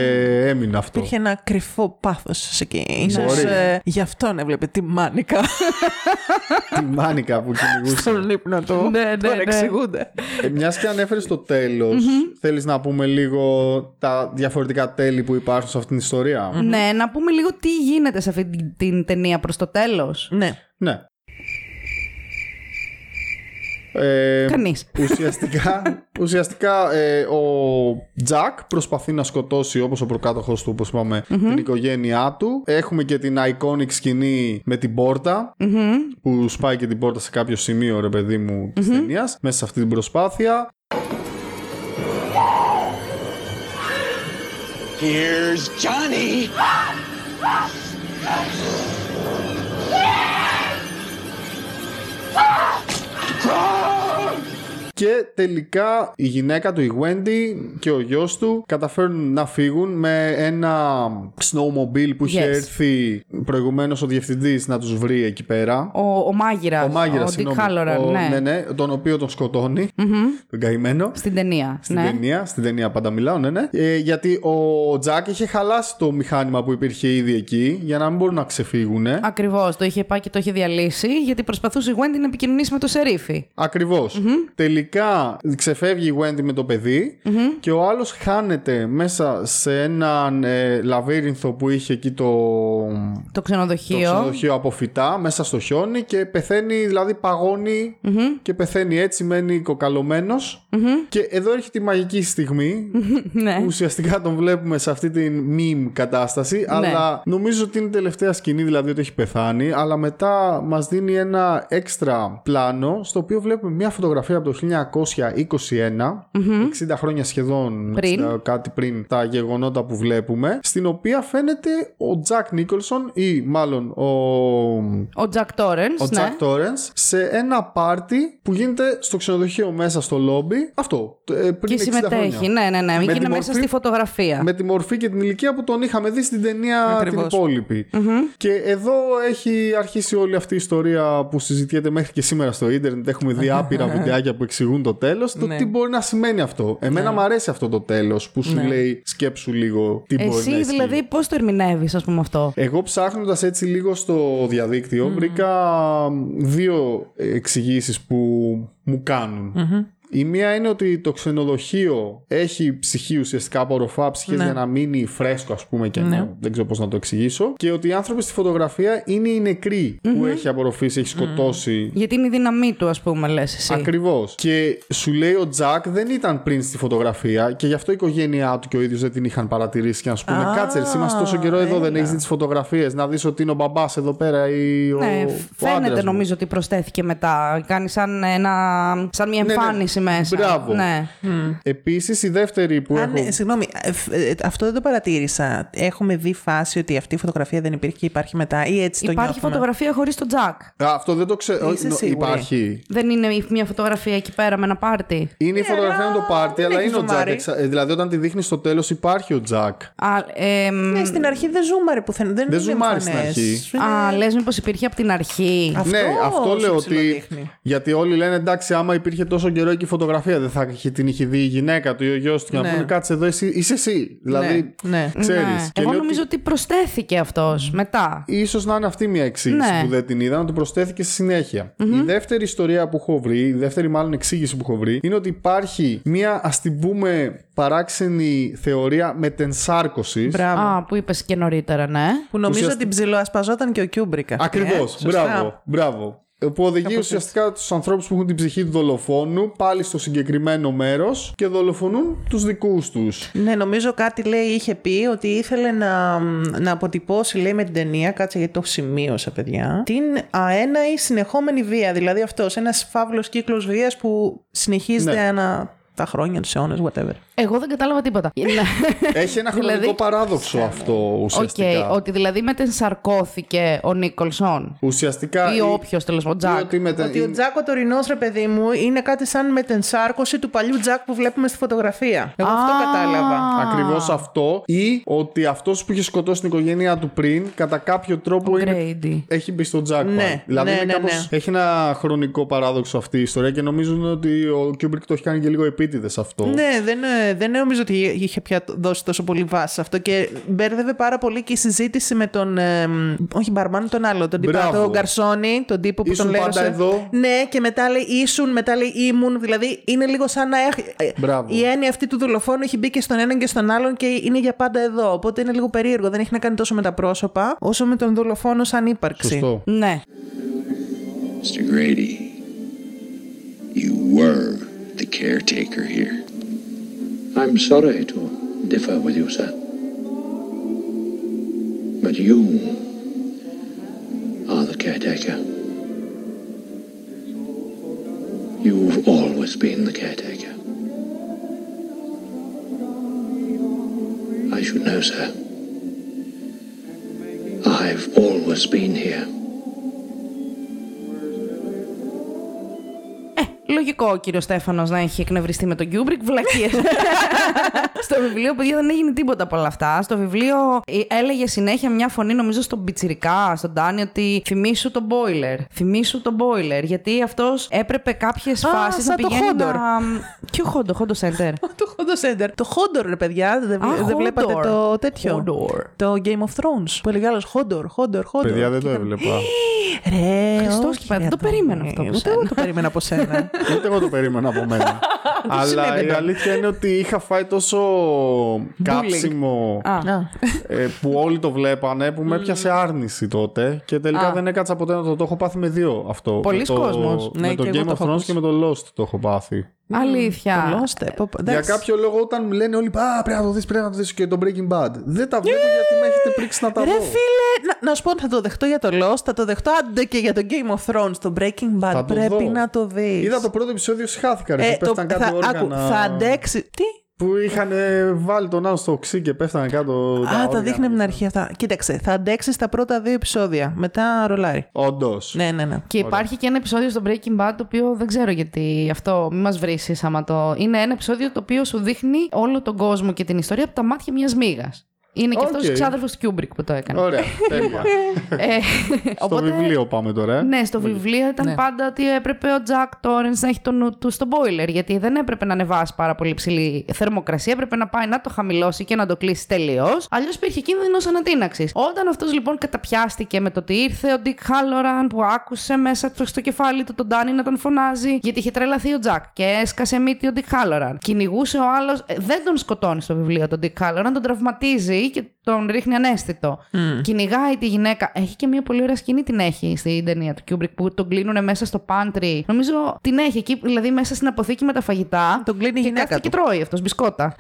έμεινε αυτό. Υπήρχε ένα κρυφό πάθος εκεί. Μπορεί. Ίσως, ε, γι' αυτό έβλεπε τη μάνικα Τη μάνικα που κυνηγούσε. στον ύπνο του. Ναι, ναι, Τώρα ναι. εξηγούνται. Ε, Μιας και ανέφερες στο τέλος, θέλεις να πούμε λίγο τα διαφορετικά τέλη που υπάρχουν σε αυτήν την ιστορία. ναι, να πούμε λίγο τι γίνεται σε αυτή την, την ταινία προς το τέλος. Ναι. Ναι. Ε, Κανείς. Ουσιαστικά, ουσιαστικά ε, ο Τζακ προσπαθεί να σκοτώσει όπως ο προκάτοχος του, όπως είπαμε, την οικογένειά του. Έχουμε και την iconic σκηνή με την πορτα που σπάει και την πόρτα σε κάποιο σημείο, ρε παιδί μου, της ταινίας, μέσα σε αυτή την προσπάθεια. Here's Johnny. Και τελικά η γυναίκα του, η Wendy και ο γιος του καταφέρουν να φύγουν με ένα snowmobile που είχε Yes. έρθει προηγουμένως ο διευθυντής να τους βρει εκεί πέρα. Ο, ο μάγειρας, Ο μάγειρας, ο Dick συγγνώμη. Halloran, Ο- ναι. ναι, ναι, τον οποίο τον σκοτώνει. Τον καημένο. Στην ταινία. Στην ναι. ταινία, στην ταινία πάντα μιλάω, ναι, ναι. Ε, γιατί ο Τζακ είχε χαλάσει το μηχάνημα που υπήρχε ήδη εκεί για να μην μπορούν να ξεφύγουν. Ακριβώς, το είχε πάει και το είχε διαλύσει γιατί προσπαθούσε η Wendy να επικοινωνήσει με το σερίφη. Ακριβώς. Τελικά ξεφεύγει η Wendy με το παιδι και ο άλλος χάνεται μέσα σε έναν ε, λαβύρινθο που είχε εκεί το, Το το ξενοδοχείο. ξενοδοχείο από φυτά μέσα στο χιόνι και πεθαίνει, δηλαδή παγώνει και πεθαίνει έτσι, μένει κοκαλωμένος. Και εδώ έρχεται η μαγική στιγμή ναι. που ουσιαστικά τον βλέπουμε σε αυτή την meme κατάσταση αλλά νομίζω ότι είναι η τελευταία σκηνή δηλαδή ότι έχει πεθάνει αλλά μετά μας δίνει ένα έξτρα πλάνο στο οποίο βλέπουμε μια φωτογραφία από το 1921 60 χρόνια σχεδόν Πριν. 60 κάτι πριν τα γεγονότα που βλέπουμε στην οποία φαίνεται ο Τζακ Νίκολσον ή μάλλον ο Ο Jack Torrance, ο ναι. Jack Torrance σε ένα πάρτι που γίνεται στο ξενοδοχείο μέσα στο λόμπι. Αυτό. Ε, Πριν Και 60 συμμετέχει. χρόνια. Ναι, ναι, ναι. Με Έγινε τη μέσα μορφή- στη φωτογραφία. Με τη μορφή και την ηλικία που τον είχαμε δει στην ταινία Ακριβώς. την υπόλοιπη. Και εδώ έχει αρχίσει όλη αυτή η ιστορία που συζητιέται μέχρι και σήμερα στο ίντερνετ. Έχουμε δει άπειρα βιντεάκια που εξηγούν το τέλος. Το Ναι. τι μπορεί να σημαίνει αυτό. Εμένα μου αρέσει αυτό το τέλος που σου λέει σκέψου λίγο τι μπορεί να Εσύ ισχύει. δηλαδή πώς το ερμηνεύεις ας πούμε αυτό; Εγώ ψάχνοντας έτσι λίγο στο διαδίκτυο βρήκα δύο εξηγήσεις που μου κάνουν. Η μία είναι ότι το ξενοδοχείο έχει ψυχή ουσιαστικά απορροφά ψυχές Ναι. για να μείνει φρέσκο, ας πούμε, και να, δεν ξέρω πώς να το εξηγήσω. Και ότι οι άνθρωποι στη φωτογραφία είναι οι νεκροί που έχει απορροφήσει, έχει σκοτώσει. Γιατί είναι η δύναμή του ας πούμε λες εσύ. Ακριβώς. Και σου λέει ο Τζακ δεν ήταν πριν στη φωτογραφία και γι' αυτό η οικογένειά του και ο ίδιος δεν την είχαν παρατηρήσει και να σου πούνε Α, Κάτσε, εσύ είμαστε τόσο καιρό εδώ, δεν έλα. έχει δει τις φωτογραφίες. Να δεις ότι είναι ο μπαμπάς εδώ πέρα ή ο. Ναι, ο φαίνεται άντρας μου». νομίζω ότι προσθέθηκε μετά. Κάνει σαν, ένα, σαν μια Ναι, ναι. εμφάνιση μέσα. Μπράβο. Ναι. Επίσης, η δεύτερη που Α, έχω. ναι, συγγνώμη, ε, φ- ε, αυτό δεν το παρατήρησα. Έχουμε δει φάση ότι αυτή η φωτογραφία δεν υπήρχε και υπάρχει μετά ή έτσι το Υπάρχει νιώθουμε; φωτογραφία χωρίς τον Τζακ. Α, αυτό δεν το ξέρω. Είσαι Νο- σίγουρη; Υπάρχει. Δεν είναι μια φωτογραφία εκεί πέρα με ένα πάρτι; Είναι η φωτογραφία με το πάρτι, αλλά έχει είναι ο Τζακ. ζουμάρι. εξα- ε, Δηλαδή, όταν τη δείχνεις στο τέλος, υπάρχει ο Τζακ. Α, εμ, Ναι, στην αρχή δεν ζούμαρε πουθενά. Δεν, Δεν είναι ζουμάρει στην εμφανές. αρχή. Σου είναι- Α, λες μήπως υπήρχε από την αρχή. Αυτό ναι, αυτό σου λέω ότι. ψιλοδείχνει. Γιατί όλοι λένε εντάξει, άμα υπήρχε τόσο καιρό εκεί η φωτογραφία, δεν θα είχε- την είχε δει η γυναίκα του ή ο γιος του. Και να Ναι. πούνε κάτσε εδώ, εσύ, είσαι εσύ. Δηλαδή, ναι. ξέρεις. Ναι. Εγώ νομίζω ότι προσθέθηκε αυτός μετά. Ίσως να είναι αυτή μια εξήγηση Ναι. που δεν την είδα, να του προσθέθηκε στη συνέχεια. Η δεύτερη ιστορία που έχω βρει, η δεύτερη μάλλον εξήγηση που έχω βρει, είναι ότι υπάρχει μια ας την πούμε παράξενη θεωρία μετενσάρκωσης. Μπράβο. Α, που είπες και νωρίτερα, ναι. Που νομίζω Ουσιαστικά- ότι ψιλοασπαζόταν και ο Κιούμπρικα. Ακριβώς. Ε, σωστά. μπράβο. μπράβο. Που οδηγεί ουσιαστικά τους ανθρώπους που έχουν την ψυχή του δολοφόνου πάλι στο συγκεκριμένο μέρος και δολοφονούν τους δικούς τους. Ναι, νομίζω κάτι λέει είχε πει ότι ήθελε να, να αποτυπώσει, λέει με την ταινία, κάτσε γιατί το σημείωσα, παιδιά, την αέναη συνεχόμενη βία. Δηλαδή αυτός, ένας φαύλος κύκλος βίας που συνεχίζεται Ναι. ανά τα χρόνια, τους αιώνες, whatever. Εγώ δεν κατάλαβα τίποτα. Ναι. Έχει ένα χρονικό Δηλαδή- παράδοξο αυτό Οκ, ουσιαστικά. ότι δηλαδή μετενσαρκώθηκε ο Νίκολσον. Ουσιαστικά. Ή όποιος τέλος πάντων, ή Τζακ. ότι μετε- Ότι ο Τζάκ ο τωρινός, ρε παιδί μου, είναι κάτι σαν μετενσάρκωση του παλιού Τζακ που βλέπουμε στη φωτογραφία. Εγώ αυτό Α. κατάλαβα. Ακριβώς αυτό. Ή ότι αυτός που είχε σκοτώσει την οικογένειά του πριν, κατά κάποιο τρόπο είναι, Grady. έχει μπει στο Jack. Ναι, δηλαδή ναι, είναι ναι, κάπως- ναι. έχει ένα χρονικό παράδοξο αυτή η ιστορία και νομίζουν ότι ο Kubrick το έχει κάνει και λίγο επίτηδες αυτό. Ναι, δεν, ε, δεν νομίζω ότι είχε πια δώσει τόσο πολύ βάση σε αυτό και μπέρδευε πάρα πολύ και η συζήτηση με τον. ε, όχι, Μπαρμάν, τον άλλο, τον τύπο, Μπράβο. τον Γκαρσόνι, τον τύπο που Ήσουν τον πάντα λέει. εδώ. Ναι, και μετά λέει ήσουν, μετά λέει ήμουν. Δηλαδή είναι λίγο σαν να έχει. ε, Μπράβο. Η έννοια αυτή του δολοφόνου έχει μπει και στον έναν και στον άλλον και είναι για πάντα εδώ. Οπότε είναι λίγο περίεργο. Δεν έχει να κάνει τόσο με τα πρόσωπα, όσο με τον δολοφόνο σαν ύπαρξη. Σωστό. Ναι. Mr. Grady, you were the caretaker here. I'm sorry to differ with you, sir. But you are the caretaker. You've always been the caretaker. I should know, sir. I've always been here. Λογικό ο κύριος Στέφανος να έχει εκνευριστεί με τον Κιούμπρικ. Βλακείες. στο βιβλίο, παιδιά, δεν έγινε τίποτα από όλα αυτά. Στο βιβλίο ε, έλεγε συνέχεια μια φωνή, νομίζω στον πιτσιρικά, στον Ντάνι, ότι θυμήσου τον boiler. Θυμήσου τον boiler. Γιατί αυτός έπρεπε κάποιες φάσεις να σαν το πηγαίνει. Χόντορ. Να... Ποιο χόντο, χόντο center. Το Χόντο Σέντερ. Το Χόντορ, ρε παιδιά. Δεν, Α, δεν Χόντορ. βλέπατε το τέτοιο; Χόντορ. Το Game of Thrones. Που έλεγε άλλος Χόντορ, Χόντορ, Χόντορ. Παιδιά δεν το έβλεπα. Ρε, Χριστός όχι, και πέρα, ρε, δεν το Αντώνη. περίμενα αυτό από Ούτε σένα. εγώ το περίμενα από σένα. Ούτε εγώ το περίμενα από μένα. Αλλά η συνέβαινε. αλήθεια είναι ότι είχα φάει τόσο κάψιμο Α. Α. ε, που όλοι το βλέπανε που με έπιασε άρνηση τότε και τελικά Α. δεν έκατσα ποτέ να το, το έχω πάθει με δύο αυτό. Πολλής με το, κόσμος. Με Ναι, το και εγώ Game το of έχω Thrones ακούσει. και με το Lost το έχω πάθει. Αλήθεια. Λώστε. Πω, πω, Για εντάξει. κάποιο λόγο όταν μου λένε όλοι Α, πρέπει να το δεις, πρέπει να το δεις και το Breaking Bad. Δεν τα βλέπω γιατί με έχετε πρίξει να τα Ρε δω. φίλε, να, να σου πω θα το δεχτώ για το Lost, θα το δεχτώ άντε και για το Game of Thrones, το Breaking Bad. Θα το Πρέπει δω. να το δεις. Είδα το πρώτο επεισόδιο, σχάθηκα ρε, Ε, που το, πέφταν θα, κάτω άκου, όργανα. θα αντέξει. Τι; Που είχαν βάλει τον άλλο στο οξύ και πέφτανε κάτω τα Α, τα όργανα. δείχνει από την αρχή αυτά. Κοίταξε, θα αντέξεις τα πρώτα δύο επεισόδια. Μετά ρολάρι. Όντως. Ναι, ναι, ναι. Και υπάρχει και ένα επεισόδιο στο Breaking Bad το οποίο δεν ξέρω γιατί αυτό μην μας βρεις άμα το. Είναι ένα επεισόδιο το οποίο σου δείχνει όλο τον κόσμο και την ιστορία από τα μάτια μιας μύγας. Είναι και Οκ. αυτός ο ξάδερφος του Κιούμπρικ που το έκανε. Ωραία, τέλεια. Ε, Στο οπότε- βιβλίο πάμε τώρα. ε. Ναι, στο βιβλίο ήταν Ναι. πάντα ότι έπρεπε ο Τζακ Τόρενς να έχει το νου του στο boiler. Γιατί δεν έπρεπε να ανεβάσει πάρα πολύ υψηλή θερμοκρασία. Έπρεπε να πάει να το χαμηλώσει και να το κλείσει τελείως. Αλλιώς υπήρχε κίνδυνος ανατείναξη. Όταν αυτός λοιπόν καταπιάστηκε με το ότι ήρθε ο Ντίκ Χάλοραν που άκουσε μέσα του στο κεφάλι του τον Ντάνι να τον φωνάζει. Γιατί είχε τρελαθεί ο Τζακ και έσκασε μύτη ο Ντίκ Χάλοραν. Κυνηγούσε ο άλλος. Δεν τον σκοτώνει στο βιβλίο τον Ντίκ Χάλοραν, τον τραυματίζει και τον ρίχνει αναίσθητο. Κυνηγάει τη γυναίκα. Έχει και μια πολύ ωραία σκηνή την έχει στην ταινία του Kubrick που τον κλείνουν μέσα στο pantry. Νομίζω την έχει εκεί, δηλαδή μέσα στην αποθήκη με τα φαγητά. Τον κλείνει η και γυναίκα κάθεται του. και τρώει αυτός μπισκότα.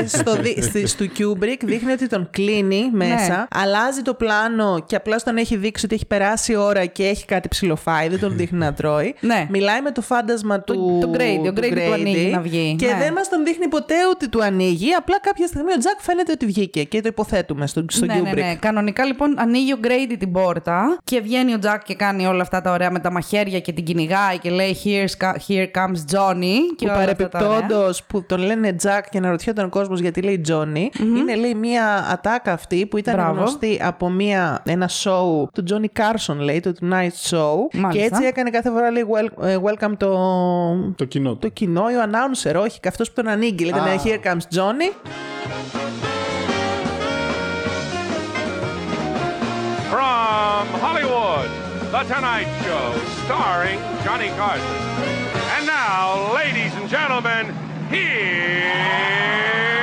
ε, στο, δι- στη- στο Kubrick δείχνει ότι τον κλείνει μέσα, Ναι. αλλάζει το πλάνο και απλά στον έχει δείξει ότι έχει περάσει η ώρα και έχει κάτι ψηλοφάει, δεν τον δείχνει να τρώει. Ναι. Μιλάει με το φάντασμα του. το Grady, ο του Grady του ανοίγει να βγει. Και Ναι. δεν μας τον δείχνει ποτέ ότι του ανοίγει. Απλά κάποια στιγμή ο Τζακ φαίνεται ότι βγήκε και το υποθέτουμε στο, στο ναι, Kubrick. ναι, ναι. Κανονικά λοιπόν ανοίγει ο Grady την πόρτα και βγαίνει ο Τζακ και κάνει όλα αυτά τα ωραία με τα μαχαίρια και την κυνηγάει και λέει Here's, co- Here comes Johnny. Και Που όλα αυτά τα ωραία. παρεπιπτόντω που τον λένε Τζακ και αναρωτιόταν ο κόσμος γιατί λέει Τζόνι, είναι λέει μία ατάκα αυτή που ήταν Μπράβο. γνωστή από μία, ένα show του Τζόνι Κάρσον, λέει, το Tonight Show. Μάλιστα. Και έτσι έκανε κάθε φορά λέει well, ε, welcome το, Το κοινό του. το κοινό, ή ο announcer, όχι, και αυτός που τον ανοίγει. Λέει, Α. Here comes Johnny. From Hollywood, The Tonight Show, starring Johnny Carson. And now, ladies and gentlemen, here's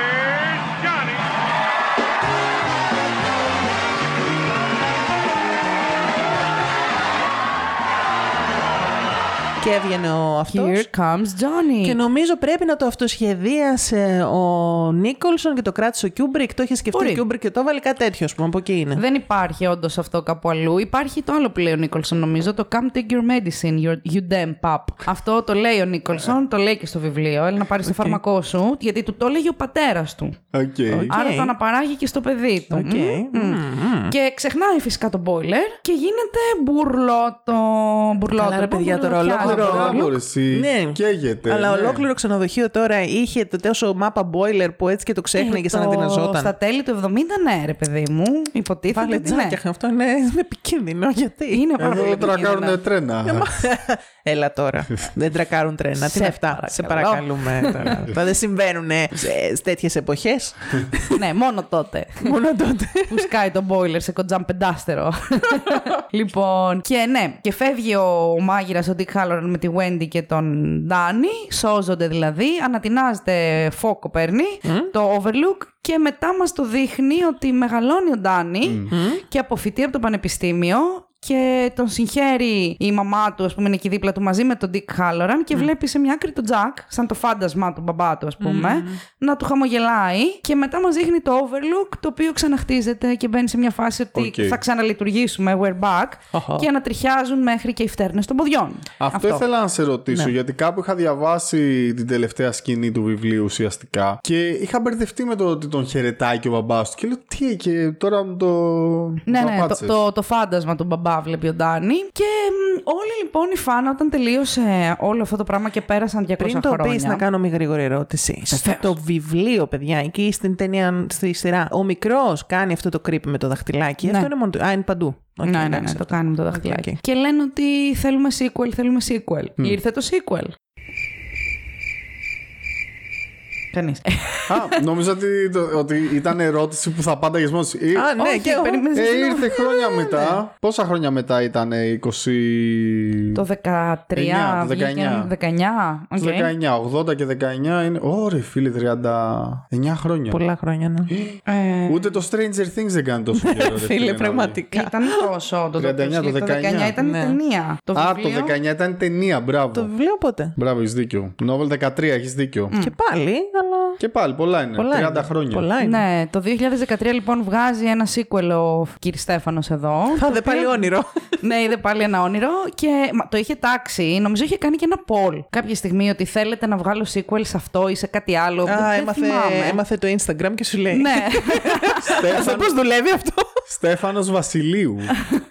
Και έβγαινε ο αυτός. Here comes Johnny. Και νομίζω πρέπει να το αυτοσχεδίασε ο Νίκολσον και το κράτησε ο Κιούμπρικ. Το είχε σκεφτεί Μπορεί. ο Κιούμπρικ και το έβαλε κάτι τέτοιο, ας πούμε. Από εκεί είναι. Δεν υπάρχει όντως αυτό κάπου αλλού. Υπάρχει το άλλο που λέει ο Νίκολσον, νομίζω, το Come take your medicine, your, you damn pup. Αυτό το λέει ο Νίκολσον, το λέει και στο βιβλίο. Έλα να πάρεις το φάρμακό σου, γιατί του το έλεγε ο πατέρας του. Οκ. Άρα το αναπαράγει και στο παιδί του. Οκ. Μμμ. Μμμ. Και ξεχνάει φυσικά τον boiler και γίνεται μπουρλότο. Μπουρλότο. Καλά, ρε παιδιά, τώρα μπουρλοτιάζει. Ολόκληρο- Μπράβο, ρε, εσύ. Ναι. Καίγεται. Αλλά ναι. ολόκληρο ξενοδοχείο τώρα είχε το τόσο μάπα boiler που έτσι και το ξέχναγε σαν να Ε, το- τιναζόταν. Στα τέλη του 70, ναι, ρε παιδί μου. Υποτίθεται. Πάλι ότι ναι. τζάκια. Αυτό είναι είναι επικίνδυνο. Γιατί; Είναι πάρα πολύ Εδώ τρακάρουν επικίνδυνο. τρένα. Έλα τώρα. Δεν τρακάρουν τρένα. Τι Σε είναι αυτά; Σε παρακαλώ. παρακαλούμε. τώρα. Αυτά δεν συμβαίνουν σε τέτοιες εποχές; ναι, μόνο τότε. Μόνο τότε. που σκάει το boiler σε κοντζάμ πεντάστερο. λοιπόν, και ναι, και φεύγει ο μάγειρας ο Dick Halloran με τη Wendy και τον Danny, σώζονται δηλαδή, ανατινάζεται φόκο παίρνει, το Overlook και μετά μας το δείχνει ότι μεγαλώνει ο Danny και αποφυτεί από το πανεπιστήμιο και τον συγχαίρει η μαμά του, ας πούμε, είναι εκεί δίπλα του μαζί με τον Dick Halloran και βλέπει σε μια άκρη τον Jack, σαν το φάντασμα του μπαμπά του, ας πούμε, να του χαμογελάει. Και μετά μας δείχνει το Overlook, το οποίο ξαναχτίζεται και μπαίνει σε μια φάση ότι Οκ. θα ξαναλειτουργήσουμε, we're back, Οχο. και ανατριχιάζουν μέχρι και οι φτέρνες των ποδιών. Αυτό, ήθελα να σε ρωτήσω, Ναι. γιατί κάπου είχα διαβάσει την τελευταία σκηνή του βιβλίου ουσιαστικά και είχα μπερδευτεί με το ότι τον χαιρετάει και ο μπαμπάς του και λέω τι και τώρα μου το Ναι, μου ναι, το, απάτησες». το, το φάντασμα του μπαμπά βλέπει ο Ντάνι. Και μ, όλοι λοιπόν οι φαν όταν τελείωσε όλο αυτό το πράγμα και πέρασαν 200 Πριν το χρόνια. πει, να κάνω μια γρήγορη ερώτηση. Στο βιβλίο, παιδιά, εκεί στην ταινία, στη σειρά, ο μικρός κάνει αυτό το creepy με το δαχτυλάκι. Ναι. Αυτό είναι μόνο. του- Α, είναι παντού. Οκ, ναι, ναι, ναι, εντάξει, το αυτό. κάνει με το Οκ, δαχτυλάκι. οκ. Και λένε ότι θέλουμε sequel, θέλουμε sequel. Ήρθε το sequel. Κανείς. Α, νόμιζα ότι, το- ότι ήταν ερώτηση που θα πάνταγες μόνος σου. Ε, Α, ναι, Όχι, και εγώ. περίμενες ε, να δω. ήρθε χρόνια μετά. Πόσα χρόνια μετά ήταν, 20... Το 13, το 19. βγήκε 19. οκ. Το 19, 80 και 19 είναι. Ωρε φίλε, 39 χρόνια. Πολλά χρόνια, ναι. Ε, Ούτε το Stranger Things δεν κάνει τόσο καιρό. ρε Φίλε, να δεις. πραγματικά. Ήταν τόσο το 39, το 19. 19. ήταν η Ναι. ταινία. Το Α, βιβλίο- το 19 ήταν ταινία, μπράβο. Το βιβλίο πότε; Μπράβο, έχεις δίκιο. Novel 13, έχεις δίκιο. Και πάλι, αλλά. Και πάλι, πολλά είναι. Πολλά 30 είναι. χρόνια. Πολλά είναι. Ναι, το 2013 λοιπόν βγάζει ένα sequel ο κύριος Στέφανος εδώ. Θα δε πάλι όνειρο. ναι, είδε πάλι ένα όνειρο και μα, το είχε τάξει. Νομίζω είχε κάνει και ένα poll κάποια στιγμή ότι θέλετε να βγάλω sequel σε αυτό ή σε κάτι άλλο. Δεν- Α, δεν έμαθε, θυμάμαι. έμαθε το Instagram και σου λέει. Ναι. Αυτό πώς δουλεύει αυτό; Στέφανος Βασιλείου.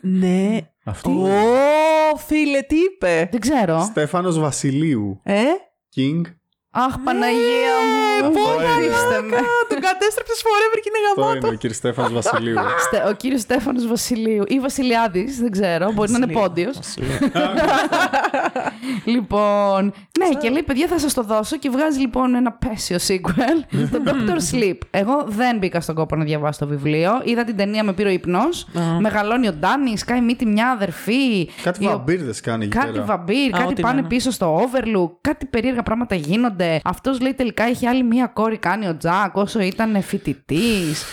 ναι. Αυτό. Ω, φίλε, τι είπε; δεν ξέρω. Στέφανος Βασιλείου. Ε, King. Αχ, Παναγία μου. αυτό Πού είναι. είστε με. τον κατέστρεψες forever και είναι Αυτό γαμάτο. είναι ο κύριος Στέφανος Βασιλείου. Στε- Ο κύριος Στέφανος Βασιλείου ή Βασιλιάδης, δεν ξέρω, μπορεί να είναι πόντιος. λοιπόν, ναι, και λέει, παιδιά, θα σας το δώσω και βγάζει λοιπόν ένα πέσιο sequel, το Doctor Sleep. Εγώ δεν μπήκα στον κόπο να διαβάσω το βιβλίο. Είδα την ταινία με πήρε ο ύπνος. Μεγαλώνει ο Ντάνι, σκάει μύτη μια αδερφή. Κάτι η ο- βαμπύρδες κάνει εκεί Κάτι πέρα. βαμπύρ, Α, κάτι ό,τι πάνε να είναι. πίσω στο Overlook, κάτι περίεργα πράγματα γίνονται. Αυτός λέει τελικά έχει άλλη μία κόρη κάνει ο Τζακ όσο ήταν φοιτητής.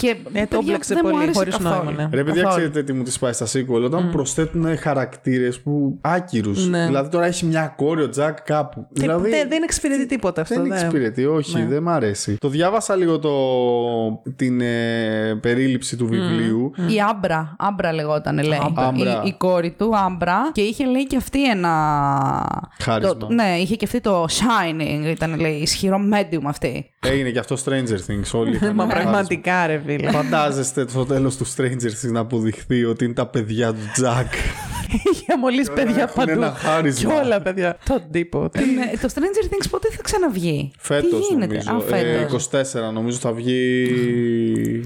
Και Ε, το παιδιά, μπλέξε δεν μου πολύ, άρεσε χωρίς καθόλου. νόημα, ναι. Ρε παιδιά, Καθόλου. ξέρετε τι μου τη πάει στα sequel. Όταν προσθέτουν χαρακτήρες που άκυρους. Ναι. Δηλαδή τώρα έχει μια κόρη ο Τζακ κάπου. Τι- δηλαδή, δεν, δεν εξυπηρετεί τίποτα αυτό. δεν ναι. εξυπηρετεί, όχι, Ναι. δεν μ' αρέσει. Το διάβασα λίγο το, την ε, περίληψη του βιβλίου. Η Άμπρα, Άμπρα λεγόταν, λέει. Άμπρα. Η, η κόρη του, Άμπρα. Και είχε λέει και αυτή ένα. Χάρισμα. Το, ναι, είχε και αυτή το Shining. Ήταν λέει ισχυρό medium αυτή. Έγινε και αυτό Stranger Things. Όλοι είχαν Μα χάρισμα. πραγματικά, ρε φίλε. Φαντάζεστε στο τέλος του Stranger Things να αποδειχθεί ότι είναι τα παιδιά του Τζακ. Είχε μόλις παιδιά έχουν παντού. ένα χάρισμα. Και όλα παιδιά. Τον τύπο. Τι- Ναι, το Stranger Things πότε θα ξαναβγεί; Φέτος Τι γίνεται; νομίζω. Α, φέτος. Ε, 24 νομίζω θα βγει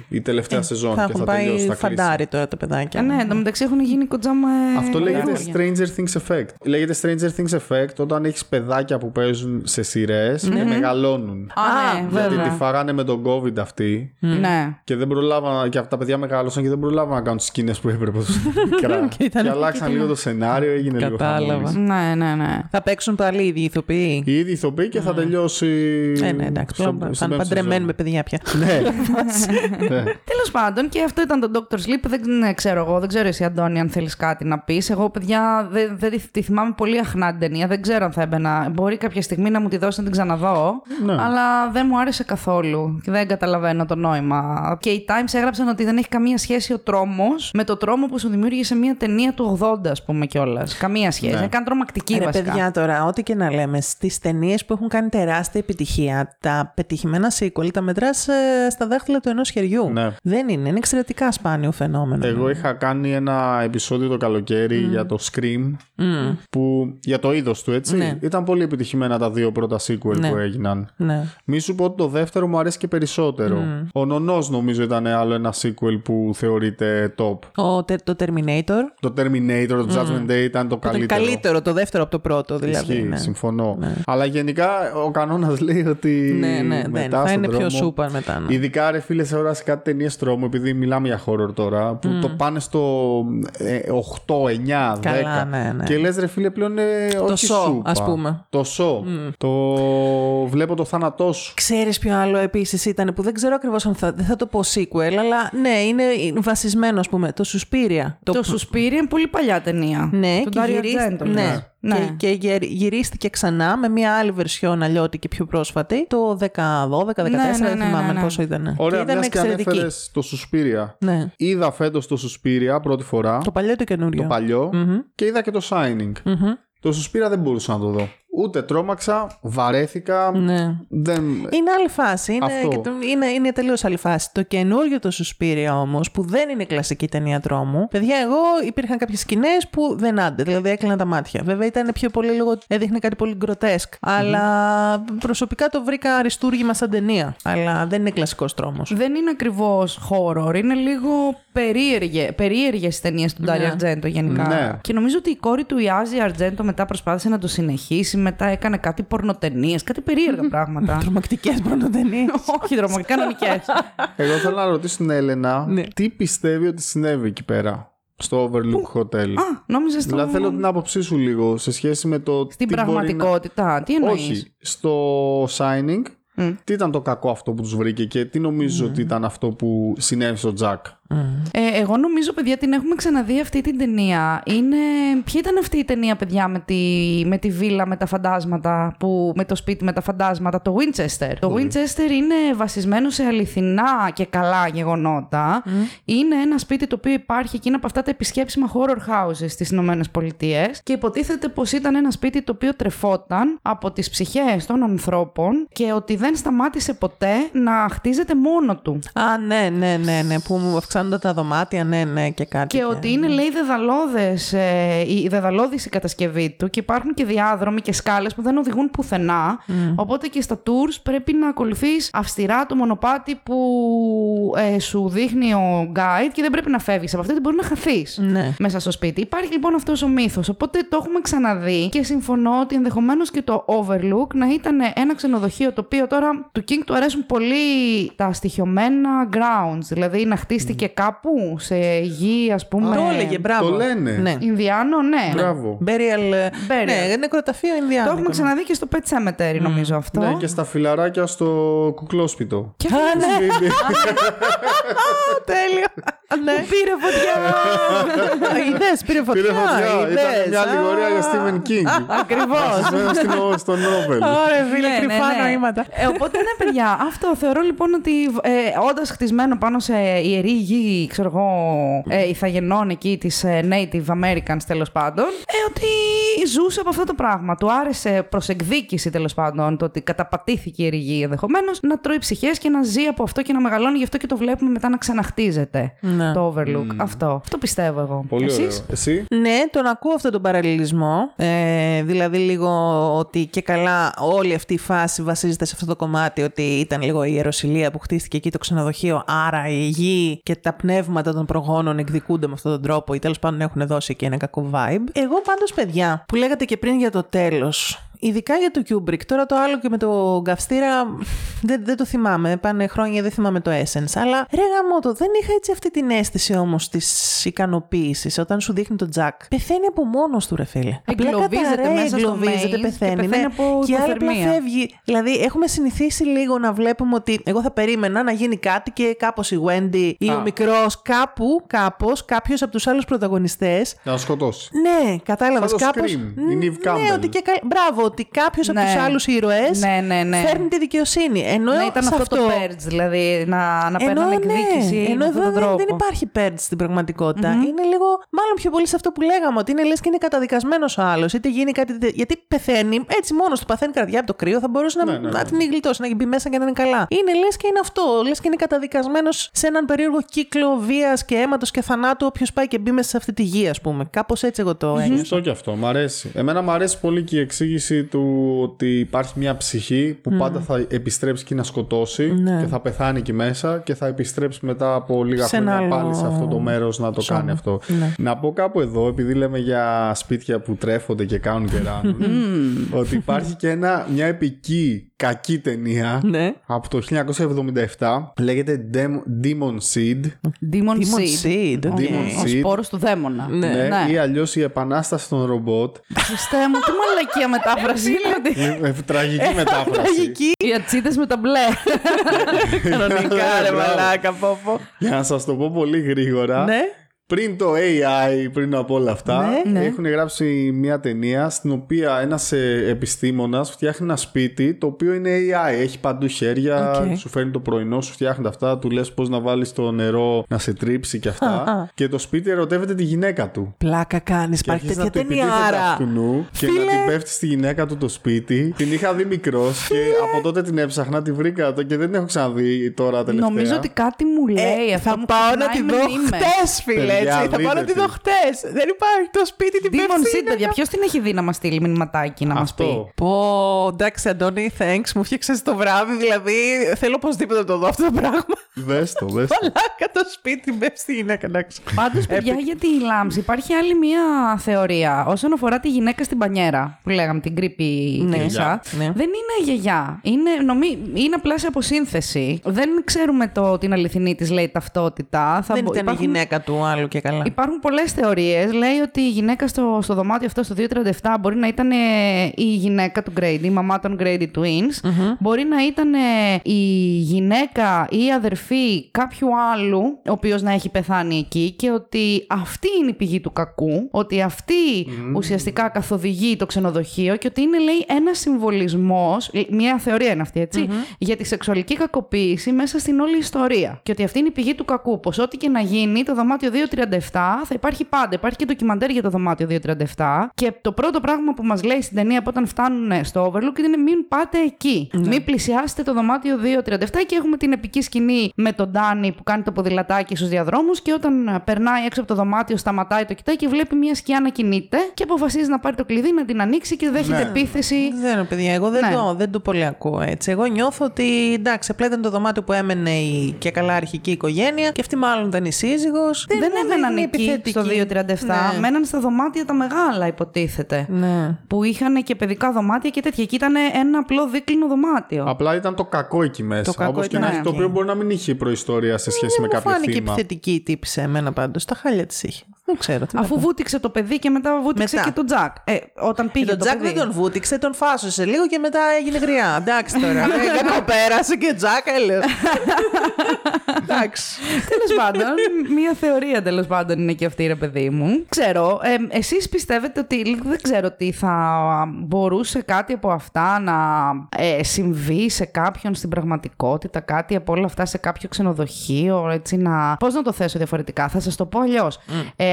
η τελευταία σεζόν Ε, Θα και έχουν θα τελειώσει. πάει Θα κλείσει. φαντάρι τώρα τα παιδάκια. Ε, ναι, εν τω μεταξύ έχουν γίνει κοντζάμα. ε, Αυτό λέγεται καινούργια. Stranger Things Effect. Λέγεται Stranger Things Effect όταν έχεις παιδάκια που παίζουν σε σειρές και μεγαλώνουν. Α, ναι, Γιατί βέβαια. τη φάγανε με τον COVID αυτή Ναι. και δεν προλάβαν και αυτά τα παιδιά μεγάλωσαν και δεν προλάβαν να κάνουν τις σκηνές που έπρεπε όσο μικρά. Και ήταν- και αλλάξαν λίγο το σενάριο, έγινε λίγο Κατάλαβα. χαμούλης. Ναι, ναι, ναι. Θα παίξουν πάλι οι ίδιοι ηθοποιοί; Οι ίδιοι ηθοποιοί και θα τελειώσει. Ε, ναι, εντάξει. στο- πλέον στην Θα είναι πέμπτη παντρεμένοι σεζόν. με παιδιά πια. Ναι. ναι. Τέλος πάντων, και αυτό ήταν το Dr. Sleep. Δεν ναι, ξέρω εγώ, δεν ξέρω εσύ, Αντώνη, αν θέλεις κάτι να πεις. Εγώ, παιδιά, δεν, δεν τη- τη θυμάμαι πολύ αχνά την ταινία. Δεν ξέρω αν θα έμπαινα. Μπορεί κάποια στιγμή να μου τη δώσει να την ξαναδώ. Ναι. Αλλά δεν μου άρεσε καθόλου. Και δεν καταλαβαίνω το νόημα. Και οι Times έγραψαν ότι δεν έχει καμία σχέση ο τρόμος με το τρόμο που σου δημιούργησε μια ταινία του 80, ας πούμε κιόλας. Καμία σχέση. Ναι. Είναι καν τρομακτική Ρε βασικά. παιδιά τώρα, ό,τι και να λέμε, στις ταινίες που έχουν κάνει τεράστια επιτυχία, τα πετυχημένα sequel τα μετράς στα δάχτυλα του ενός χεριού. Ναι. Δεν είναι, είναι εξαιρετικά σπάνιο φαινόμενο. Εγώ είχα κάνει ένα επεισόδιο το καλοκαίρι για το Scream. Που για το είδος του, έτσι. Ναι. Ήταν πολύ επιτυχημένα τα δύο πρώτα sequel Ναι. που έγιναν. Ναι. Μη σου πω ότι το δεύτερο μου αρέσει και περισσότερο. Ο Νονός νομίζω ήταν άλλο ένα sequel που θεωρείται top. Ο, τε- το Terminator. Το Terminator, το Judgment Day ήταν το Ήταν καλύτερο. καλύτερο το δεύτερο από το πρώτο, δηλαδή. Ισχύει, ναι. συμφωνώ. Αλλά γενικά ο κανόνας λέει ότι. Ναι, ναι, δεν. μετά Θα στον είναι πιο δρόμο- σούπερ μετά, ναι. Ειδικά ρε φίλε, σε ώρα σε κάτι ταινίες τρόμου, επειδή μιλάμε για horror τώρα, που το πάνε στο ε, 8, 9, 10. Καλά, ναι, ναι. Και λες ρε φίλε, πλέον είναι όχι Saw, σούπα. ας πούμε. Το σο. Το βλέπω το θάνατό σου. Ξέρεις ποιο άλλο επίσης ήταν που δεν ξέρω ακριβώς αν θα, δεν θα το πω sequel, αλλά ναι, είναι βασισμένο ας πούμε, το Suspiria. Το Suspiria είναι πολύ παλιά ταινία. Ναι, Του και, Dario γυρίσ- Argento, ναι. λες. Ναι. Και, και γερ- γυρίστηκε ξανά με μια άλλη βερσιόν αλλιώτικη πιο πρόσφατη, το 10, 12, 14, Ναι, ναι, δεν ναι, θυμάμαι ναι, ναι. πόσο ήταν. Ωραία, και ήταν μιας και εξαιρετική. ανέφερες το Suspiria. Ναι. Είδα φέτος το Suspiria πρώτη φορά. Το παλιό ή το καινούριο; το παλιο και είδα και το Shining. Το Suspiria δεν μπορούσα να το δω. Ούτε τρόμαξα, βαρέθηκα. Ναι. Δεν... Είναι άλλη φάση. Είναι, Αυτό. και το- είναι, είναι τελείως άλλη φάση. Το καινούριο το Suspiria όμως, που δεν είναι κλασική ταινία τρόμου. Παιδιά, εγώ υπήρχαν κάποιες σκηνές που δεν άντε. Δηλαδή έκλεινα τα μάτια. Βέβαια ήταν πιο πολύ λίγο. έδειχνε κάτι πολύ γκροτέσκ. Αλλά προσωπικά το βρήκα αριστούργημα σαν ταινία. Αλλά δεν είναι κλασικός τρόμος. Δεν είναι ακριβώς horror, είναι λίγο περίεργε, περίεργες ταινίες του Ντάρι Ναι. Αρτζέντο γενικά. Ναι. Και νομίζω ότι η κόρη του Ιάζη Αρτζέντο μετά προσπάθησε να το συνεχίσει, μετά έκανε κάτι πορνοτενίες, κάτι περίεργα πράγματα. Τρομακτικές πρωτοτενίε. Όχι τρομακτικά, κανονικές. Εγώ θέλω να ρωτήσω την Έλενα Ναι. τι πιστεύει ότι συνέβη εκεί πέρα. Στο Overlook Hotel; Α, νόμιζα στο... Δηλαδή θέλω την άποψή σου λίγο σε σχέση με το. Στην τι μπορεί πραγματικότητα. Τι Να... εννοείς; Όχι. Στο Shining, τι ήταν το κακό αυτό που τους βρήκε και τι νομίζω ότι ήταν αυτό που συνέβη στο Τζακ. Ε, εγώ νομίζω, παιδιά, την έχουμε ξαναδεί αυτή την ταινία. Είναι... Ποια ήταν αυτή η ταινία, παιδιά, με τη, με τη βίλα με τα φαντάσματα, που... με το σπίτι με τα φαντάσματα, το Winchester. Το Winchester είναι βασισμένο σε αληθινά και καλά γεγονότα. Είναι ένα σπίτι το οποίο υπάρχει και είναι από αυτά τα επισκέψιμα horror houses στις Ηνωμένες Πολιτείες και υποτίθεται πως ήταν ένα σπίτι το οποίο τρεφόταν από τις ψυχές των ανθρώπων και ότι δεν σταμάτησε ποτέ να χτίζεται μόνο του. Α, ναι, ναι, ναι, ναι. Που μου αυξάνονται τα δωμάτια, ναι, ναι, και κάτι. Και ότι είναι, λέει, δεδαλώδες, ε, η δεδαλώδης η κατασκευή του και υπάρχουν και διάδρομοι και σκάλες που δεν οδηγούν πουθενά. Οπότε και στα tours πρέπει να ακολουθείς αυστηρά το μονοπάτι που ε, σου δείχνει ο guide και δεν πρέπει να φεύγεις από αυτό, γιατί μπορεί να χαθείς Ναι. μέσα στο σπίτι. Υπάρχει λοιπόν αυτός ο μύθος, οπότε το έχουμε ξαναδεί και συμφωνώ ότι ενδεχομένως και το Overlook να ήταν ένα ξενοδοχείο το οποίο τώρα του King του αρέσουν πολύ τα στοιχειωμένα grounds, δηλαδή να χτίστηκε και κάπου σε γη, ας πούμε. Το έλεγε, μπράβο. Το λένε. Ναι. Ινδιάνο, ναι. Μπράβο. Burial. ε, Burial. Ναι, νεκροταφείο Ινδιάνου. Το έχουμε ξαναδεί και στο Pet Cemetery, νομίζω αυτό. Ναι, και στα φιλαράκια στο κουκλόσπιτο. Και Α, ναι. Μπίμπι. Τέλειο. Ναι. πήρε φωτιά. Είδε, πήρε φωτιά. Πήρε φωτιά. Ήταν είδες. μια αλληγορία για Α. Stephen King. Ακριβώς. Βασισμένο στην- στο Νόβελ. Ωραία, φίλε, Ναι, ναι, κρυφά ναι. νοήματα. Ε, οπότε ναι, παιδιά, αυτό θεωρώ λοιπόν ότι ε, όντας χτισμένο πάνω σε ιερή γη, ξέρω εγώ, ε, ηθαγενών εκεί της Native Americans τέλος πάντων, ε, ότι ζούσε από αυτό το πράγμα. Του άρεσε προς εκδίκηση τέλος πάντων το ότι καταπατήθηκε η ιερή γη ενδεχομένως να τρώει ψυχές και να ζει από αυτό και να μεγαλώνει. Γι' αυτό και το βλέπουμε μετά να ξαναχτίζεται Ναι. το Overlook. Αυτό. Αυτό πιστεύω εγώ. Πολύ Εσείς; ωραίο. Εσύ; Ναι, τον ακούω αυτόν τον παραλληλισμό. Ε, δηλαδή λίγο ότι και καλά όλη αυτή η φάση βασίζεται σε αυτό το κομμάτι ότι ήταν λίγο η ιεροσιλία που χτίστηκε εκεί το ξενοδοχείο. Άρα η γη και τα πνεύματα των προγόνων εκδικούνται με αυτόν τον τρόπο ή τέλος πάντων έχουν δώσει εκεί ένα κακό vibe. Εγώ πάντως παιδιά που λέγατε και πριν για το τέλος Ειδικά για το Kubrick. Τώρα το άλλο και με το καυστήρα δεν, δεν το θυμάμαι. Πάνε χρόνια, δεν θυμάμαι το Essence. Αλλά ρε γαμώτο, δεν είχα έτσι αυτή την αίσθηση όμως της ικανοποίησης όταν σου δείχνει το Τζακ. Πεθαίνει από μόνος του, ρε φίλε. Απλά Εγκλωβίζεται καταραίει, μέσα στο εγκλωβίζεται, maze πεθαίνει. και πεθαίνει ναι. από και άλλη απλά υποθερμία. φεύγει. Δηλαδή, έχουμε συνηθίσει λίγο να βλέπουμε ότι εγώ θα περίμενα να γίνει κάτι και κάπως η Wendy ή Α. ο μικρός κάπου, κάπως, κάποιος από τους άλλους πρωταγωνιστές Να σκοτώσει. ναι, κατάλαβες. Σαν το Κάπως... Scream, η Neve Ναι, Campbell. ότι και κα... Μπράβο, ότι κάποιος από Ναι. του άλλους ήρωες Ναι, ναι, ναι. φέρνει τη δικαιοσύνη. Ενώ Να ήταν σε αυτό, το Purge, δηλαδή, να, να ενώ, παίρνανε ναι, εκδίκηση ενώ με εδώ αυτόν τον δεν, τρόπο. δεν υπάρχει purge στην πραγματικοτητα Είναι λίγο, μάλλον πιο πολύ σε αυτό που λέγαμε, ότι είναι λες και είναι καταδικασμένος ο άλλος. Είτε γίνει κάτι. τε- Γιατί πεθαίνει, έτσι μόνος του παθαίνει καρδιά από το κρύο, θα μπορούσε να, Ναι, ναι, να ναι. την γλιτώσει, να μπει μέσα και να είναι καλά. Είναι λες και είναι αυτό. Λες και είναι καταδικασμένος σε έναν περίεργο κύκλο βίας και αίματος και θανάτου, όποιος πάει και μπει μέσα σε αυτή τη γη, ας πούμε. Κάπως έτσι εγώ το ένιωσα. Σωστό και αυτό, μ' αρέσει. Εμένα μου αρέσει πολύ και η εξήγηση του ότι υπάρχει μια ψυχή που πάντα θα επιστρέψει εκεί να σκοτώσει Ναι. και θα πεθάνει εκεί μέσα και θα επιστρέψει μετά από λίγα Σε ένα χρόνια άλλο πάλι σε αυτό το μέρος να το σώμα. κάνει αυτό. Ναι. Να πω κάπου εδώ, επειδή λέμε για σπίτια που τρέφονται και κάνουν και ράνουν, ότι υπάρχει και ένα, μια επική κακή ταινία Ναι. από το 1977. Λέγεται Dem- Demon Seed. Demon, Demon Seed. Seed, Ο- οκ. Ο Seed. σπόρος του δαίμονα. Ναι. Ναι, Ναι. ή αλλιώς η επανάσταση των ρομπότ. Χριστέ μου, τι μαλακία μετάφραση είναι αυτή. Ε, Τραγική μετάφραση. Τραγική. Οι ατσίδες με τα μπλε. Κανονικά, ρε Μπράβο. μαλάκα, πόπο. Για να σας το πω πολύ γρήγορα. Ναι. Πριν το AI, πριν από όλα αυτά, Ναι. Ναι. έχουν γράψει μια ταινία στην οποία ένας ε, επιστήμονας φτιάχνει ένα σπίτι το οποίο είναι AI. Έχει παντού χέρια, Οκ. σου φέρνει το πρωινό, σου φτιάχνει αυτά, του λες πώς να βάλεις το νερό να σε τρίψει και αυτά. Α, α. και το σπίτι ερωτεύεται τη γυναίκα του. Πλάκα κάνεις, Και υπάρχει αρχίζει τέτοια να του επιτίθεται ταινία. αυτού νου και Φίλε. να την πέφτει στη γυναίκα του το σπίτι. Την είχα δει μικρός και από τότε την έψαχνα, τη βρήκα το και δεν την έχω ξαναδεί τώρα τελευταία. Νομίζω ότι κάτι μου λέει Ε, αυτό. θα μου πάω να ξυπνάει τη με δω μήμες. χτες, φίλε. Παιδιά, Έτσι. Θα πάω βρείτε να τη τη. δω χτε. Δεν υπάρχει το σπίτι την Demon πέφτει. Seed, παιδιά, ποιος την έχει δει να μας στείλει μηνυματάκι να μας Αυτό. πει; Πω, εντάξει, Αντώνη, thanks. Μου φτιάξες το βράδυ, δηλαδή θέλω οπωσδήποτε να το δω αυτό το πράγμα. Δες το, δες το. Παλάκα το σπίτι, την πέφτει στη γυναίκα, εντάξει. Πάντως, παιδιά, για τη λάμψη υπάρχει άλλη μία θεωρία όσον αφορά τη γυναίκα στην πανιέρα που λέγαμε, την creepy Ναι. κλίσα. Ναι. Δεν είναι γιαγιά. Είναι, νομί, είναι απλά σε αποσύνθεση. Δεν ξέρουμε το, την αληθινή της λέει ταυτότητα. Θα Δεν μπο- ήταν η υπάρχουν- γυναίκα του άλλου και καλά. Υπάρχουν πολλές θεωρίες. Λέει ότι η γυναίκα στο, στο δωμάτιο αυτό, στο 237, μπορεί να ήταν ε, η γυναίκα του Grady, η μαμά των Grady Twins. Μπορεί να ήταν ε, η γυναίκα ή η αδερφή κάποιου άλλου, ο οποίος να έχει πεθάνει εκεί και ότι αυτή είναι η πηγή του κακού. Ότι αυτή ουσιαστικά καθοδηγεί το ξενοδοχείο και ότι είναι, λέει, ένας συμβολισμός. Μια θεωρία είναι αυτή, έτσι, για τη σεξουαλική κακοποίηση μέσα στην όλη ιστορία. Και ότι αυτή είναι η πηγή του κακού. Πως ό,τι και να γίνει, το δωμάτιο 237 θα υπάρχει πάντα. Υπάρχει και ντοκιμαντέρ για το δωμάτιο 237. Και το πρώτο πράγμα που μας λέει στην ταινία από όταν φτάνουν στο Overlook είναι μην πάτε εκεί. Μην πλησιάσετε το δωμάτιο 237 και έχουμε την επική σκηνή με τον Ντάνι που κάνει το ποδηλατάκι στους διαδρόμους και όταν ε, περνάει έξω από το δωμάτιο, σταματάει, το κοιτάει και βλέπει μια σκιά να κινείται και αποφασίζει να πάρει το κλειδί, να την ανοίξει και δέχεται Ναι. επίθεση. Δεν ξέρω, παιδιά, εγώ δεν, Ναι. το, δεν το πολύ ακούω έτσι. Εγώ νιώθω ότι εντάξει, απλά ήταν το δωμάτιο που έμενε η και καλά αρχική οικογένεια και αυτή μάλλον ήταν η σύζυγος. Δεν, έμεναν είναι εκεί επιθετική. στο 237. Ναι. Μέναν στα δωμάτια τα μεγάλα, υποτίθεται. Ναι. Που είχαν και παιδικά δωμάτια και τέτοια. Και ήταν ένα απλό δίκλινο δωμάτιο. Απλά ήταν το κακό εκεί μέσα. κακό Όπως και ήταν να έχει, εκεί. το οποίο μπορεί να μην είχε προϊστορία σε σχέση με Δεν μου κάποιο φάνηκε θύμα. επιθετική η τύπη σε εμένα πάντως. Τα χάλια της είχε. Δεν ξέρω. τι να Αφού πω. βούτυξε το παιδί και μετά βούτυξε Μετά. και τον Τζακ. Ε, όταν πήγε Και τον το Τζακ παιδί. δεν τον βούτυξε, τον φάσωσε λίγο και μετά έγινε γριά. Εντάξει τώρα. Έκανε το πέρασε και Τζακ έλεγε. Εντάξει. Τέλος πάντων, μία θεωρία τέλος πάντων είναι και αυτή, ρε παιδί μου. Ξέρω, ε, εσείς πιστεύετε ότι δεν ξέρω τι θα μπορούσε κάτι από αυτά να ε, συμβεί σε κάποιον στην πραγματικότητα, κάτι από όλα αυτά σε κάποιο ξενοδοχείο, έτσι να. Πώς να το θέσω διαφορετικά, θα σας το πω αλλιώς.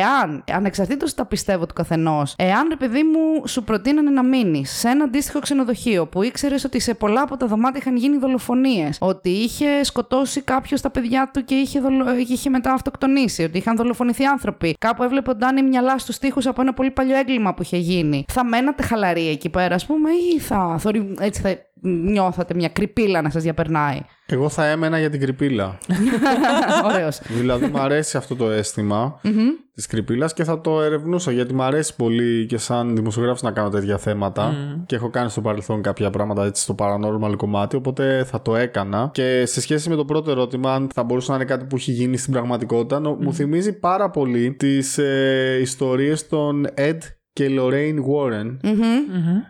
Εάν, ανεξαρτήτως τα πιστεύω του καθενός, εάν ρε παιδί μου σου προτείνανε να μείνεις σε ένα αντίστοιχο ξενοδοχείο που ήξερες ότι σε πολλά από τα δωμάτια είχαν γίνει δολοφονίες, ότι είχε σκοτώσει κάποιο τα παιδιά του και είχε, δολο... είχε μετά αυτοκτονήσει, ότι είχαν δολοφονηθεί άνθρωποι. Κάπου έβλεπε ο Ντάνι μυαλά στους τοίχου από ένα πολύ παλιό έγκλημα που είχε γίνει. Θα μένατε χαλαροί εκεί πέρα, ας πούμε, ή θα, θορυ- έτσι θα νιώθατε μια κρυπίλα να σας διαπερνάει; Εγώ θα έμενα για την κρυπίλα. Ωραίος. δηλαδή μου αρέσει αυτό το αίσθημα της κρυπίλας και θα το ερευνούσα γιατί μου αρέσει πολύ και σαν δημοσιογράφος να κάνω τέτοια θέματα και έχω κάνει στο παρελθόν κάποια πράγματα έτσι στο paranormal κομμάτι οπότε θα το έκανα και σε σχέση με το πρώτο ερώτημα αν θα μπορούσε να είναι κάτι που έχει γίνει στην πραγματικότητα νο- μου θυμίζει πάρα πολύ τις ε, ιστορίες των Ed και Lorraine Warren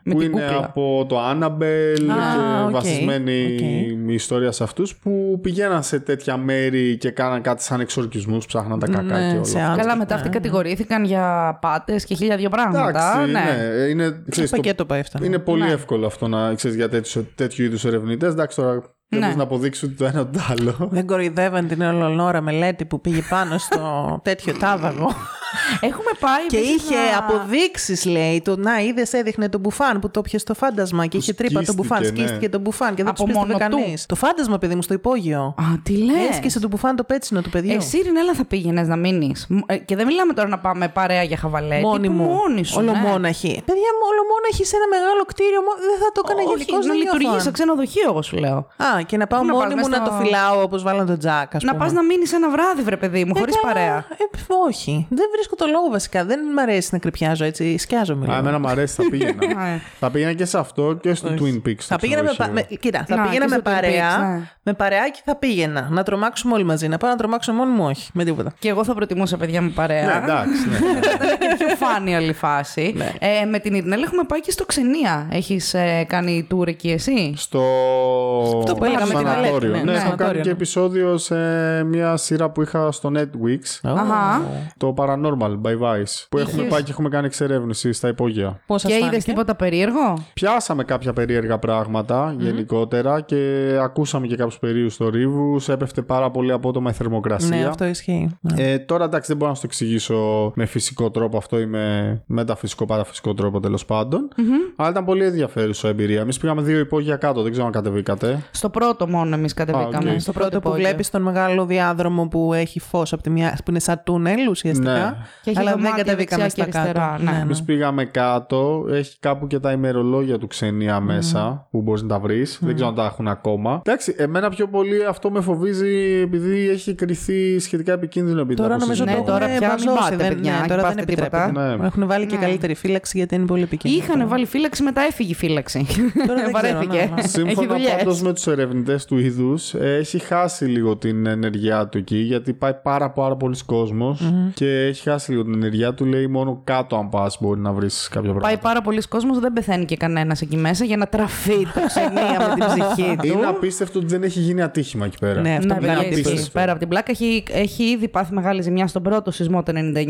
Με που την είναι κούκλα. από το Annabelle και οκ, βασισμένη οκ. η ιστορία σε αυτούς που πηγαίναν σε τέτοια μέρη και κάναν κάτι σαν εξορκισμούς, ψάχναν τα κακά Ναι, και όλα. σε αυτά. άντρες. Καλά, μετά αυτοί κατηγορήθηκαν για απάτες και χίλια δύο πράγματα. Εντάξει, ναι. ναι. Είναι, ξέρεις, το- πακέτο πάει αυτό. είναι πολύ Ναι. εύκολο αυτό να ξέρεις για τέτοιους, τέτοιου είδους ερευνητές. Εντάξει, τώρα δεν Ναι. μπορείς να αποδείξει ούτε το ένα ούτε το άλλο. Δεν κοροϊδεύαν την Ελεονόρα Μελέτη που πήγε πάνω στο τέτοιο τάβαγο. Έχουμε πάει. και επίσης είχε να- αποδείξεις, λέει. Το να είδες, έδειχνε τον μπουφάν που το πιασε στο φάντασμα και είχε τρύπα το μπουφάν. σκίστηκε, ναι. Σκίστηκε το μπουφάν και δεν Από τους πίστευε μόνο του. κανείς. Το φάντασμα, παιδί μου, στο υπόγειο. Α, τι λες. Έσκησε το μπουφάν το πέτσινο του παιδιού. Εσύ, Ρινέλα, θα πήγαινες να μείνεις. Και δεν μιλάμε τώρα να πάμε παρέα για χαβαλέ. Μόνη τύπου μου. Μόνη σου. ναι. Ολομόναχη. Παιδιά μου, ολομόναχη σε ένα μεγάλο κτίριο. μο- Δεν θα το έκανε Όχι, γενικώς να λειτουργεί σε ξενοδοχείο, εγώ σου λέω. Α, και να πάω Πού να μόνη πας, μου μες να στο- το φυλάω όπως βάλαν τον Τζακ, ας πούμε. Να πας να μείνεις ένα βράδυ, βρε παιδί μου, χωρίς Ε, καλά. παρέα. Ε, όχι. Δεν βρίσκω το λόγο βασικά. Δεν μ' αρέσει να κρυπιάζω έτσι. Σκιάζομαι. Α, λίγο. εμένα μου αρέσει, θα πήγαινα. Ναι. θα πήγαινα και σε αυτό και στο Twin Peaks. στο Θα πήγαινα με, πα... ξενοδοχείο. με... Κοίτα, θα Να, πήγαινα και με στο Twin παρέα. Peaks, ναι. Με παρεάκι θα πήγαινα. Να τρομάξουμε όλοι μαζί. Να πάω να τρομάξω μόνοι μου, όχι. Με τίποτα. Και εγώ θα προτιμούσα, παιδιά μου, παρέα. Ναι, εντάξει, ναι. Ήταν και πιο φάνη όλη η φάση. Ναι. Ε, με την Ειρηνέλα έχουμε πάει και στο Ξενία. Έχεις ε, κάνει tour εκεί εσύ; Στο Αυτό που έλεγαμε την σανατόριο. Αλέτη, ναι, Ναι, ναι, έχω σανατόριο, κάνει και ναι. επεισόδιο σε μια σειρά που είχα στο Netflix. Αχα. Το Paranormal by Vice. Που έχουμε πάει και έχουμε κάνει εξερεύνηση στα υπόγεια. Πώς σας Και είδες φάνηκε. τίποτα περίεργο; Πιάσαμε κάποια περίεργα πράγματα γενικότερα και ακούσαμε και κάποιους περίεργους θορύβους. Έπεφτε πάρα πολύ απότομα η θερμοκρασία. Ναι, αυτό ισχύει. Ναι. Ε, τώρα εντάξει, δεν μπορώ να σου το εξηγήσω με φυσικό τρόπο αυτό ή με μεταφυσικό παραφυσικό τρόπο τέλος Αλλά ήταν πολύ ενδιαφέρουσα εμπειρία. Εμείς πήγαμε δύο υπόγεια κάτω, δεν ξέρω αν κατεβήκατε. Στο πρώτο μόνο εμείς κατεβήκαμε. Α, οκ. Στο Πρώτο που υπόγειο. βλέπεις τον μεγάλο διάδρομο που έχει φως από τη μια. που είναι σαν τούνελ ουσιαστικά. Ναι. Και έχει αλλά δεν δωμάτια κατεβήκαμε δεξιά στα και αριστερά, κάτω. ναι. ναι. Εμείς πήγαμε κάτω, έχει κάπου και τα ημερολόγια του ξενία μέσα που μπορείς να τα βρεις. Δεν ξέρω αν τα έχουν ακόμα. Εντάξει, εμένα πιο πολύ αυτό με φοβίζει επειδή έχει κρυθεί σχετικά επικίνδυνο επειδή Τώρα τα νομίζω Ναι, το τώρα έχουν πια μην μπαζώσει, πάτε, δεν- παιδιά, ναι, μην τώρα δεν πάτε τίποτα. επιτρέπεται. Ναι. Έχουν βάλει και Ναι. καλύτερη φύλαξη γιατί είναι πολύ επικίνδυνο. Είχαν βάλει φύλαξη, μετά έφυγε η φύλαξη. Τώρα δεν ξέρω, Βαρέθηκε. ναι, ναι. Έχει Σύμφωνα δουλειές. πάντως με τους ερευνητέ του είδους, έχει χάσει λίγο την ενεργειά του εκεί γιατί πάει πάρα, πάρα πολλοί κόσμος και έχει χάσει λίγο την ενεργειά του. Λέει μόνο κάτω, αν πας, μπορεί να βρεις κάποια πράγματα. Πάει πάρα πολλοί κόσμος, δεν πεθαίνει και κανένας εκεί μέσα για να τραφεί το ξενία με την ψυχή του. Είναι απίστευτο ότι δεν έχει γίνει ατύχημα εκεί πέρα. Ναι, αυτό Ναι, που παιδιά, κάνει ισχύει. απίστευτο. Πέρα από την πλάκα έχει, έχει ήδη πάθει μεγάλη ζημιά στον πρώτο σεισμό το 99,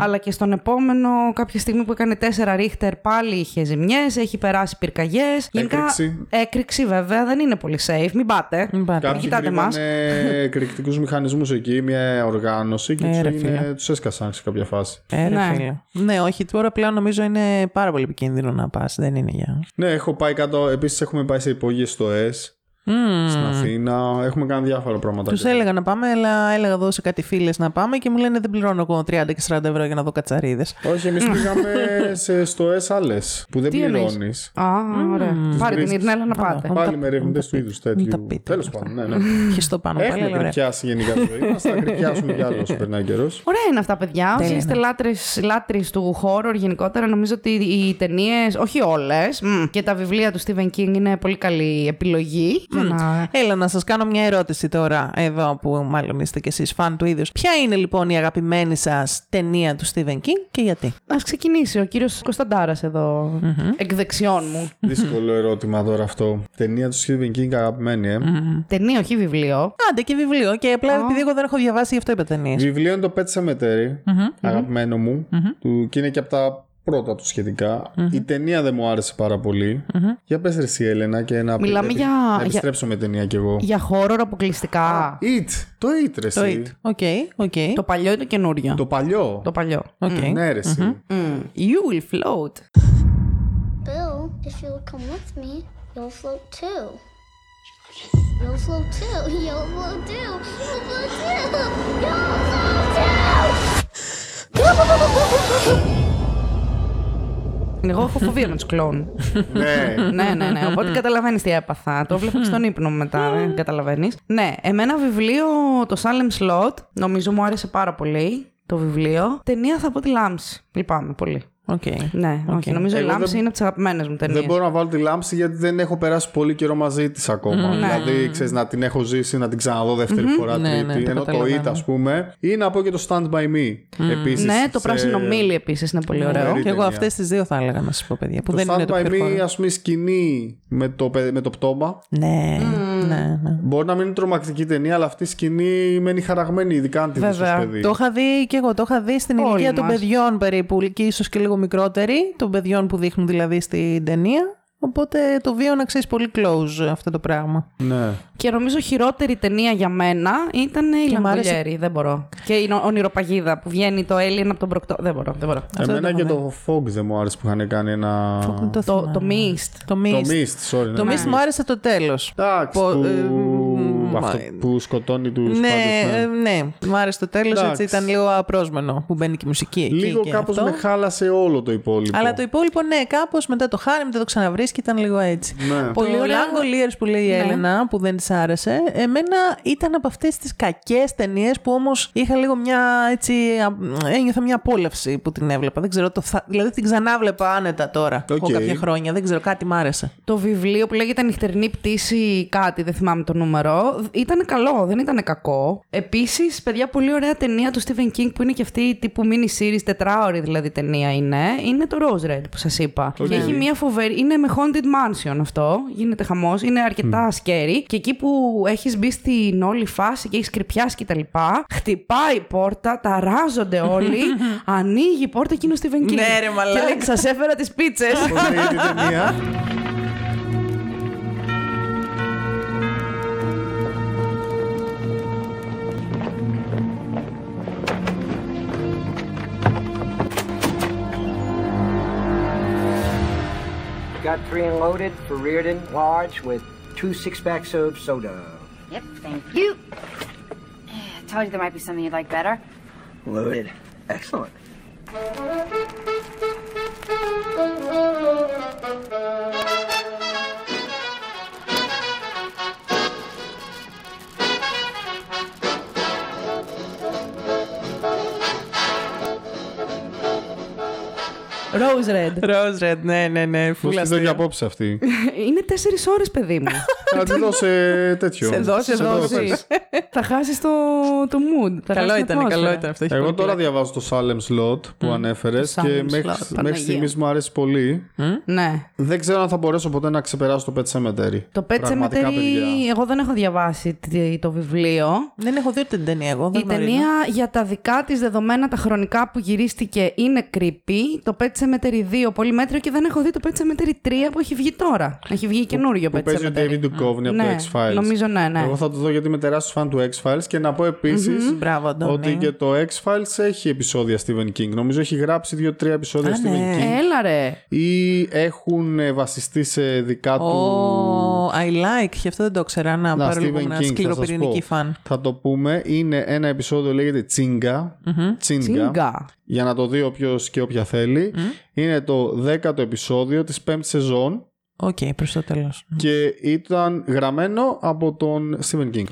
αλλά και στον επόμενο κάποια στιγμή που έκανε 4 ρίχτερ πάλι είχε ζημιές, έχει περάσει πυρκαγιές. Έκρηξη. έκρηξη βέβαια, δεν είναι πολύ safe, μην πάτε. Μην πάτε. Κάποιοι Κοιτάτε μας. κρύβανε εκρηκτικούς μηχανισμούς εκεί, μια οργάνωση και Ε, τους ρε, έγινε- φίλε. τους έσκασαν σε κάποια φάση. Ε, ρε, Ναι. φίλε. Ναι, όχι, τώρα πλέον νομίζω είναι πάρα πολύ επικίνδυνο να πας. Δεν είναι για. Ναι, έχω πάει κάτω. Επίσης, έχουμε πάει σε υπόγειες στο S. στην Αθήνα. Έχουμε κάνει διάφορα πράγματα. Τους έλεγα να πάμε, αλλά έλεγα εδώ σε κάτι φίλες να πάμε και μου λένε δεν πληρώνω εγώ 30 και 40 ευρώ για να δω κατσαρίδες. Όχι, εμείς πήγαμε σε, στο S που δεν Τι εννοείς; πληρώνεις. Α, ωραία. Πάρε την βρίσκεις- Ειρηνέλα να πάτε. Πάλι με ερευνητέ του είδους τέτοιου. Τέλος πάντων, ναι, ναι. Χιστό πάνω πάλι, Έχουμε αλλά ωραία. κρυπιάσει γενικά τη ζωή μας. Θα κρυπιάσουμε κι άλλο όσο περνάει καιρός. Ωραία είναι αυτά, παιδιά. Όσοι Τέλεια, είστε ναι. λάτρες, λάτρεις του horror γενικότερα, νομίζω ότι οι ταινίες, όχι όλες, και τα βιβλία του Stephen King είναι πολύ καλή επιλογή. Για να... Έλα να σας κάνω μια ερώτηση τώρα, εδώ που μάλλον είστε κι εσείς φαν του ίδιου. Ποια είναι λοιπόν η αγαπημένη σας ταινία του Stephen King και γιατί; Α ξεκινήσει ο κύριος Κωνσταντάρας εδώ, εκ δεξιών μου. Δύσκολο ερώτημα τώρα αυτό. Ταινία του Stephen King αγαπημένη, ε; Ταινία, όχι βιβλίο. Άντε και βιβλίο και απλά επειδή εγώ δεν έχω διαβάσει γι' αυτό είπα ταινίες. Βιβλίο είναι το Pet Cemetery, αγαπημένο μου, του, και είναι και από τα πρώτα του σχετικα Η ταινία δεν μου άρεσε πάρα πολύ. Για πες ρε εσύ Έλενα και να, Μιλάμε επι- για- να για- επιστρέψω με ταινία κι εγώ. Για horror αποκλειστικά. It, το It ρε Το εσύ. It. Οκ, οκ. Το παλιό ή το καινούριο; Το παλιό. Το παλιό. Οκ. Ναι ρε εσύ. Mm. You will float. Bill, if you'll come with me, you'll float too. You'll float too. You'll float too. You'll float too. You'll float too. Εγώ έχω φοβία με τους κλόουν. ναι. ναι, ναι, ναι. Οπότε καταλαβαίνεις τι έπαθα. Το βλέπω και στον ύπνο μου μετά, δεν καταλαβαίνεις. Ναι, εμένα βιβλίο, το Salem's Lot, νομίζω μου άρεσε πάρα πολύ το βιβλίο. Ταινία θα πω τη Λάμψη. Λυπάμαι πολύ. Οκ. Ναι, όχι. Νομίζω η Εγώ Λάμψη δεν- είναι από τις αγαπημένες μου ταινίες. Δεν μπορώ να βάλω τη λάμψη γιατί δεν έχω περάσει πολύ καιρό μαζί της ακόμα. Ναι. Δηλαδή, ξέρεις, να την έχω ζήσει, να την ξαναδώ δεύτερη φορά, Ναι, τρίτη. ναι, το ενώ το καταλαβαίνω. It, ας πούμε, ή να πω και το Stand By Me. Επίσης, Ναι, το σε- πράσινο μίλι επίσης είναι πολύ ωραίο. Φοβερή Και εγώ ταινία. αυτές τις δύο θα έλεγα να σας πω παιδιά, που Το δεν Stand είναι το By πιο Me, χώρο. ας πούμε, η σκηνή με το, παι- με το πτώμα. Ναι, ναι, ναι. Μπορεί να μην είναι τρομακτική ταινία, αλλά αυτή η σκηνή μένει χαραγμένη, ειδικά αν τη δεις ως Βέβαια. παιδί. Το είχα δει και εγώ, το είχα δει στην Όλοι ηλικία των μας. παιδιών περίπου και ίσως και λίγο μικρότεροι, των παιδιών που δείχνουν δηλαδή στην ταινία. Οπότε το βίωνα ξέρεις πολύ close αυτό το πράγμα. Ναι. Και νομίζω χειρότερη ταινία για μένα ήταν η Και μ' άρεσε- Λαμπολιέρη. Δεν μπορώ. Και η νο- ονειροπαγίδα που βγαίνει το Alien από τον προκτό. Δεν μπορώ. Δεν μπορώ. δεν Εμένα το και έχω το Fog δεν μου άρεσε που είχαν κάνει ένα. Το, Το, θυμάμαι. το Mist. Το Το Mist. Mist, sorry. Το ναι. Mist μου άρεσε το τέλος. Εντάξει, Πο- που... ε, αυτό μα- που σκοτώνει τους Ναι, ε, ναι, μου άρεσε το τέλος, Εντάξει. έτσι ήταν λίγο απρόσμενο που μπαίνει και η μουσική εκεί. Λίγο και κάπως αυτό. με χάλασε όλο το υπόλοιπο. Αλλά το υπόλοιπο, ναι, κάπως μετά το χάρη, μετά το ξαναβρίσκει, ήταν λίγο έτσι. Ναι. Πολύ το ωραία. Lango Lears που λέει η Ναι. Έλενα, που δεν της άρεσε, εμένα ήταν από αυτές τις κακές ταινίες που όμως είχα λίγο μια έτσι. α, ένιωθα μια απόλαυση που την έβλεπα. Δεν ξέρω, το θα, δηλαδή την ξανάβλεπα άνετα τώρα. Οκ. Έχω κάποια χρόνια, δεν ξέρω, κάτι μ' άρεσε. Το βιβλίο που λέγεται Νυχτερινή πτήση, κάτι, δεν θυμάμαι το νούμερο, ήταν καλό, δεν ήταν κακό. Επίσης, παιδιά, πολύ ωραία ταινία του Stephen King που είναι και αυτή τύπου mini series, τετράωρη δηλαδή ταινία είναι. Είναι το Rose Red που σας είπα. Οκ. Και έχει μια φοβερή. Είναι με Haunted Mansion αυτό. Γίνεται χαμός. Είναι αρκετά scary. Και εκεί που έχεις μπει στην όλη φάση και έχεις creepιάσει κτλ. Χτυπάει η πόρτα, ταράζονται όλοι. ανοίγει η πόρτα και είναι ο Stephen King. Ναι, ρε, μαλάκα. Και λέει, σας έφερα τις πίτσες. free and loaded for Reardon large with two six packs of soda. Yep, thank you. I told you there might be something you'd like better. Loaded. Excellent. Rose Red. Rose Red, ναι, ναι, ναι. Πώς Φούλα τη δω αστείο. για απόψε αυτή; Είναι τέσσερις ώρες, παιδί μου. Θα τη δώσω τέτοιο. Σε δώσει, σε δώσει. δώσεις. θα χάσεις το, το mood. Θα Καλό χάσεις την ήταν, καλό ατμόσφαιρα. ήταν αυτό. έχει Εγώ πολύ τώρα πλάκα. διαβάζω το Salem Slot που ανέφερε Το και Salem μέχρι, Slot, μέχρι Παναγία. στιγμής μου αρέσει πολύ. Ναι. Δεν ξέρω αν θα μπορέσω ποτέ να ξεπεράσω το Pet Cemetery. Το Pet Πραγματικά, Cemetery, παιδιά. εγώ δεν έχω διαβάσει τι- το βιβλίο. Δεν έχω δει ούτε την ταινία εγώ. δεν Η γνωρίζω. ταινία για τα δικά της δεδομένα τα χρονικά που γυρίστηκε είναι creepy. Το Pet Cemetery 2 πολύ μέτριο και δεν έχω δει το Pet Cemetery 3 που έχει βγει τώρα. Έχει βγει καινούριο Που Pet παίζει ο Cemetery. David Duchovny. Duchovny από το ναι, X-Files. νομίζω ναι, ναι. Εγώ θα το δω γιατί είμαι τεράστιος φαν του X-Files και να πω επίσης Μπράβο, Αντώνη. ότι και το X-Files έχει επεισόδια Stephen King. Νομίζω έχει γράψει δύο-τρία επεισόδια Α, Stephen ναι. King. Έλα ρε. Ή έχουν ε, βασιστεί σε δικά του. Oh, I like. Και αυτό δεν το ήξερα. Να, Να, πάρω λίγο Stephen ένα King, θα σας σκληροπυρηνική πω. φαν. Θα το πούμε. Είναι ένα επεισόδιο λέγεται Τσίγκα. Τσίγκα. Τσίγκα. Για να το δει όποιος και όποια θέλει. Είναι το δέκατο επεισόδιο της πέμπτης σεζόν Οκ, προς το τέλος. και ήταν γραμμένο από τον Stephen King.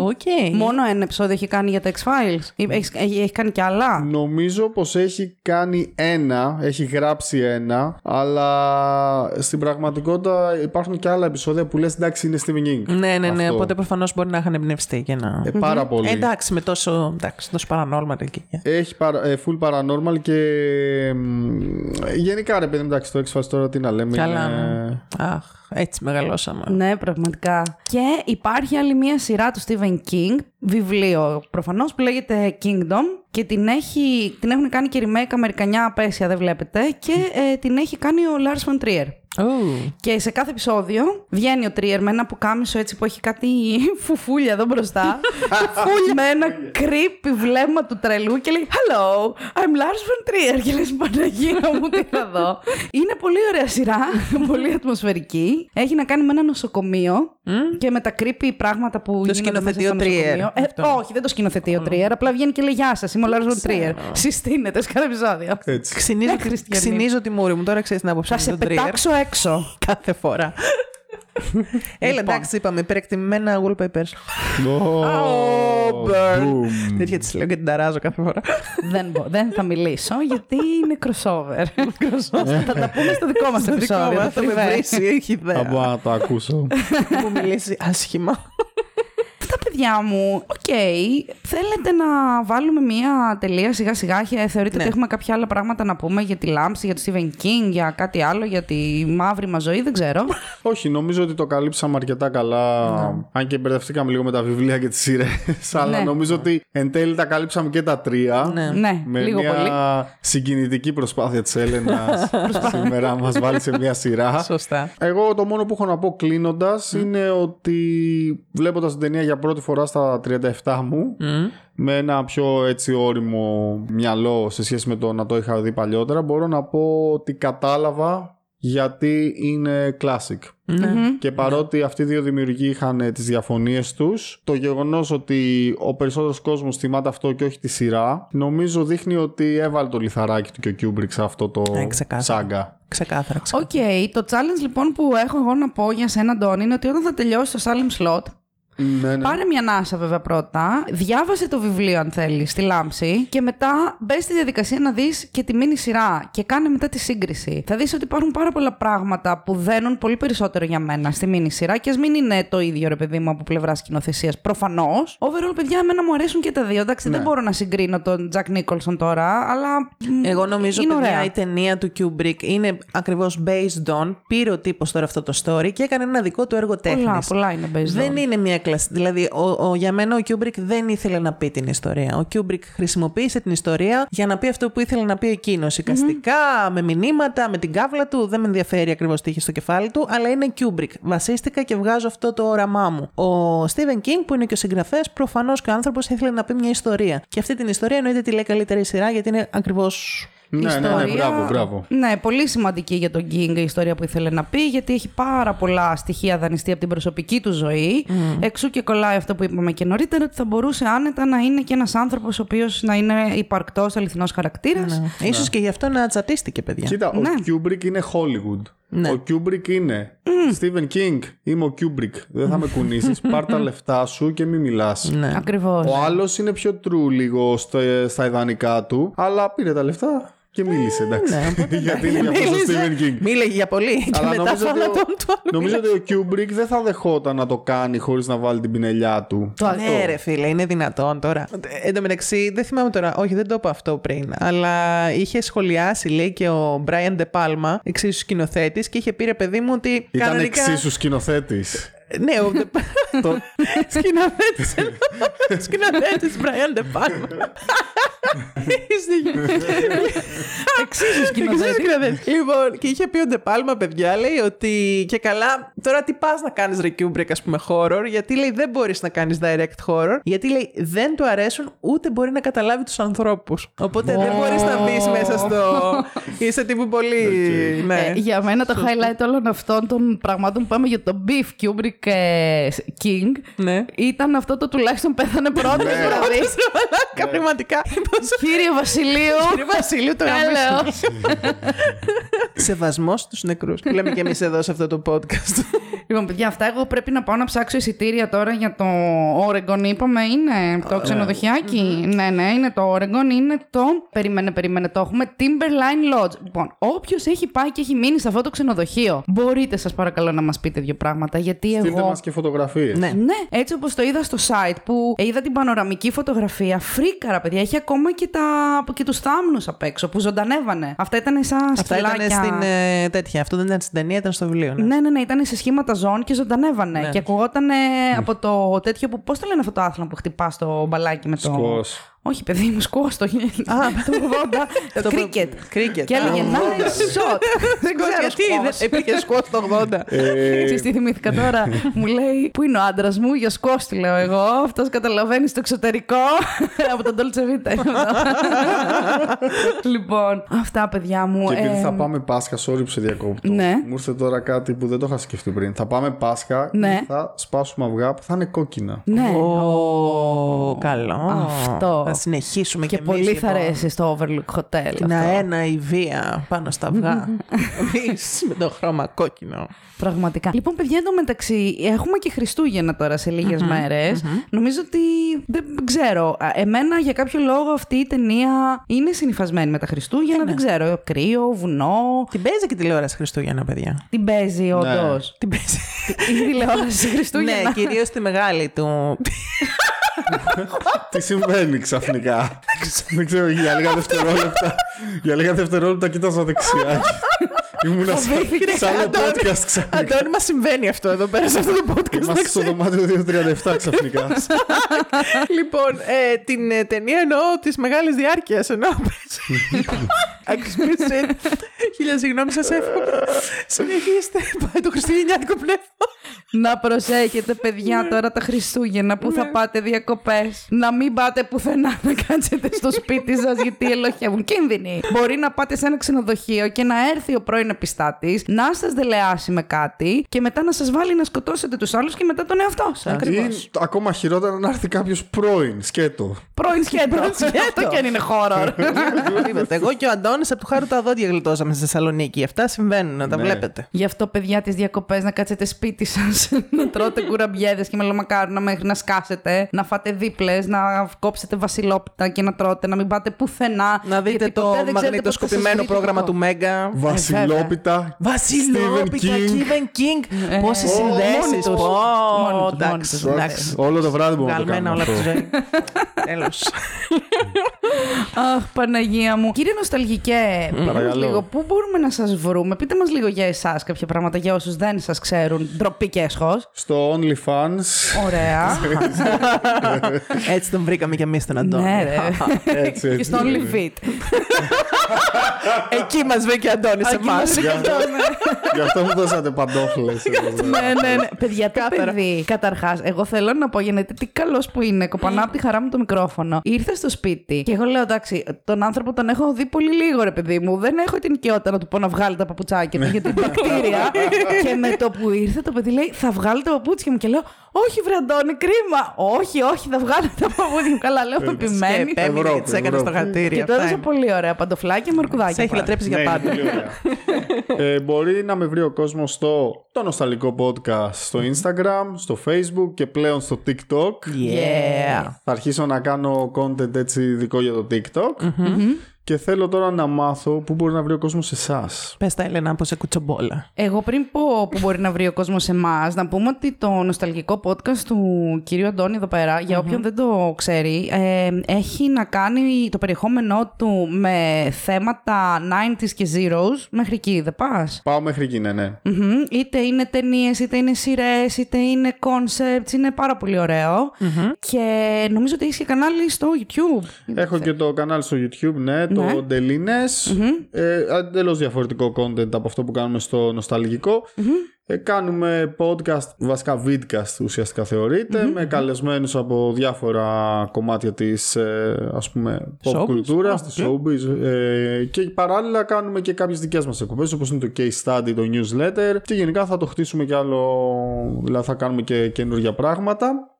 Ω, οκ. Μόνο ένα επεισόδιο έχει κάνει για τα X-Files; Ή Έχεις, έχει, έχει κάνει και άλλα; Νομίζω πως έχει κάνει ένα, έχει γράψει ένα, αλλά στην πραγματικότητα υπάρχουν και άλλα επεισόδια που λες εντάξει είναι Stephen King. Ναι, ναι, ναι. Αυτό. Οπότε προφανώς μπορεί να είχαν εμπνευστεί και να. Ε, πάρα πολύ. Ε, εντάξει, με τόσο. Εντάξει, τόσο paranormal εκεί. Έχει παρα, ε, full paranormal και μ, γενικά ρε παιδί μου, εντάξει το X-Files τώρα τι να λέμε Καλά. είναι... ναι. Αχ, έτσι μεγαλώσαμε. Ναι, πραγματικά. Και υπάρχει άλλη μία σειρά του Stephen King, βιβλίο προφανώς, που λέγεται Kingdom και την, έχει, την έχουν κάνει και remake Αμερικανιά απέσια, δεν βλέπετε, και ε, την έχει κάνει ο Lars von Trier. Oh. Και σε κάθε επεισόδιο βγαίνει ο Τρίερ με ένα πουκάμισο έτσι που έχει κάτι φουφούλια εδώ μπροστά. φουφούλια με ένα creepy βλέμμα του τρελού και λέει Hello, I'm Lars von Trier. Και λες Παναγία μου τι θα δω. Είναι πολύ ωραία σειρά, πολύ ατμοσφαιρική. Έχει να κάνει με ένα νοσοκομείο και με τα creepy πράγματα που Το γίνονται μέσα σκηνοθετεί στο ο Trier, νοσοκομείο. Ε, αυτό. όχι, δεν το σκηνοθετεί ο Τρίερ. Απλά βγαίνει και λέει Γεια σας, είμαι ο Lars von Trier. Συστήνεται σε κάθε επεισόδιο. Έτσι. Ξυνίζω, Ε, χριστιανή. ξυνίζω τη μούρη μου. Τώρα ξέρεις την άποψη Θα μου σε για τον Trier. πετάξω έξω. Κάθε φορά. Έλα, Λοιπόν. εντάξει, είπαμε. Υπερεκτιμημένα wallpapers. Oh, boom. Τέτοια τη λέω και την ταράζω κάθε φορά. δεν, μπο- δεν θα μιλήσω γιατί είναι crossover. θα τα πούμε στο δικό μας Στο δικό επεισόδιο. μας, το θα με τριβέ. βρήσει, έχει Θα ιδέα. μπορώ να το ακούσω. Μου μιλήσει άσχημα. Αυτά παιδιά μου, οκ, θέλετε να βάλουμε μια τελεία σιγά σιγά; και Θεωρείτε Ναι. ότι έχουμε κάποια άλλα πράγματα να πούμε για τη Λάμψη, για το Stephen King, για κάτι άλλο, για τη μαύρη μας ζωή, δεν ξέρω. Όχι, νομίζω ότι το καλύψαμε αρκετά καλά. Αν και μπερδευτήκαμε λίγο με τα βιβλία και τις σειρές. αλλά Ναι. νομίζω ότι εν τέλει τα καλύψαμε και τα τρία. Ναι. ναι, Με λίγο μια πολύ. συγκινητική προσπάθεια της Έλενας σήμερα να μας βάλει σε μια σειρά. Σωστά. Εγώ το μόνο που έχω να πω κλείνοντας είναι ότι βλέποντας την ταινία για πρώτη φορά στα 37 μου, με ένα πιο έτσι όριμο μυαλό σε σχέση με το να το είχα δει παλιότερα, μπορώ να πω ότι κατάλαβα γιατί είναι classic. Και παρότι αυτοί οι δύο δημιουργοί είχαν ε, τις διαφωνίες τους, το γεγονός ότι ο περισσότερος κόσμος θυμάται αυτό και όχι τη σειρά, νομίζω δείχνει ότι έβαλε το λιθαράκι του και ο Κιούμπρικ σε αυτό το Ε, ξεκάθαρα. σάγκα. Ξεκάθαρα. Οκ, ξεκάθαρα. το challenge λοιπόν που έχω εγώ να πω για σένα, Ντόνι, είναι ότι όταν θα τελειώσει το Salem's Lot, Ναι, ναι. Πάρε μια ανάσα βέβαια πρώτα. Διάβασε το βιβλίο αν θέλεις στη λάμψη και μετά μπες στη διαδικασία να δεις και τη μήνυ σειρά και κάνε μετά τη σύγκριση. Θα δεις ότι υπάρχουν πάρα πολλά πράγματα που δένουν πολύ περισσότερο για μένα στη μίνι σειρά και ας μην είναι το ίδιο ρε παιδί μου από πλευράς σκηνοθεσίας. Προφανώς. Overall, παιδιά, εμένα μου αρέσουν και τα δύο. Εντάξει, Ναι. δεν μπορώ να συγκρίνω τον Jack Nicholson τώρα, αλλά. μ, Εγώ νομίζω είναι παιδιά, ωραία. η ταινία του Kubrick είναι ακριβώς based on. Πήρε ο τύπος τώρα αυτό το story και έκανε ένα δικό του έργο τέχνης. Πολλά, πολλά είναι based Δεν on. είναι μια κλασική. Δηλαδή, ο, ο, για μένα ο Kubrick δεν ήθελε να πει την ιστορία. Ο Kubrick χρησιμοποίησε την ιστορία για να πει αυτό που ήθελε να πει εκείνος. Εικαστικά, με μηνύματα, με την κάβλα του. Δεν με ενδιαφέρει ακριβώς τι είχε στο κεφάλι του, αλλά είναι Kubrick. Βασίστηκα και βγάζω αυτό το όραμά μου. Ο Stephen King, που είναι και ο συγγραφέας, προφανώς και ο άνθρωπος ήθελε να πει μια ιστορία. Και αυτή την ιστορία εννοείται τη λέει καλύτερη σειρά, γιατί είναι ακριβώς. Ναι, ναι, ναι, ιστορία- μπράβο, μπράβο. Ναι, πολύ σημαντική για τον King η ιστορία που ήθελε να πει, γιατί έχει πάρα πολλά στοιχεία δανειστεί από την προσωπική του ζωή. Εξού και κολλάει αυτό που είπαμε και νωρίτερα, ότι θα μπορούσε άνετα να είναι και ένας άνθρωπος ο οποίος να είναι υπαρκτός, αληθινός χαρακτήρας. Ναι. Ίσως και γι' αυτό να τσατίστηκε, παιδιά. Κοίτα, Ναι. ο Kubrick είναι Hollywood. Ναι. Ο Kubrick είναι Stephen King. Είμαι ο Kubrick. Δεν θα με κουνήσεις. Πάρ τα λεφτά σου και μην μιλάς. Ναι. Ακριβώς. Ο άλλος είναι πιο true λίγο στο, στα ιδανικά του, αλλά πήρε τα λεφτά και μίλησε, εντάξει. Γιατί είναι για αυτό ο Μίλησε. Stephen King. Μίλαγε για πολύ. Και Αλλά μετά νομίζω ότι, θάνατον ο, του άλλου νομίζω μίλαγε. ότι ο Kubrick δεν θα δεχόταν να το κάνει χωρίς να βάλει την πινελιά του. Το Ναι, ρε φίλε, είναι δυνατόν τώρα. Ε, Εν τω μεταξύ, δεν θυμάμαι τώρα, όχι, δεν το είπα αυτό πριν, αλλά είχε σχολιάσει, λέει, και ο Brian De Palma, εξίσου σκηνοθέτης, και είχε πει ρε παιδί μου ότι. Ήταν κανονικά... εξίσου σκηνοθέτης. Ναι, ο, Το- Σκηνοθέτης εδώ. Σκηνοθέτης Brian De Palma. Εξίσου σκηνοθέτη. Λοιπόν, και είχε πει ο Ντεπάλμα, παιδιά, λέει ότι και καλά, τώρα τι πας να κάνεις ρε Kubrick, ας πούμε, horror, γιατί λέει δεν μπορείς να κάνεις direct horror, γιατί λέει δεν του αρέσουν ούτε μπορεί να καταλάβει τους ανθρώπους. Οπότε δεν μπορείς να μπεις μέσα στο. Είσαι τύπου πολύ. Ναι. Ε, για μένα το highlight όλων αυτών των πραγμάτων που είπαμε για το Beef Kubrick ε, King Ναι. ήταν αυτό το τουλάχιστον πέθανε πρώτος. δηλαδή. Μαλάκα, πραγματικά. Κύριε Βασιλείου. Κύριε Βασιλείου, το Έλεος. γάμισε. Σεβασμός στους νεκρούς. Λέμε και εμείς εδώ σε αυτό το podcast. Λοιπόν, παιδιά, αυτά εγώ πρέπει να πάω να ψάξω εισιτήρια τώρα για το Oregon. Είπαμε, είναι το ξενοδοχειάκι. Ναι, ναι, είναι το Oregon. Είναι το. Περίμενε, περίμενε, το έχουμε. Timberline Lodge. Λοιπόν, όποιος έχει πάει και έχει μείνει σε αυτό το ξενοδοχείο, μπορείτε, σας παρακαλώ, να μας πείτε δύο πράγματα. Γιατί Στείλτε εγώ. μας και φωτογραφίες. Ναι. Ναι, έτσι όπως το είδα στο site που είδα την πανοραμική φωτογραφία. Φρίκαρα, παιδιά. Έχει ακόμα και, τα, και τους θάμνους απ' έξω που ζωντανεύανε. Αυτά ήταν σαν Αυτά ήταν σκυλάκια. στην ε, τέτοια. Αυτό δεν ήταν στην ταινία, ήταν στο βιβλίο. Ναι. Ναι, ναι, ναι, ήταν σε σχήματα ζώων και ζωντανεύανε. Ναι. Και ακουγόταν από το τέτοιο που. Πώς το λένε αυτό το άθλημα που χτυπάς το μπαλάκι με το. Σκος. Όχι, παιδί μου, σκό το. Α, το 80. Το Κρίκετ. Κρίκετ. Και έλεγε Α, nice shot. Δεν ξέρω Γιατί σκος. δεν υπήρχε σκοτ το 80. Ε, Ξέρεις τι θυμήθηκα τώρα. Μου λέει, Πού είναι ο άντρας μου, για σκός του λέω εγώ. Αυτός καταλαβαίνει στο εξωτερικό. από τον Dolce Vita. είναι αυτό. λοιπόν, αυτά παιδιά μου. Και επειδή ε, θα πάμε Πάσχα, sorry που σε διακόπτω. Ναι. Μου ήρθε τώρα κάτι που δεν το είχα σκεφτεί πριν. Θα πάμε Πάσχα Ναι. και θα σπάσουμε αυγά που θα είναι κόκκινα. Ναι. Ω, καλό. Αυτό. Θα συνεχίσουμε Και κι εμείς, πολύ θα λοιπόν. αρέσει στο Overlook Hotel. Την αυτό. αένα η βία πάνω στα αυγά. Εμείς με το χρώμα κόκκινο. Πραγματικά. Λοιπόν, παιδιά, εντωμεταξύ, έχουμε και Χριστούγεννα τώρα σε λιγες μέρες. Νομίζω ότι. Δεν ξέρω. Α, Εμένα για κάποιο λόγο αυτή η ταινία είναι συνυφασμένη με τα Χριστούγεννα. Δεν ξέρω. Κρύο, βουνό. Την παίζει και τηλεόραση Χριστούγεννα, παιδιά. Την παίζει, όντως. Την παίζει. Η τηλεόραση Χριστούγεννα. ναι, κυρίως τη μεγάλη του. Τι συμβαίνει ξαφνικά; δεν ξέρω, για λίγα δευτερόλεπτα. για λίγα δευτερόλεπτα κοίταζα δεξιά. Ήμουνα σαν, σαν άλλο podcast ξαφνικά. Αντώνη, μας συμβαίνει αυτό εδώ πέρα σε αυτό το podcast. Είμαστε στο δωμάτιο 237 ξαφνικά. λοιπόν, ε, την ε, ταινία εννοώ της μεγάλης διάρκειας. Εννοώ. Αξιοποιήσει. Χίλια συγγνώμη, σας εύχομαι. Συνεχίστε. Πάει το χριστουγεννιάτικο πνεύμα. Να προσέχετε, παιδιά, τώρα τα Χριστούγεννα που θα πάτε διακοπές. Να μην πάτε πουθενά να κάτσετε στο σπίτι σας, γιατί ελοχεύουν κίνδυνοι. Μπορεί να πάτε σε ένα ξενοδοχείο και να έρθει ο πρώην επιστάτης, να σας δελεάσει με κάτι και μετά να σας βάλει να σκοτώσετε τους άλλους και μετά τον εαυτό σας. Ή ακόμα χειρότερα να έρθει κάποιος πρώην, σκέτο. Πρώην σκέτο. Αυτό και αν είναι horror. Είδατε, εγώ και ο Αντώνης από του χάρου τα δόντια γλιτώσαμε στη Θεσσαλονίκη. Αυτά συμβαίνουν, να τα Ναι. βλέπετε. Γι' αυτό, παιδιά, τις διακοπές να κάτσετε σπίτι σας, να τρώτε κουραμπιέδες και μελομακάρονα μέχρι να σκάσετε, να φάτε δίπλες, να κόψετε βασιλόπιτα και να τρώτε, να μην πάτε πουθενά. Να δείτε γιατί το ποτέ δεν ξέρετε πότε θα σας μαγνητοσκοπημένο βρει το πρόγραμμα κακό. του Μέγκα. Βασιλόπιτα. Βασιλόπιτα, Stephen King. Stephen King. Ε, Πόσες μόνοι συνδέσεις. τους. Μόνοι τους, μόνοι τους. Εντάξει. Όλο το βράδυ μπορούμε να το Βγαλμένα κάνουμε όλα από τη αυτό. ζωή. Τέλος. Αχ, Παναγία μου. Κύριε Νοσταλγικέ, πείτε μας Παρακαλώ. λίγο, πού μπορούμε να σας βρούμε; Πείτε μας λίγο για εσάς κάποια πράγματα, για όσους δεν σας ξέρουν. Ντροπή και έσχος. Στο OnlyFans. Ωραία. Έτσι τον βρήκαμε κι εμείς τον Αντώνη. ναι, ρε. Έτσι, και έτσι. στο OnlyFit. Εκεί μας βρήκε ο Αντώνη σε εμάς. Γι' αυτό μου δώσατε παντόφλες. ναι, ναι, ναι. Παιδιά, το παιδί. Καταρχάς, εγώ θέλω να πω για να δείτε τι καλός που είναι. Κοπανά από τη χαρά μου το μικρόφωνο. Ήρθε στο σπίτι και εγώ λέω: Εντάξει, τον άνθρωπο τον έχω δει πολύ λίγο, ρε παιδί μου. Δεν έχω την οικειότητα να του πω να βγάλει τα παπουτσάκια του για την μπακτήρια. και με το που ήρθε το παιδί λέει: Θα βγάλει τα παπούτσια μου. Και λέω: Όχι, βρε Αντώνη, κρίμα. Όχι, όχι, θα βγάλω τα παπούτσια μου. Καλά, λέω: Επιμένει. Επέμεινε Ευρώπη, και τη έκανε στο Ευρώπη. χατήρι. Και Αυτά τώρα είσαι είναι. πολύ ωραία. Παντοφλάκια με αρκουδάκια. Σε έχει πάλι. λατρέψει για Ναι, πάντα. είναι πολύ ωραία. ε, μπορεί να με βρει ο κόσμος στο το νοσταλικό podcast στο Instagram, στο Facebook και πλέον στο TikTok. Yeah. Θα αρχίσω να κάνω content έτσι ειδικό για το TikTok. Και θέλω τώρα να μάθω πού μπορεί να βρει ο κόσμος εσάς. Πες τα, Έλενα, πω σε κουτσομπόλα. Εγώ πριν πω που μπορεί να βρει ο κόσμος εμάς, να πούμε ότι το νοσταλγικό podcast του κυρίου Αντώνη εδώ πέρα, για όποιον δεν το ξέρει, ε, έχει να κάνει το περιεχόμενό του με θέματα 90s και zeros. Μέχρι εκεί, δεν πας; Πάω μέχρι εκεί, ναι, ναι. Μμμ. Είτε είναι ταινίες, είτε είναι σειρές, είτε είναι concepts. Είναι πάρα πολύ ωραίο. Και νομίζω ότι έχεις και κανάλι στο YouTube. Έχω και το κανάλι στο YouTube, ναι, το Ναι. Ντελίνες. Ε, Εντελώς διαφορετικό content από αυτό που κάνουμε στο νοσταλγικό Ε, κάνουμε podcast, βασικά vidcast ουσιαστικά θεωρείται, με καλεσμένους από διάφορα κομμάτια της ε, ας πούμε pop Showbiz. κουλτούρας, Α, της οκ. showbiz ε, και παράλληλα κάνουμε και κάποιες δικές μας εκπομπές όπως είναι το case study, το newsletter και γενικά θα το χτίσουμε κι άλλο, δηλαδή θα κάνουμε και καινούργια πράγματα.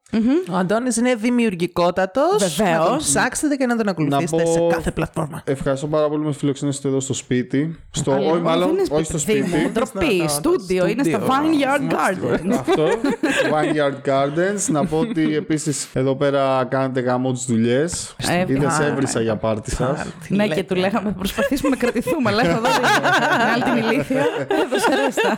Ο Αντώνης είναι δημιουργικότατος. Βεβαίως. Να τον ψάξετε και να τον ακολουθήσετε πω- σε κάθε πλατφόρμα. Ευχαριστώ πάρα πολύ που με φιλοξενήσετε εδώ στο σπίτι. Στο, Αλήθεια, όχι, μάλλον, δεν είναι όχι στο παιδί σπίτι. μου, Ντροπή, Στο- στούντιο, είναι στα στούντιο. Vineyard Gardens. Αυτό. Vineyard Gardens. Να πω ότι επίσης εδώ πέρα κάνετε γαμό τις δουλειές. Ε, Είδε α, έβρισα για πάρτι σας. Ναι, και του λέγαμε προσπαθήσουμε να κρατηθούμε. Αλλά έχω εδώ την άλλη την ηλίθεια. Έδωσε ρέστα.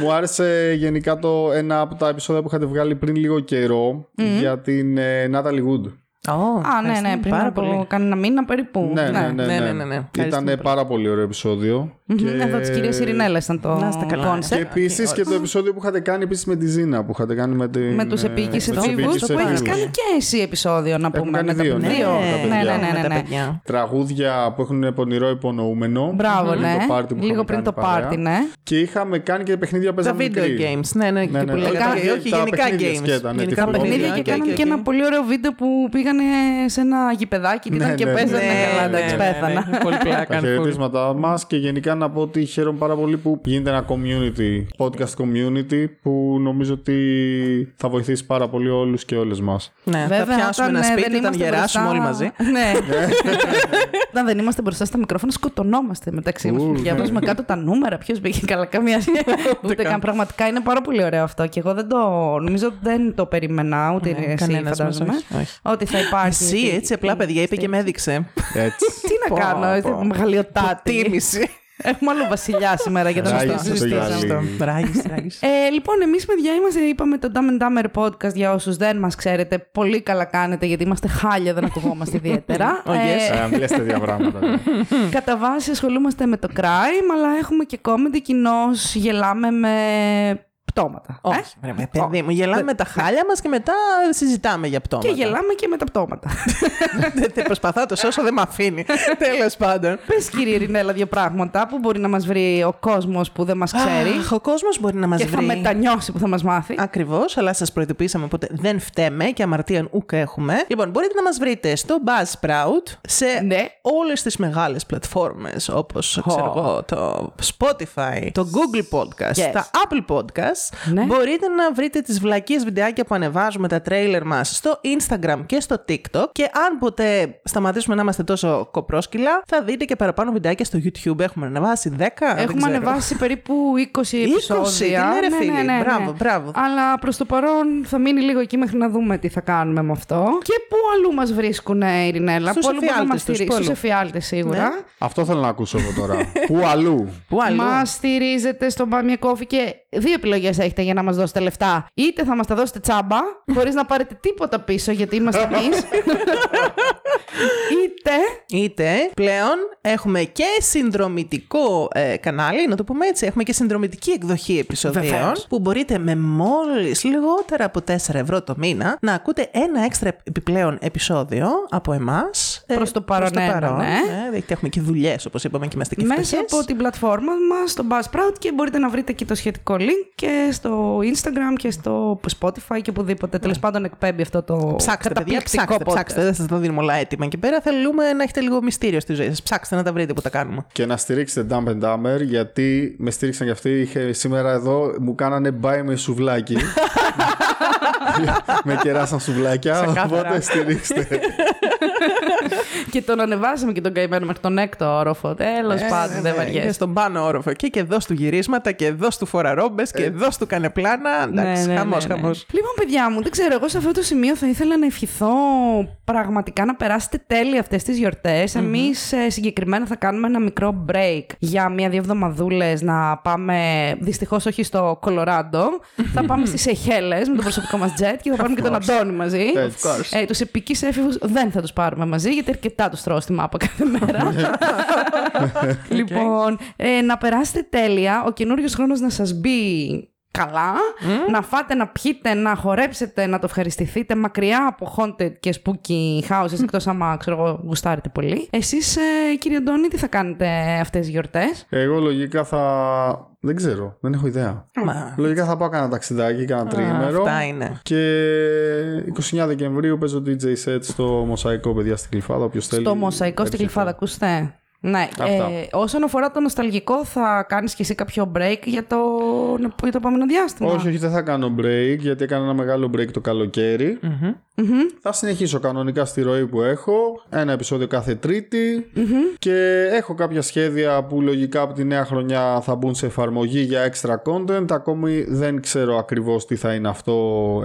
Μου άρεσε γενικά το ένα από τα επεισόδια που είχατε βγάλει πριν λίγο καιρό για την ε, Natalie Wood. Ω, Α, ναι, ναι, ευχαριστούμε πριν πάρα από πολύ. κανένα μήνα περίπου. Ναι, ναι, ναι. ναι, ναι, ναι, ναι, ναι. Ήταν Ευχαριστούμε πολύ. πάρα πολύ ωραίο επεισόδιο. Και- Εδώ της κυρίας Ειρηνέλα ήταν το Να είστε καλά. concept. Και επίσης και το επεισόδιο που είχατε κάνει επίσης με τη Ζήνα που είχατε κάνει με, την, Με τους ε, επίκει με τους εφήβου επίκης που έχεις εφήβους. κάνει και εσύ επεισόδιο να Έχουμε πούμε. κάνει με τα δύο, ναι. δύο. Με τα Ναι, παιδιά. ναι, ναι, Με τα ναι, ναι. παιδιά. Τραγούδια που έχουν πονηρό υπονοούμενο. Μπράβο, Πριν ναι. το πάρτι που Λίγο είχαμε πριν κάνει το παρέα. πάρτι, ναι. Και είχαμε κάνει και παιχνίδια Τα παίζαμε video μικρή. games. Ναι, ναι, Ναι, και ναι. που λέγατε. Τα- Όχι, τα γενικά παιχνίδια games. σκέτα, ναι, Γενικά τυφλό. Παιχνίδια παιχνίδια και οκ, κάνανε οκ, και ένα οκ. πολύ ωραίο βίντεο που πήγανε σε ένα γηπεδάκι και ήταν Ναι, και ναι, παίζανε ναι, καλά. ναι, Εντάξει, ναι, ναι, πέθανα. ναι. Πολύ Τα πλάκα. χαιρετίσματά μας και γενικά να πω ότι χαίρομαι πάρα πολύ που γίνεται ένα community, podcast community που νομίζω ότι θα βοηθήσει πάρα πολύ όλους και όλες μας. Ναι, θα Βέβαια, πιάσουμε όταν, ένα ε, σπίτι δεν όταν είμαστε γεράσουμε μπροστά- όλοι μαζί. Ναι. Όταν δεν είμαστε μπροστά στα μικρόφωνα, σκοτωνόμαστε μεταξύ μας. Ου, Διαβάζουμε κάτω τα νούμερα. Ποιος μπήκε καλά, καμία σχέση. Ούτε καν. Πραγματικά είναι πάρα πολύ ωραίο αυτό. Και εγώ δεν το. Νομίζω ότι δεν το περίμενα, ούτε Ναι, εσύ κανένας μας, φαντάζομαι. όχι, όχι. Ότι θα υπάρχει. Εσύ αυτή- έτσι απλά, παιδιά, είπε και με έδειξε. Έτσι. Τι να κάνω, Πω, είστε πω. μεγαλειοτάτη. Τίμηση. Έχουμε άλλο βασιλιά σήμερα για να Ράγισε το το συζητήσουμε. γυαλί. Ράγεις, ράγεις. Ε, λοιπόν, εμείς παιδιά είμαστε, είπαμε το Dumb and Dumber podcast για όσους δεν μας ξέρετε. Πολύ καλά κάνετε γιατί είμαστε χάλια, δεν ακουγόμαστε ιδιαίτερα. Oh, yes. Ε, Ε, Αν λες τέτοια πράγματα. ναι. Κατά βάση ασχολούμαστε με το crime, αλλά έχουμε και comedy κοινώς γελάμε με πτώματα. ε; Όχι, ρε, με παιδί μου, γελάμε με τα χάλια μας και μετά συζητάμε για πτώματα. Και γελάμε και με τα πτώματα. Δεν- δεν Προσπαθώ να το σώσω, δεν με αφήνει. Τέλος πάντων. Πες, κύριε Ειρηνέλα, δύο πράγματα που μπορεί να μας βρει ο κόσμος που δεν μας ξέρει. Αχ, ο κόσμος μπορεί να μας και θα βρει. μετανιώσει που θα μας μάθει. Ακριβώς, αλλά σας προειδοποιήσαμε οπότε δεν φταίμε και αμαρτίαν ούκ έχουμε. Λοιπόν, μπορείτε να μας βρείτε στο Buzzsprout σε Ναι. όλες τις μεγάλες πλατφόρμες όπως ξέρω εγώ, το Spotify, το Google Podcast, Yes. τα Apple Podcasts. Ναι. Μπορείτε να βρείτε τις βλακίες βιντεάκια που ανεβάζουμε τα τρέιλερ μας στο Instagram και στο TikTok. Και αν ποτέ σταματήσουμε να είμαστε τόσο κοπρόσκυλα, θα δείτε και παραπάνω βιντεάκια στο YouTube. Έχουμε ανεβάσει 10. δεν Έχουμε ξέρω. ανεβάσει περίπου 20 επεισόδια. τι ναι, ρε φίλοι. Μπράβο, μπράβο. Αλλά προς το παρόν θα μείνει λίγο εκεί μέχρι να δούμε τι θα κάνουμε με αυτό. Και πού αλλού μας βρίσκουν, Ειρηνέλα; Στους πού αλλού μπορούν να μας εφιάλτες τους, στηρίξουν. πού αλλού. Στους εφιάλτες σίγουρα. Ναι. Αυτό θέλω να ακούσω εγώ τώρα. Πού αλλού; Πού αλλού; Μας στηρίζετε στο Buy Me a Coffee και δύο επιλογές έχετε για να μας δώσετε λεφτά. Είτε θα μας τα δώσετε τσάμπα, χωρίς να πάρετε τίποτα πίσω, γιατί είμαστε εμείς. Είτε. Είτε πλέον έχουμε και συνδρομητικό ε, κανάλι, να το πούμε έτσι. Έχουμε και συνδρομητική εκδοχή επεισοδίων Βεβαίως. που μπορείτε με μόλις λιγότερα από 4 ευρώ το μήνα να ακούτε ένα έξτρα επιπλέον επεισόδιο από εμάς. ε, Προς το παρόν, προς ένα, ναι. γιατί έχουμε και δουλειές όπως είπαμε και είμαστε και μέσα φτωχές. από την πλατφόρμα μας στο Buzzsprout και μπορείτε να βρείτε και το σχετικό link και στο Instagram και στο Spotify και οπουδήποτε. Τέλος πάντων εκπέμπει αυτό το Ψάξτε, παιδιά, καταπληκτικό ψάξτε, podcast. ψάξτε. Δεν σας τα δίνουμε όλα έτοιμα εκεί πέρα. Θέλουμε να έχετε λίγο μυστήριο στη ζωή σας. Ψάξτε να τα βρείτε που τα κάνουμε. Και να στηρίξετε Dumb and Dumber γιατί με στήριξαν κι αυτοί. Είχε, σήμερα εδώ μου κάνανε buy με σουβλάκι. με κεράσαν σουβλάκια. Ξεκάθαρα. Οπότε στηρίξτε. και τον ανεβάσαμε και τον καημένο μέχρι τον έκτο όροφο. Τέλος Ε, πάντων, δεν ναι, Και βαριέσαι. στον πάνω όροφο. Εκεί και εδώ του γυρίσματα και εδώ του φοραρόμπε και εδώ του κάνε πλάνα. Εντάξει, Ναι, ναι, χαμός, ναι, ναι. χαμός. Λοιπόν, παιδιά μου, δεν ξέρω, εγώ σε αυτό το σημείο θα ήθελα να ευχηθώ πραγματικά να περάσετε τέλεια αυτές τις γιορτές. Εμείς συγκεκριμένα θα κάνουμε ένα μικρό break για μία-δύο εβδομαδούλες να πάμε, δυστυχώς όχι στο Κολοράντο. θα πάμε στις Σεχέλε με το προσωπικό μας jet και θα πάρουμε και τον Αντώνη μαζί. Έτσι. Of course. Ε, τους επικής έφηβους δεν θα τους πάρουμε μαζί γιατί αρκετά τους τρώω στη μάπα κάθε μέρα. λοιπόν, ε, να περάσετε τέλεια. Ο καινούριος χρόνος να σας μπει καλά. Να φάτε, να πιείτε, να χορέψετε, να το ευχαριστηθείτε μακριά από haunted και spooky houses, εκτός άμα ξέρω εγώ γουστάρετε πολύ. Εσείς, ε, κύριε Αντώνη, τι θα κάνετε αυτές τις γιορτές; Εγώ λογικά θα. Δεν ξέρω, δεν έχω ιδέα. Μα. Λογικά θα πάω κάνα ταξιδάκι, κάνα Α, τριήμερο. αυτά είναι. Και 29 Δεκεμβρίου παίζω DJ set στο Μοσαϊκό, παιδιά, στην Κλειφάδα. Όποιος θέλει. Στο μοσαϊκό στην έρχεται. Κλειφάδα, ακούστε. Ναι, Αυτά. ε, όσον αφορά το νοσταλγικό, θα κάνεις και εσύ κάποιο break για το, για το επόμενο διάστημα; Όχι, όχι, δεν θα κάνω break, γιατί έκανα ένα μεγάλο break το καλοκαιρι Θα συνεχίσω κανονικά στη ροή που έχω. Ένα επεισόδιο κάθε Τρίτη. Και έχω κάποια σχέδια που λογικά από τη νέα χρονιά θα μπουν σε εφαρμογή για extra content. Ακόμη δεν ξέρω ακριβώς τι θα είναι αυτό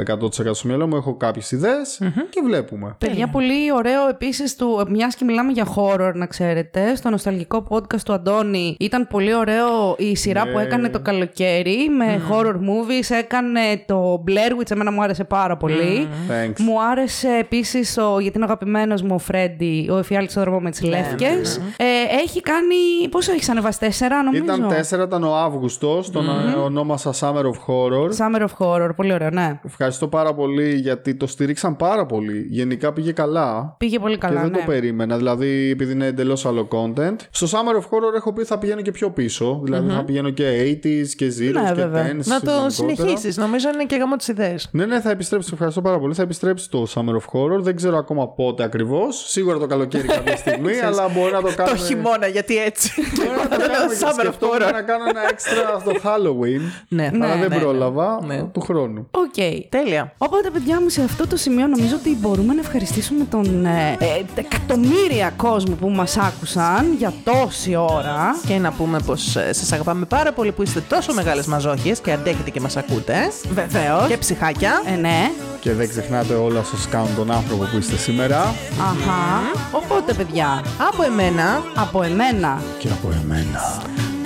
100% στο μυαλό μου. Έχω κάποιες ιδέες και βλέπουμε. Παιδιά, πολύ ωραίο επίσης του. Μιας και μιλάμε για horror, να ξέρετε. Στο νοσταλγικό podcast του Αντώνη ήταν πολύ ωραίο η σειρά Ναι. που έκανε το καλοκαίρι με horror movies. Έκανε το Blair Witch, εμένα μου άρεσε πάρα πολύ. Thanks. Μου άρεσε επίσης ο, γιατί είναι αγαπημένος μου ο Φρέντι, ο Εφιάλτη στο δρόμο με τις λεύκες. Ε, έχει κάνει. Πόσο έχεις ανεβάσει, τέσσερα, νομίζω; Ήταν τέσσερα, ήταν ο Αύγουστος, τον ονόμασα Summer of Horror. Summer of Horror, πολύ ωραίο, ναι. Ευχαριστώ πάρα πολύ γιατί το στηρίξαν πάρα πολύ. Γενικά πήγε καλά. Πήγε πολύ καλά. και δεν ναι. το περίμενα. Δηλαδή, επειδή είναι εντελώς άλλο content. Στο Summer of Horror έχω πει θα πηγαίνω και πιο πίσω. Δηλαδή, θα πηγαίνω και 80s και 0s Ναι, και βέβαια. 10s. Να το γενικότερα. συνεχίσεις. Νομίζω είναι και γάμο τι ιδέε. Ναι, ναι, θα επιστρέψεις. Ευχαριστώ πάρα πολύ. Θα επιστρέψεις το Summer of Horror. Δεν ξέρω ακόμα πότε ακριβώς. Σίγουρα το καλοκαίρι κάποια στιγμή, αλλά μπορεί να το κάνουμε. Το χειμώνα, γιατί έτσι. Μπορεί να το κάνουμε και Summer of σκεφτόμουν Horror. να κάνω ένα έξτρα στο Halloween. Ναι, αλλά ναι, δεν ναι, ναι. πρόλαβα Ναι. του χρόνου. Οκ. Τέλεια. Οπότε, παιδιά μου, σε αυτό το σημείο νομίζω ότι μπορούμε να ευχαριστήσουμε τον ε, ε, εκατομμύρια κόσμο που μας άκουσαν για τόση ώρα. Και να πούμε πως σας αγαπάμε πάρα πολύ που είστε τόσο μεγάλες μαζόχες και αντέχετε και μας ακούτε. Βεβαίως. Και ψυχάκια. Ε, ναι. Και δεν ξεχνάτε όλα σας κάνουν τον άνθρωπο που είστε σήμερα. Αχα. Οπότε, παιδιά, Από εμένα. από εμένα, Και από εμένα.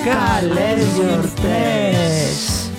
καλές γιορτές.